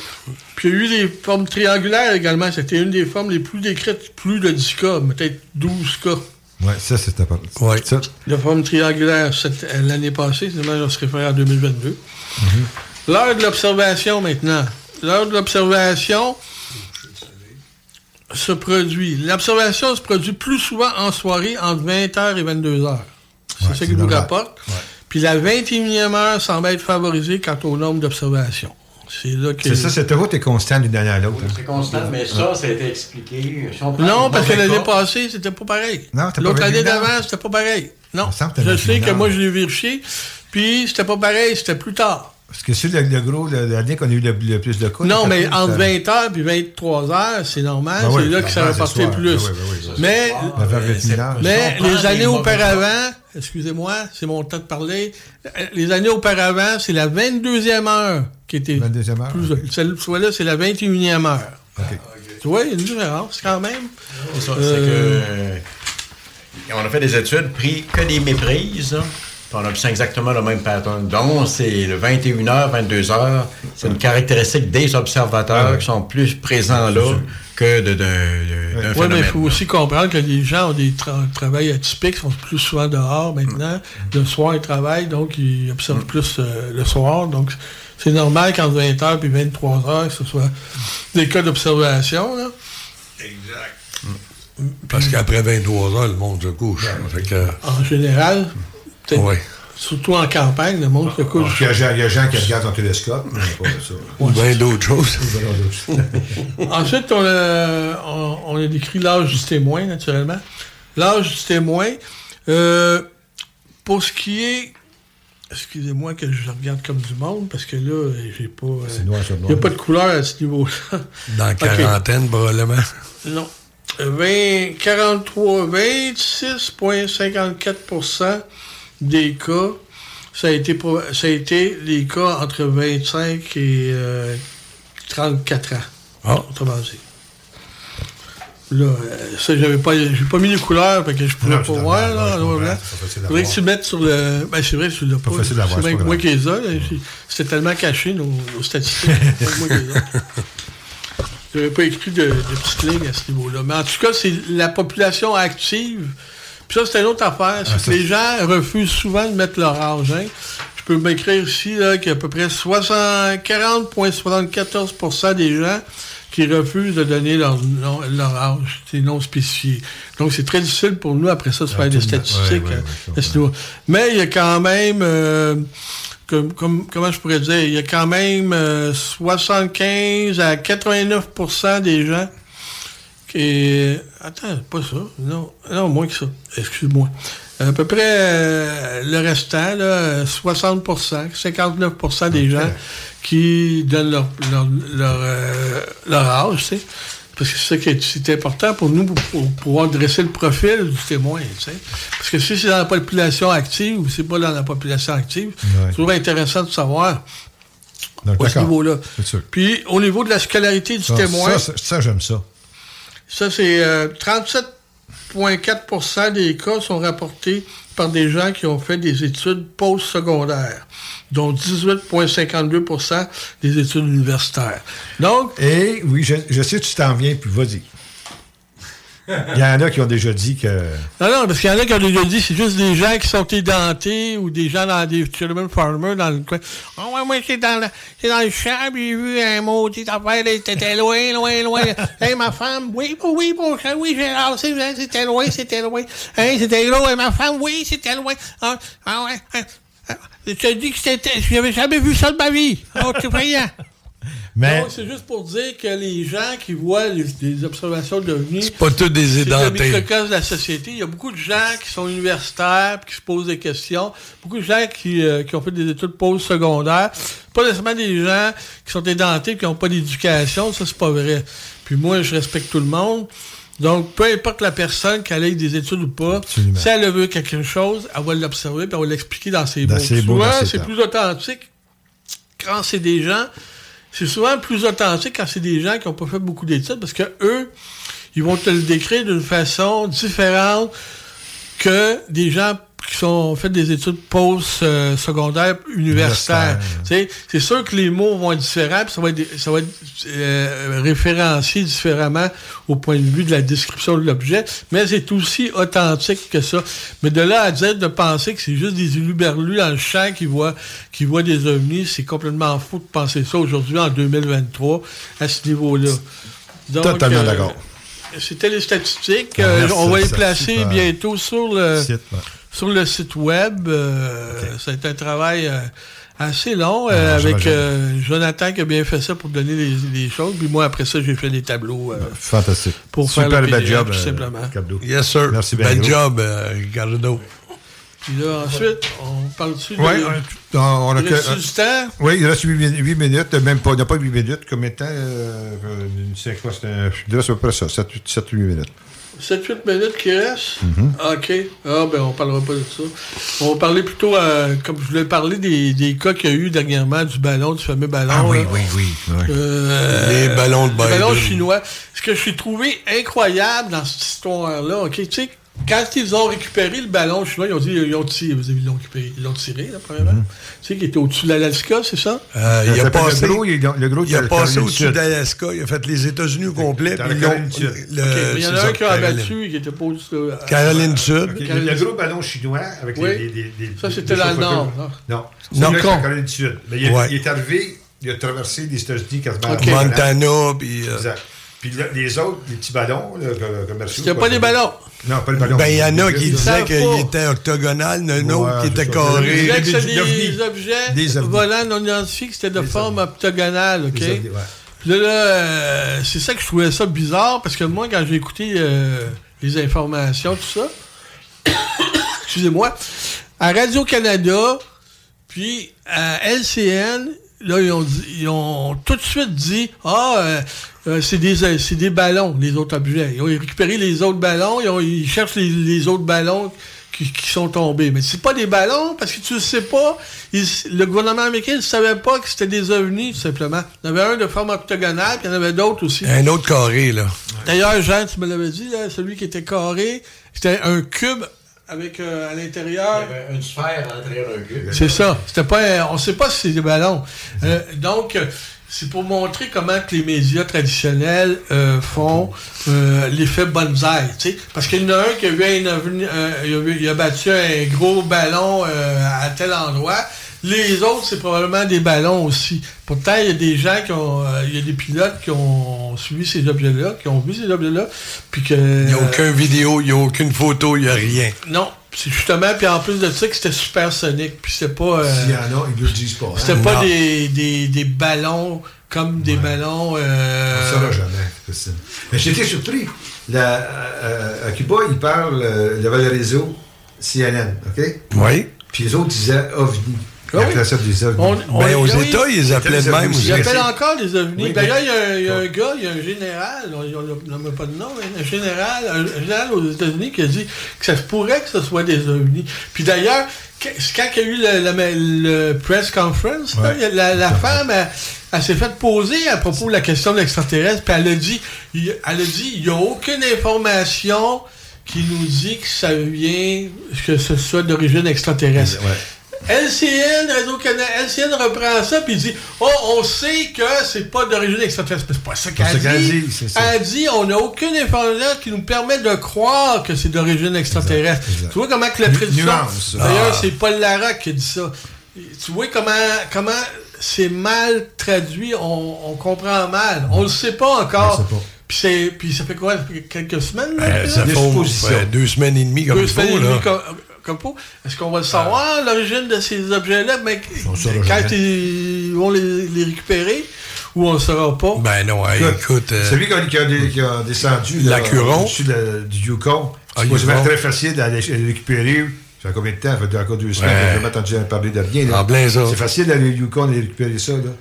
Puis il y a eu des formes triangulaires également, c'était une des formes les plus décrites, plus de 10 cas, peut-être 12 cas. Ouais, ça, c'est important. Ouais. Ça, De forme triangulaire cette- l'année passée, c'est on se réfère à 2022. L'heure de l'observation maintenant. L'heure de l'observation se produit. L'observation se produit plus souvent en soirée entre 20h et 22h. C'est Ouais, c'est qu'il nous rapporte. Puis la 21e heure semble être favorisée quant au nombre d'observations. C'est là que... c'est ça, cette route est constante d'une année à l'autre. hein. C'est constant, mais ça, ça a été expliqué. Si Non, parce que l'année passée, c'était pas pareil. Non, c'était pas L'autre année d'avant, c'était pas pareil. Non. Je sais que moi, je l'ai vérifié, puis c'était pas pareil, c'était plus tard. Parce que c'est le, le gros, l'année qu'on a eu le, le plus de cas. Non, mais entre ça- 20h puis 23h, c'est normal, Ben oui, c'est là que ça c'est soir. plus. Ben oui, ben oui, mais. Ben, vers 21 heures. mais Si on prend les années auparavant, excusez-moi, c'est mon temps de parler, euh, les années auparavant, c'est la 22e heure qui était 22e heure. plus... Celle, soit là, c'est la 21e heure. OK. Tu vois, il y a une différence quand même. C'est Euh, que. euh, On a fait des études, pris que des méprises, là, on obtient exactement le même pattern. Donc, c'est le 21h, 22h. C'est une caractéristique des observateurs Ah ouais. qui sont plus présents là que de, de- Oui, mais il faut aussi comprendre que les gens ont des tra- travails atypiques, sont plus souvent dehors maintenant. Le soir, ils travaillent, donc ils observent plus euh, le soir. Donc, c'est normal qu'entre 20h et 23h, que ce soit des cas d'observation. là. Parce qu'après 23 heures, le monde se couche. Fait que, En général, ouais. surtout en campagne, le monde se couche. Il y a gens- il y a gens qui regardent son télescope, mais pas ça. Ou bien d'autres choses. <laughs> Ensuite, on a, on, on a décrit l'âge du témoin, naturellement. L'âge du témoin, euh, pour ce qui est... Excusez-moi que je regarde comme du monde, parce que là, j'ai pas... euh, C'est noir sur Il n'y a pas de couleur à ce niveau-là. Dans <laughs> quarantaine, probablement. Non. 20, 43, 26,54 des cas, ça a, été, pro- ça a été les cas entre 25 et euh, 34 ans. Ah. Autrement dit. Là, euh, ça, j'avais pas, j'ai pas mis les couleurs, fait que je pouvais Non, pas voir, là, blanc. c'est que tu mettes sur le. Ben, c'est vrai, tu l'as pas. facile voir, C'est même pas moi qui les ai, là. C'était tellement caché, nos, nos statistiques. <laughs> Moi qui les. J'avais pas écrit de, de petites lignes à ce niveau-là. Mais en tout cas, c'est la population active. Puis ça, c'est une autre affaire. Ah, les gens refusent souvent de mettre leur âge. hein. Je peux m'écrire ici qu'il y a à peu près 60 40,74 des gens qui refusent de donner leur, nom- leur âge. C'est non spécifié. Donc, c'est très difficile pour nous, après ça, de faire des statistiques. Ouais, ouais, ouais, à ce niveau. Mais il y a quand même... euh, comme, comme- comment je pourrais dire, il y a quand même euh, 75 à 89% des gens qui... Attends, pas ça. Non, non moins que ça. Excuse-moi. À peu près euh, le restant, là, 60% 59% des gens qui donnent leur, leur, leur, euh, leur âge, tu sais. Parce que c'est ça qui est, c'est important pour nous pour, pour pouvoir dresser le profil du témoin. tu sais. Parce que si c'est dans la population active ou c'est pas dans la population active, c'est toujours intéressant de savoir Donc, à ce niveau-là. Puis au niveau de la scolarité du Ça, témoin, ça, j'aime ça. Ça, c'est euh, 37,4% des cas sont rapportés par des gens qui ont fait des études post-secondaires, dont 18,52% des études universitaires. Donc, Et oui, je, je sais tu t'en viens, puis vas-y. Il y en a qui ont déjà dit que. non, non, parce qu'il y en a qui ont déjà dit c'est juste des gens qui sont édentés ou des gens dans des children farmers dans le coin. Ah ouais, moi, c'est dans, le- c'est dans le champ, puis j'ai vu un maudit affaire, c'était loin, loin, loin. <laughs> hey, ma femme, oui, oui, bon, oui, j'ai lancé, c'était loin, c'était loin. Hein, c'était gros, et ma femme, oui, c'était loin. Ah, ah ouais, hein, ah, je te dis que c'était, j'avais jamais vu ça de ma vie. Oh, c'est effrayant. Mais- Donc, c'est juste pour dire que les gens qui voient les, les observations devenues. C'est pas tous des édentés. C'est le microcosme de la société. Il y a beaucoup de gens qui sont universitaires qui se posent des questions. Beaucoup de gens qui, euh, qui ont fait des études post-secondaires. Pas nécessairement des gens qui sont édentés et qui n'ont pas d'éducation. Ça, c'est pas vrai. Puis moi, je respecte tout le monde. Donc, peu importe la personne, qu'elle ait des études ou pas, Absolument. si elle veut quelque chose, elle va l'observer puis elle va l'expliquer dans ses mots. Souvent, c'est plus authentique quand c'est des gens, c'est souvent plus authentique quand c'est des gens qui n'ont pas fait beaucoup d'études parce que eux, ils vont te le décrire d'une façon différente que des gens qui sont fait des études post-secondaires universitaires. Sais, C'est sûr que les mots vont être différents, puis ça va être, ça va être euh, référencié différemment au point de vue de la description de l'objet, mais c'est aussi authentique que ça. Mais de là à dire, de penser que c'est juste des uluberlus dans le champ qui voient, qui voient des ovnis, c'est complètement faux de penser ça aujourd'hui en 2023 à ce niveau-là. Totalement euh, d'accord. C'était les statistiques. Ah, Euh, merci, on va les placer bientôt sur le Site, ouais. Sur le site web. Euh, Ça a été un travail euh, assez long euh, Ah, avec euh, Jonathan qui a bien fait ça pour donner les, les choses. Puis moi, après ça, j'ai fait des tableaux. euh, Fantastique. Pour Super faire le bel job, tout simplement. Yes, sir. Merci Bel gros. job, Ricardo. Puis là, ensuite, on parle dessus Ouais, on, on a que- du temps? Oui, il reste 8, minutes, même pas, n'a pas 8 minutes. Combien de temps? C'est quoi? C'est à peu près ça, 7-8 minutes. 7-8 minutes qui restent? Mhm. OK. Ah, ben, on parlera pas de ça. On va parler plutôt, euh, comme je voulais parler des, des cas qu'il y a eu dernièrement, du ballon, du fameux ballon. Ah oui, là. oui, oui. Euh, Les ballons de Les Biden. ballons chinois. Ce que j'ai trouvé incroyable dans cette histoire-là, OK, tu sais, quand ils ont récupéré le ballon chinois, ils ont dit, ils ont tiré, vous avez vu, ils l'ont récupéré, ils l'ont tiré, là, premièrement. Tu sais, qui était au-dessus de l'Alaska, c'est ça? Euh, il a passé, le gros, il, le gros, il a de passé au-dessus Sud. d'Alaska. Il a fait les États-Unis au complet. Dans puis la ils ont- Caroline Sud. le- OK, mais il y en a un qui a abattu, qui était pas au-dessus de... Caroline Sud. Ok, le, le gros ballon chinois avec Oui. les, les, les- les- Ça, c'était dans le nord, Non, non? non. Caroline du Sud. Mais il, est- arrivé, il a traversé les États-Unis quasiment. Montana, puis... euh, Exact. Puis là, les autres, les petits ballons là, co- commerciaux. C'était pas des ballons. Non, pas le ballon. Ben, il y en a qui disaient qu'il pas. était octogonal, il y en a un autre Ouais, qui était carré. disaient que c'était des objets volants non identifiés, que c'était de forme octogonale, OK? Les là, là, euh, c'est ça que je trouvais ça bizarre, parce que moi, quand j'ai écouté euh, les informations, tout ça, <coughs> excusez-moi, à Radio-Canada, puis à LCN, là, ils ont, dit- ils ont tout de suite dit Ah, euh, euh, c'est des, euh, c'est des ballons, les autres objets. Ils ont récupéré les autres ballons, ils, ont- ils cherchent les, les autres ballons qui, qui sont tombés. Mais c'est pas des ballons, parce que tu le sais pas. Ils- le gouvernement américain ne savait pas que c'était des ovnis, tout simplement. Il y en avait un de forme octogonale, puis il y en avait d'autres aussi. Un autre carré, là. D'ailleurs, Jean, tu me l'avais dit, là, celui qui était carré, c'était un cube avec euh, à l'intérieur. une sphère à l'intérieur d'un cube. C'est ça. C'était pas, un- on sait pas si c'est des ballons. Euh, donc, euh, c'est pour montrer comment que les médias traditionnels euh, font euh, l'effet bonsaï. tu sais. Parce qu'il y en a un qui a, vu un ovni- euh, il a, vu- il a battu un gros ballon à tel endroit. Les autres, c'est probablement des ballons aussi. Pourtant, il y a des gens qui ont. il y a des pilotes qui ont suivi ces objets-là, qui ont vu ces objets-là. Puis que. Il n'y a aucune vidéo, il n'y a aucune photo, il n'y a rien. Non, c'est justement, puis en plus de ça, que c'était supersonique, puis c'était pas... euh, S'il y en a, ils ne le disent pas. hein. c'était pas des, des, des ballons comme des ballons... euh, On ne saura jamais, Christine. Mais j'étais surpris. La- euh, à Cuba, ils parlent, euh, il y avait le réseau CNN, OK? Oui. Puis les autres disaient OVNI. Ils Ah oui. appelaient ça des ovnis. On- on- Ben, aux oui. États, ils les appelaient de même Ils appellent encore les ovnis. Oui, D'ailleurs, mais- il y a un- il y, a un gars, il y a un général, on nomme pas de nom, mais un général, un général aux États-Unis qui a dit que ça se pourrait que ce soit des ovnis. Puis d'ailleurs, quand il y a eu le, le- le press conference, là, Ouais. la, la femme, elle, elle s'est fait poser à propos de la question de l'extraterrestre, puis elle a dit, elle a dit, il n'y a aucune information qui nous dit que ça vient, que ce soit d'origine extraterrestre. LCN, Radio-Canada, LCN reprend ça puis dit Oh, on sait que c'est pas d'origine extraterrestre. Mais c'est pas ça qu'elle dit. dit. Elle dit On n'a aucune information qui nous permet de croire que c'est d'origine extraterrestre. Tu vois comment que la traduction. D'ailleurs, Ah. c'est Paul Larocque qui dit ça. Tu vois comment, comment c'est mal traduit, on, on comprend mal. On le sait pas encore. Sait pas. Puis, c'est- puis ça fait quoi? Ça fait quelques semaines? là, Euh, ça fait ouais, deux semaines et demie comme Deux faut. semaines et demie Là. comme, comme pour. Est-ce qu'on va le savoir, l'origine de ces objets-là, mais On saura quand ils vont les, les récupérer, ou on ne saura pas? Ben non, hey, Écoute, écoute. euh, Celui qui a, qui a dé- qui a descendu là, L'Acuron. au-dessus de- du Yukon, Ah, c'est très facile d'aller récupérer. Ça fait combien de temps? Ça fait encore deux semaines Ouais. qu'on n'a jamais entendu parler de rien. là. En plein ça. C'est facile d'aller au Yukon et récupérer ça. Là.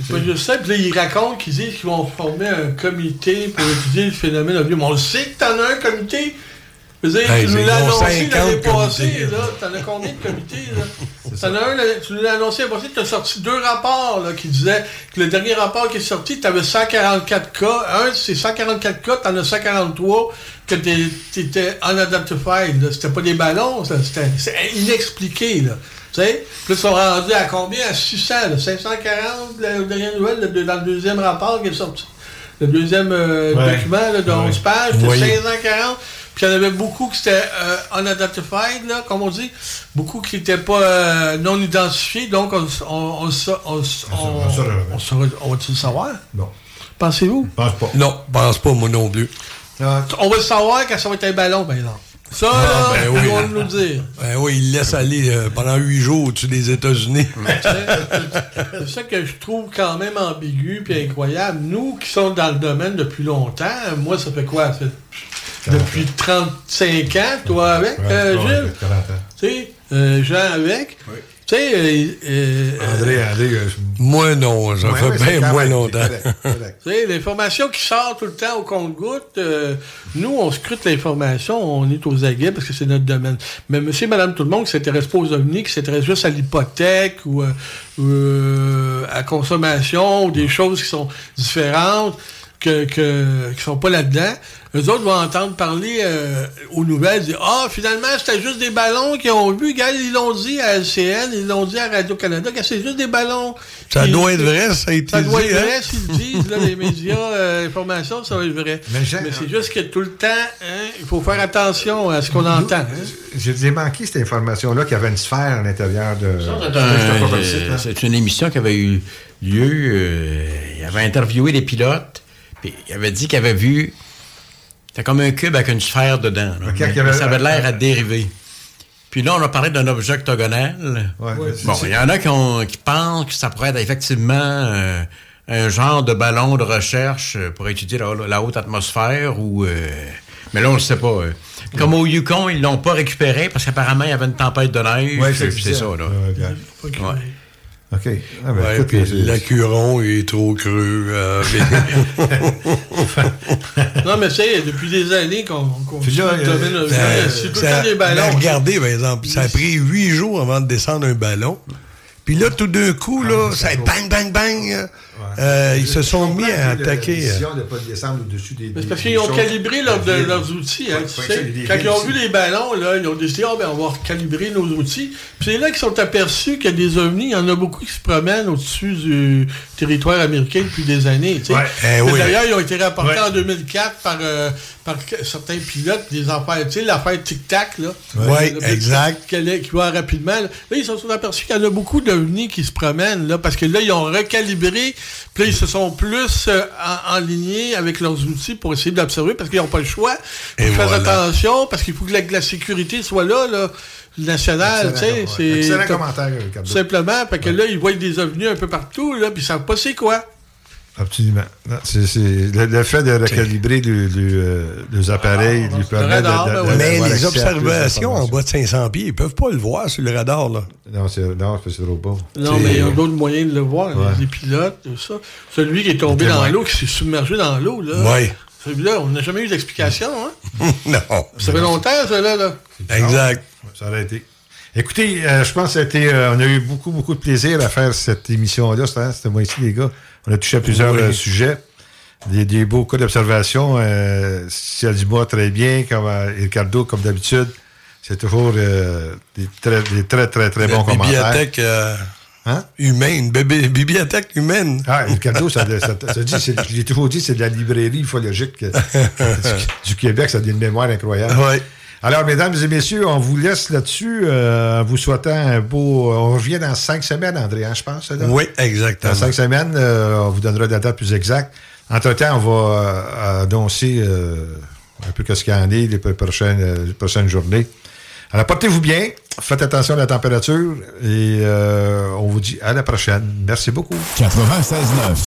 C'est pas juste ça. Puis là, ils racontent qu'ils disent qu'ils vont former un comité pour étudier le phénomène ovni. Mais on le sait que t'en as un comité. Je veux dire, Hey, tu nous l'as annoncé 50 l'année passée, là. T'en as combien de comités, là? <laughs> T'en as un, tu nous l'as annoncé l'année passée, t'as sorti deux rapports, là, qui disaient que le dernier rapport qui est sorti, t'avais 144 cas. Un, c'est 144 cas, t'en as 143 que t'étais unidentified, là. C'était pas des ballons, c'était inexpliqué, là. Tu sais? Puis là, ils sont rendus à combien? À 600, là. 540, la dernière nouvelle, là, de- dans le deuxième rapport qui est sorti. Le deuxième euh, Ouais. document là, de Ouais. 11 pages, c'était Oui. 540. Puis il y en avait beaucoup qui étaient euh, unidentified, là, comme on dit. Beaucoup qui n'étaient pas euh, non identifiés. Donc, on, on, on, on, on, on on on va-tu le savoir? Non. Pensez-vous? Pense pas. Non, pense pas, moi non plus. Ah, On va le savoir quand ça va être un ballon, par exemple. Ça, Ah, là, ben ils oui. vont nous le dire. Ben oui, il laisse aller euh, pendant huit jours au-dessus des États-Unis. <laughs> C'est ça que je trouve quand même ambigu puis incroyable. Nous qui sommes dans le domaine depuis longtemps, moi, ça fait quoi? Ça fait depuis 35 ans, toi avec, euh, Gilles? 40 ans. Tu sais, euh, Jean avec? Tu sais, euh, euh, André, André, euh, moi non, ouais, c'est bien moins longtemps. <laughs> tu sais, l'information qui sort tout le temps au compte-goutte, euh, nous, on scrute l'information, on est aux aguets parce que c'est notre domaine. Mais monsieur, madame, tout le monde qui s'intéresse pas aux ovnis, qui s'intéresse juste à l'hypothèque ou euh, euh, à la consommation ou des choses qui sont différentes, que, que, qui sont pas là-dedans, eux autres vont entendre parler euh, aux nouvelles, dire Ah, finalement, c'était juste des ballons qu'ils ont vu. Ils l'ont dit à LCN, ils l'ont dit à Radio-Canada, que c'est juste des ballons. Ça doit être vrai, ça a été ça doit dit, être hein? vrai s'ils le disent, là, les médias, <laughs> euh, information, ça va être vrai. Mais Mais, j'ai- c'est juste que tout le temps, hein, il faut faire attention à ce qu'on entend. hein. Je vous ai manqué cette information-là qu'il y avait une sphère à l'intérieur de. Ça, c'est une émission qui avait eu lieu. euh, il avait interviewé les pilotes, puis il avait dit qu'il avait vu. C'était comme un cube avec une sphère dedans. là. Avait- ça avait l'air à dériver. Puis là, on a parlé d'un objet octogonal. Ouais, Bon, il y en a qui, ont- qui pensent que ça pourrait être effectivement euh, un genre de ballon de recherche euh, pour étudier la, la haute atmosphère ou. euh, mais là, on ne sait pas. euh. Comme au Yukon, ils l'ont pas récupéré parce qu'apparemment, il y avait une tempête de neige. Puis c'est ça, là. Ouais, ok. Ah, ben, Ouais, écoute, l'acuron est trop creux. euh, <laughs> Non, mais c'est depuis des années qu'on suit là, le domaine euh, C'est ça- temps des ballons. regardez, par exemple, ça a pris huit jours avant de descendre un ballon. Puis là, tout d'un coup, là, ça bang, bang, bang. Euh, ils se sont mis à attaquer. euh. De pas descendre au-dessus des. C'est parce qu'ils ont calibré leur- de- leurs outils. hein, Ouais, tu sais. Quand ils ont aussi. vu les ballons, là, ils ont décidé, ah, ben, on va recalibrer nos outils. Puis c'est là qu'ils sont aperçus qu'il y a des ovnis. Il y en a beaucoup qui se promènent au-dessus du territoire américain depuis des années. tu sais. Ouais, eh oui. D'ailleurs, ils ont été rapportés Ouais. en 2004 par, euh, par que- certains pilotes, des affaires, tu sais, l'affaire Tic Tac, là. Le- exact. Qui va rapidement. Là, Là, ils se sont aperçus qu'il y en a beaucoup d'ovnis qui se promènent, là, parce que là, ils ont recalibré, puis là, ils se sont plus euh, en, avec leurs outils pour essayer d'observer, parce qu'ils n'ont pas le choix. Faut qu'ils fassent voilà. attention, parce qu'il faut que la, sécurité soit là, là, nationale. Excellent, c'est- comme- commentaire, Tout simplement, fait que là, ils voient des ovnis un peu partout, là, puis ils savent pas c'est quoi. Absolument. C'est- c'est- le, fait de recalibrer le- le, euh, les appareils lui permet de, de- de- Mais les observations en bas de 500 pieds, ils peuvent pas le voir sur le radar. Là. Non, c'est non, c'est trop bas. Non, mais il y a d'autres moyens de le voir, Ouais. les pilotes, tout ça. Celui qui est tombé dans l'eau, qui s'est submergé dans l'eau, là. Ouais. Celui-là, on n'a jamais eu d'explication, hein? <laughs> non. Ça fait longtemps, ça, là. là. Exact. Ça aurait été. Écoutez, euh, je pense que ça a été, euh, on a eu beaucoup, beaucoup de plaisir à faire cette émission-là. C'était c'était moi ici, les gars. On a touché à plusieurs Oui. euh, sujets. Des, des beaux cas d'observation. Euh, Ciel Dubois, très bien. Comme euh, Ricardo, comme d'habitude. C'est toujours euh, des, très, des très, très, très bons commentaires. bibliothèque euh, Hein? humaine. bébé- bibliothèque humaine. Ah, Ricardo, ça, ça, ça dit, je l'ai toujours dit, c'est de la librairie ufologique <laughs> du, du Québec. Ça a une mémoire incroyable. Ouais. Alors, mesdames et messieurs, on vous laisse là-dessus euh, en vous souhaitant un beau... On revient dans cinq semaines, André, hein, je pense. Là? Oui, exactement. Dans cinq semaines, euh, on vous donnera la date plus exacte. Entre-temps, on va euh, annoncer euh, un peu ce qu'il y en est les prochaines, les prochaines journées. Alors, portez-vous bien, faites attention à la température et euh, on vous dit à la prochaine. Merci beaucoup. 96.9.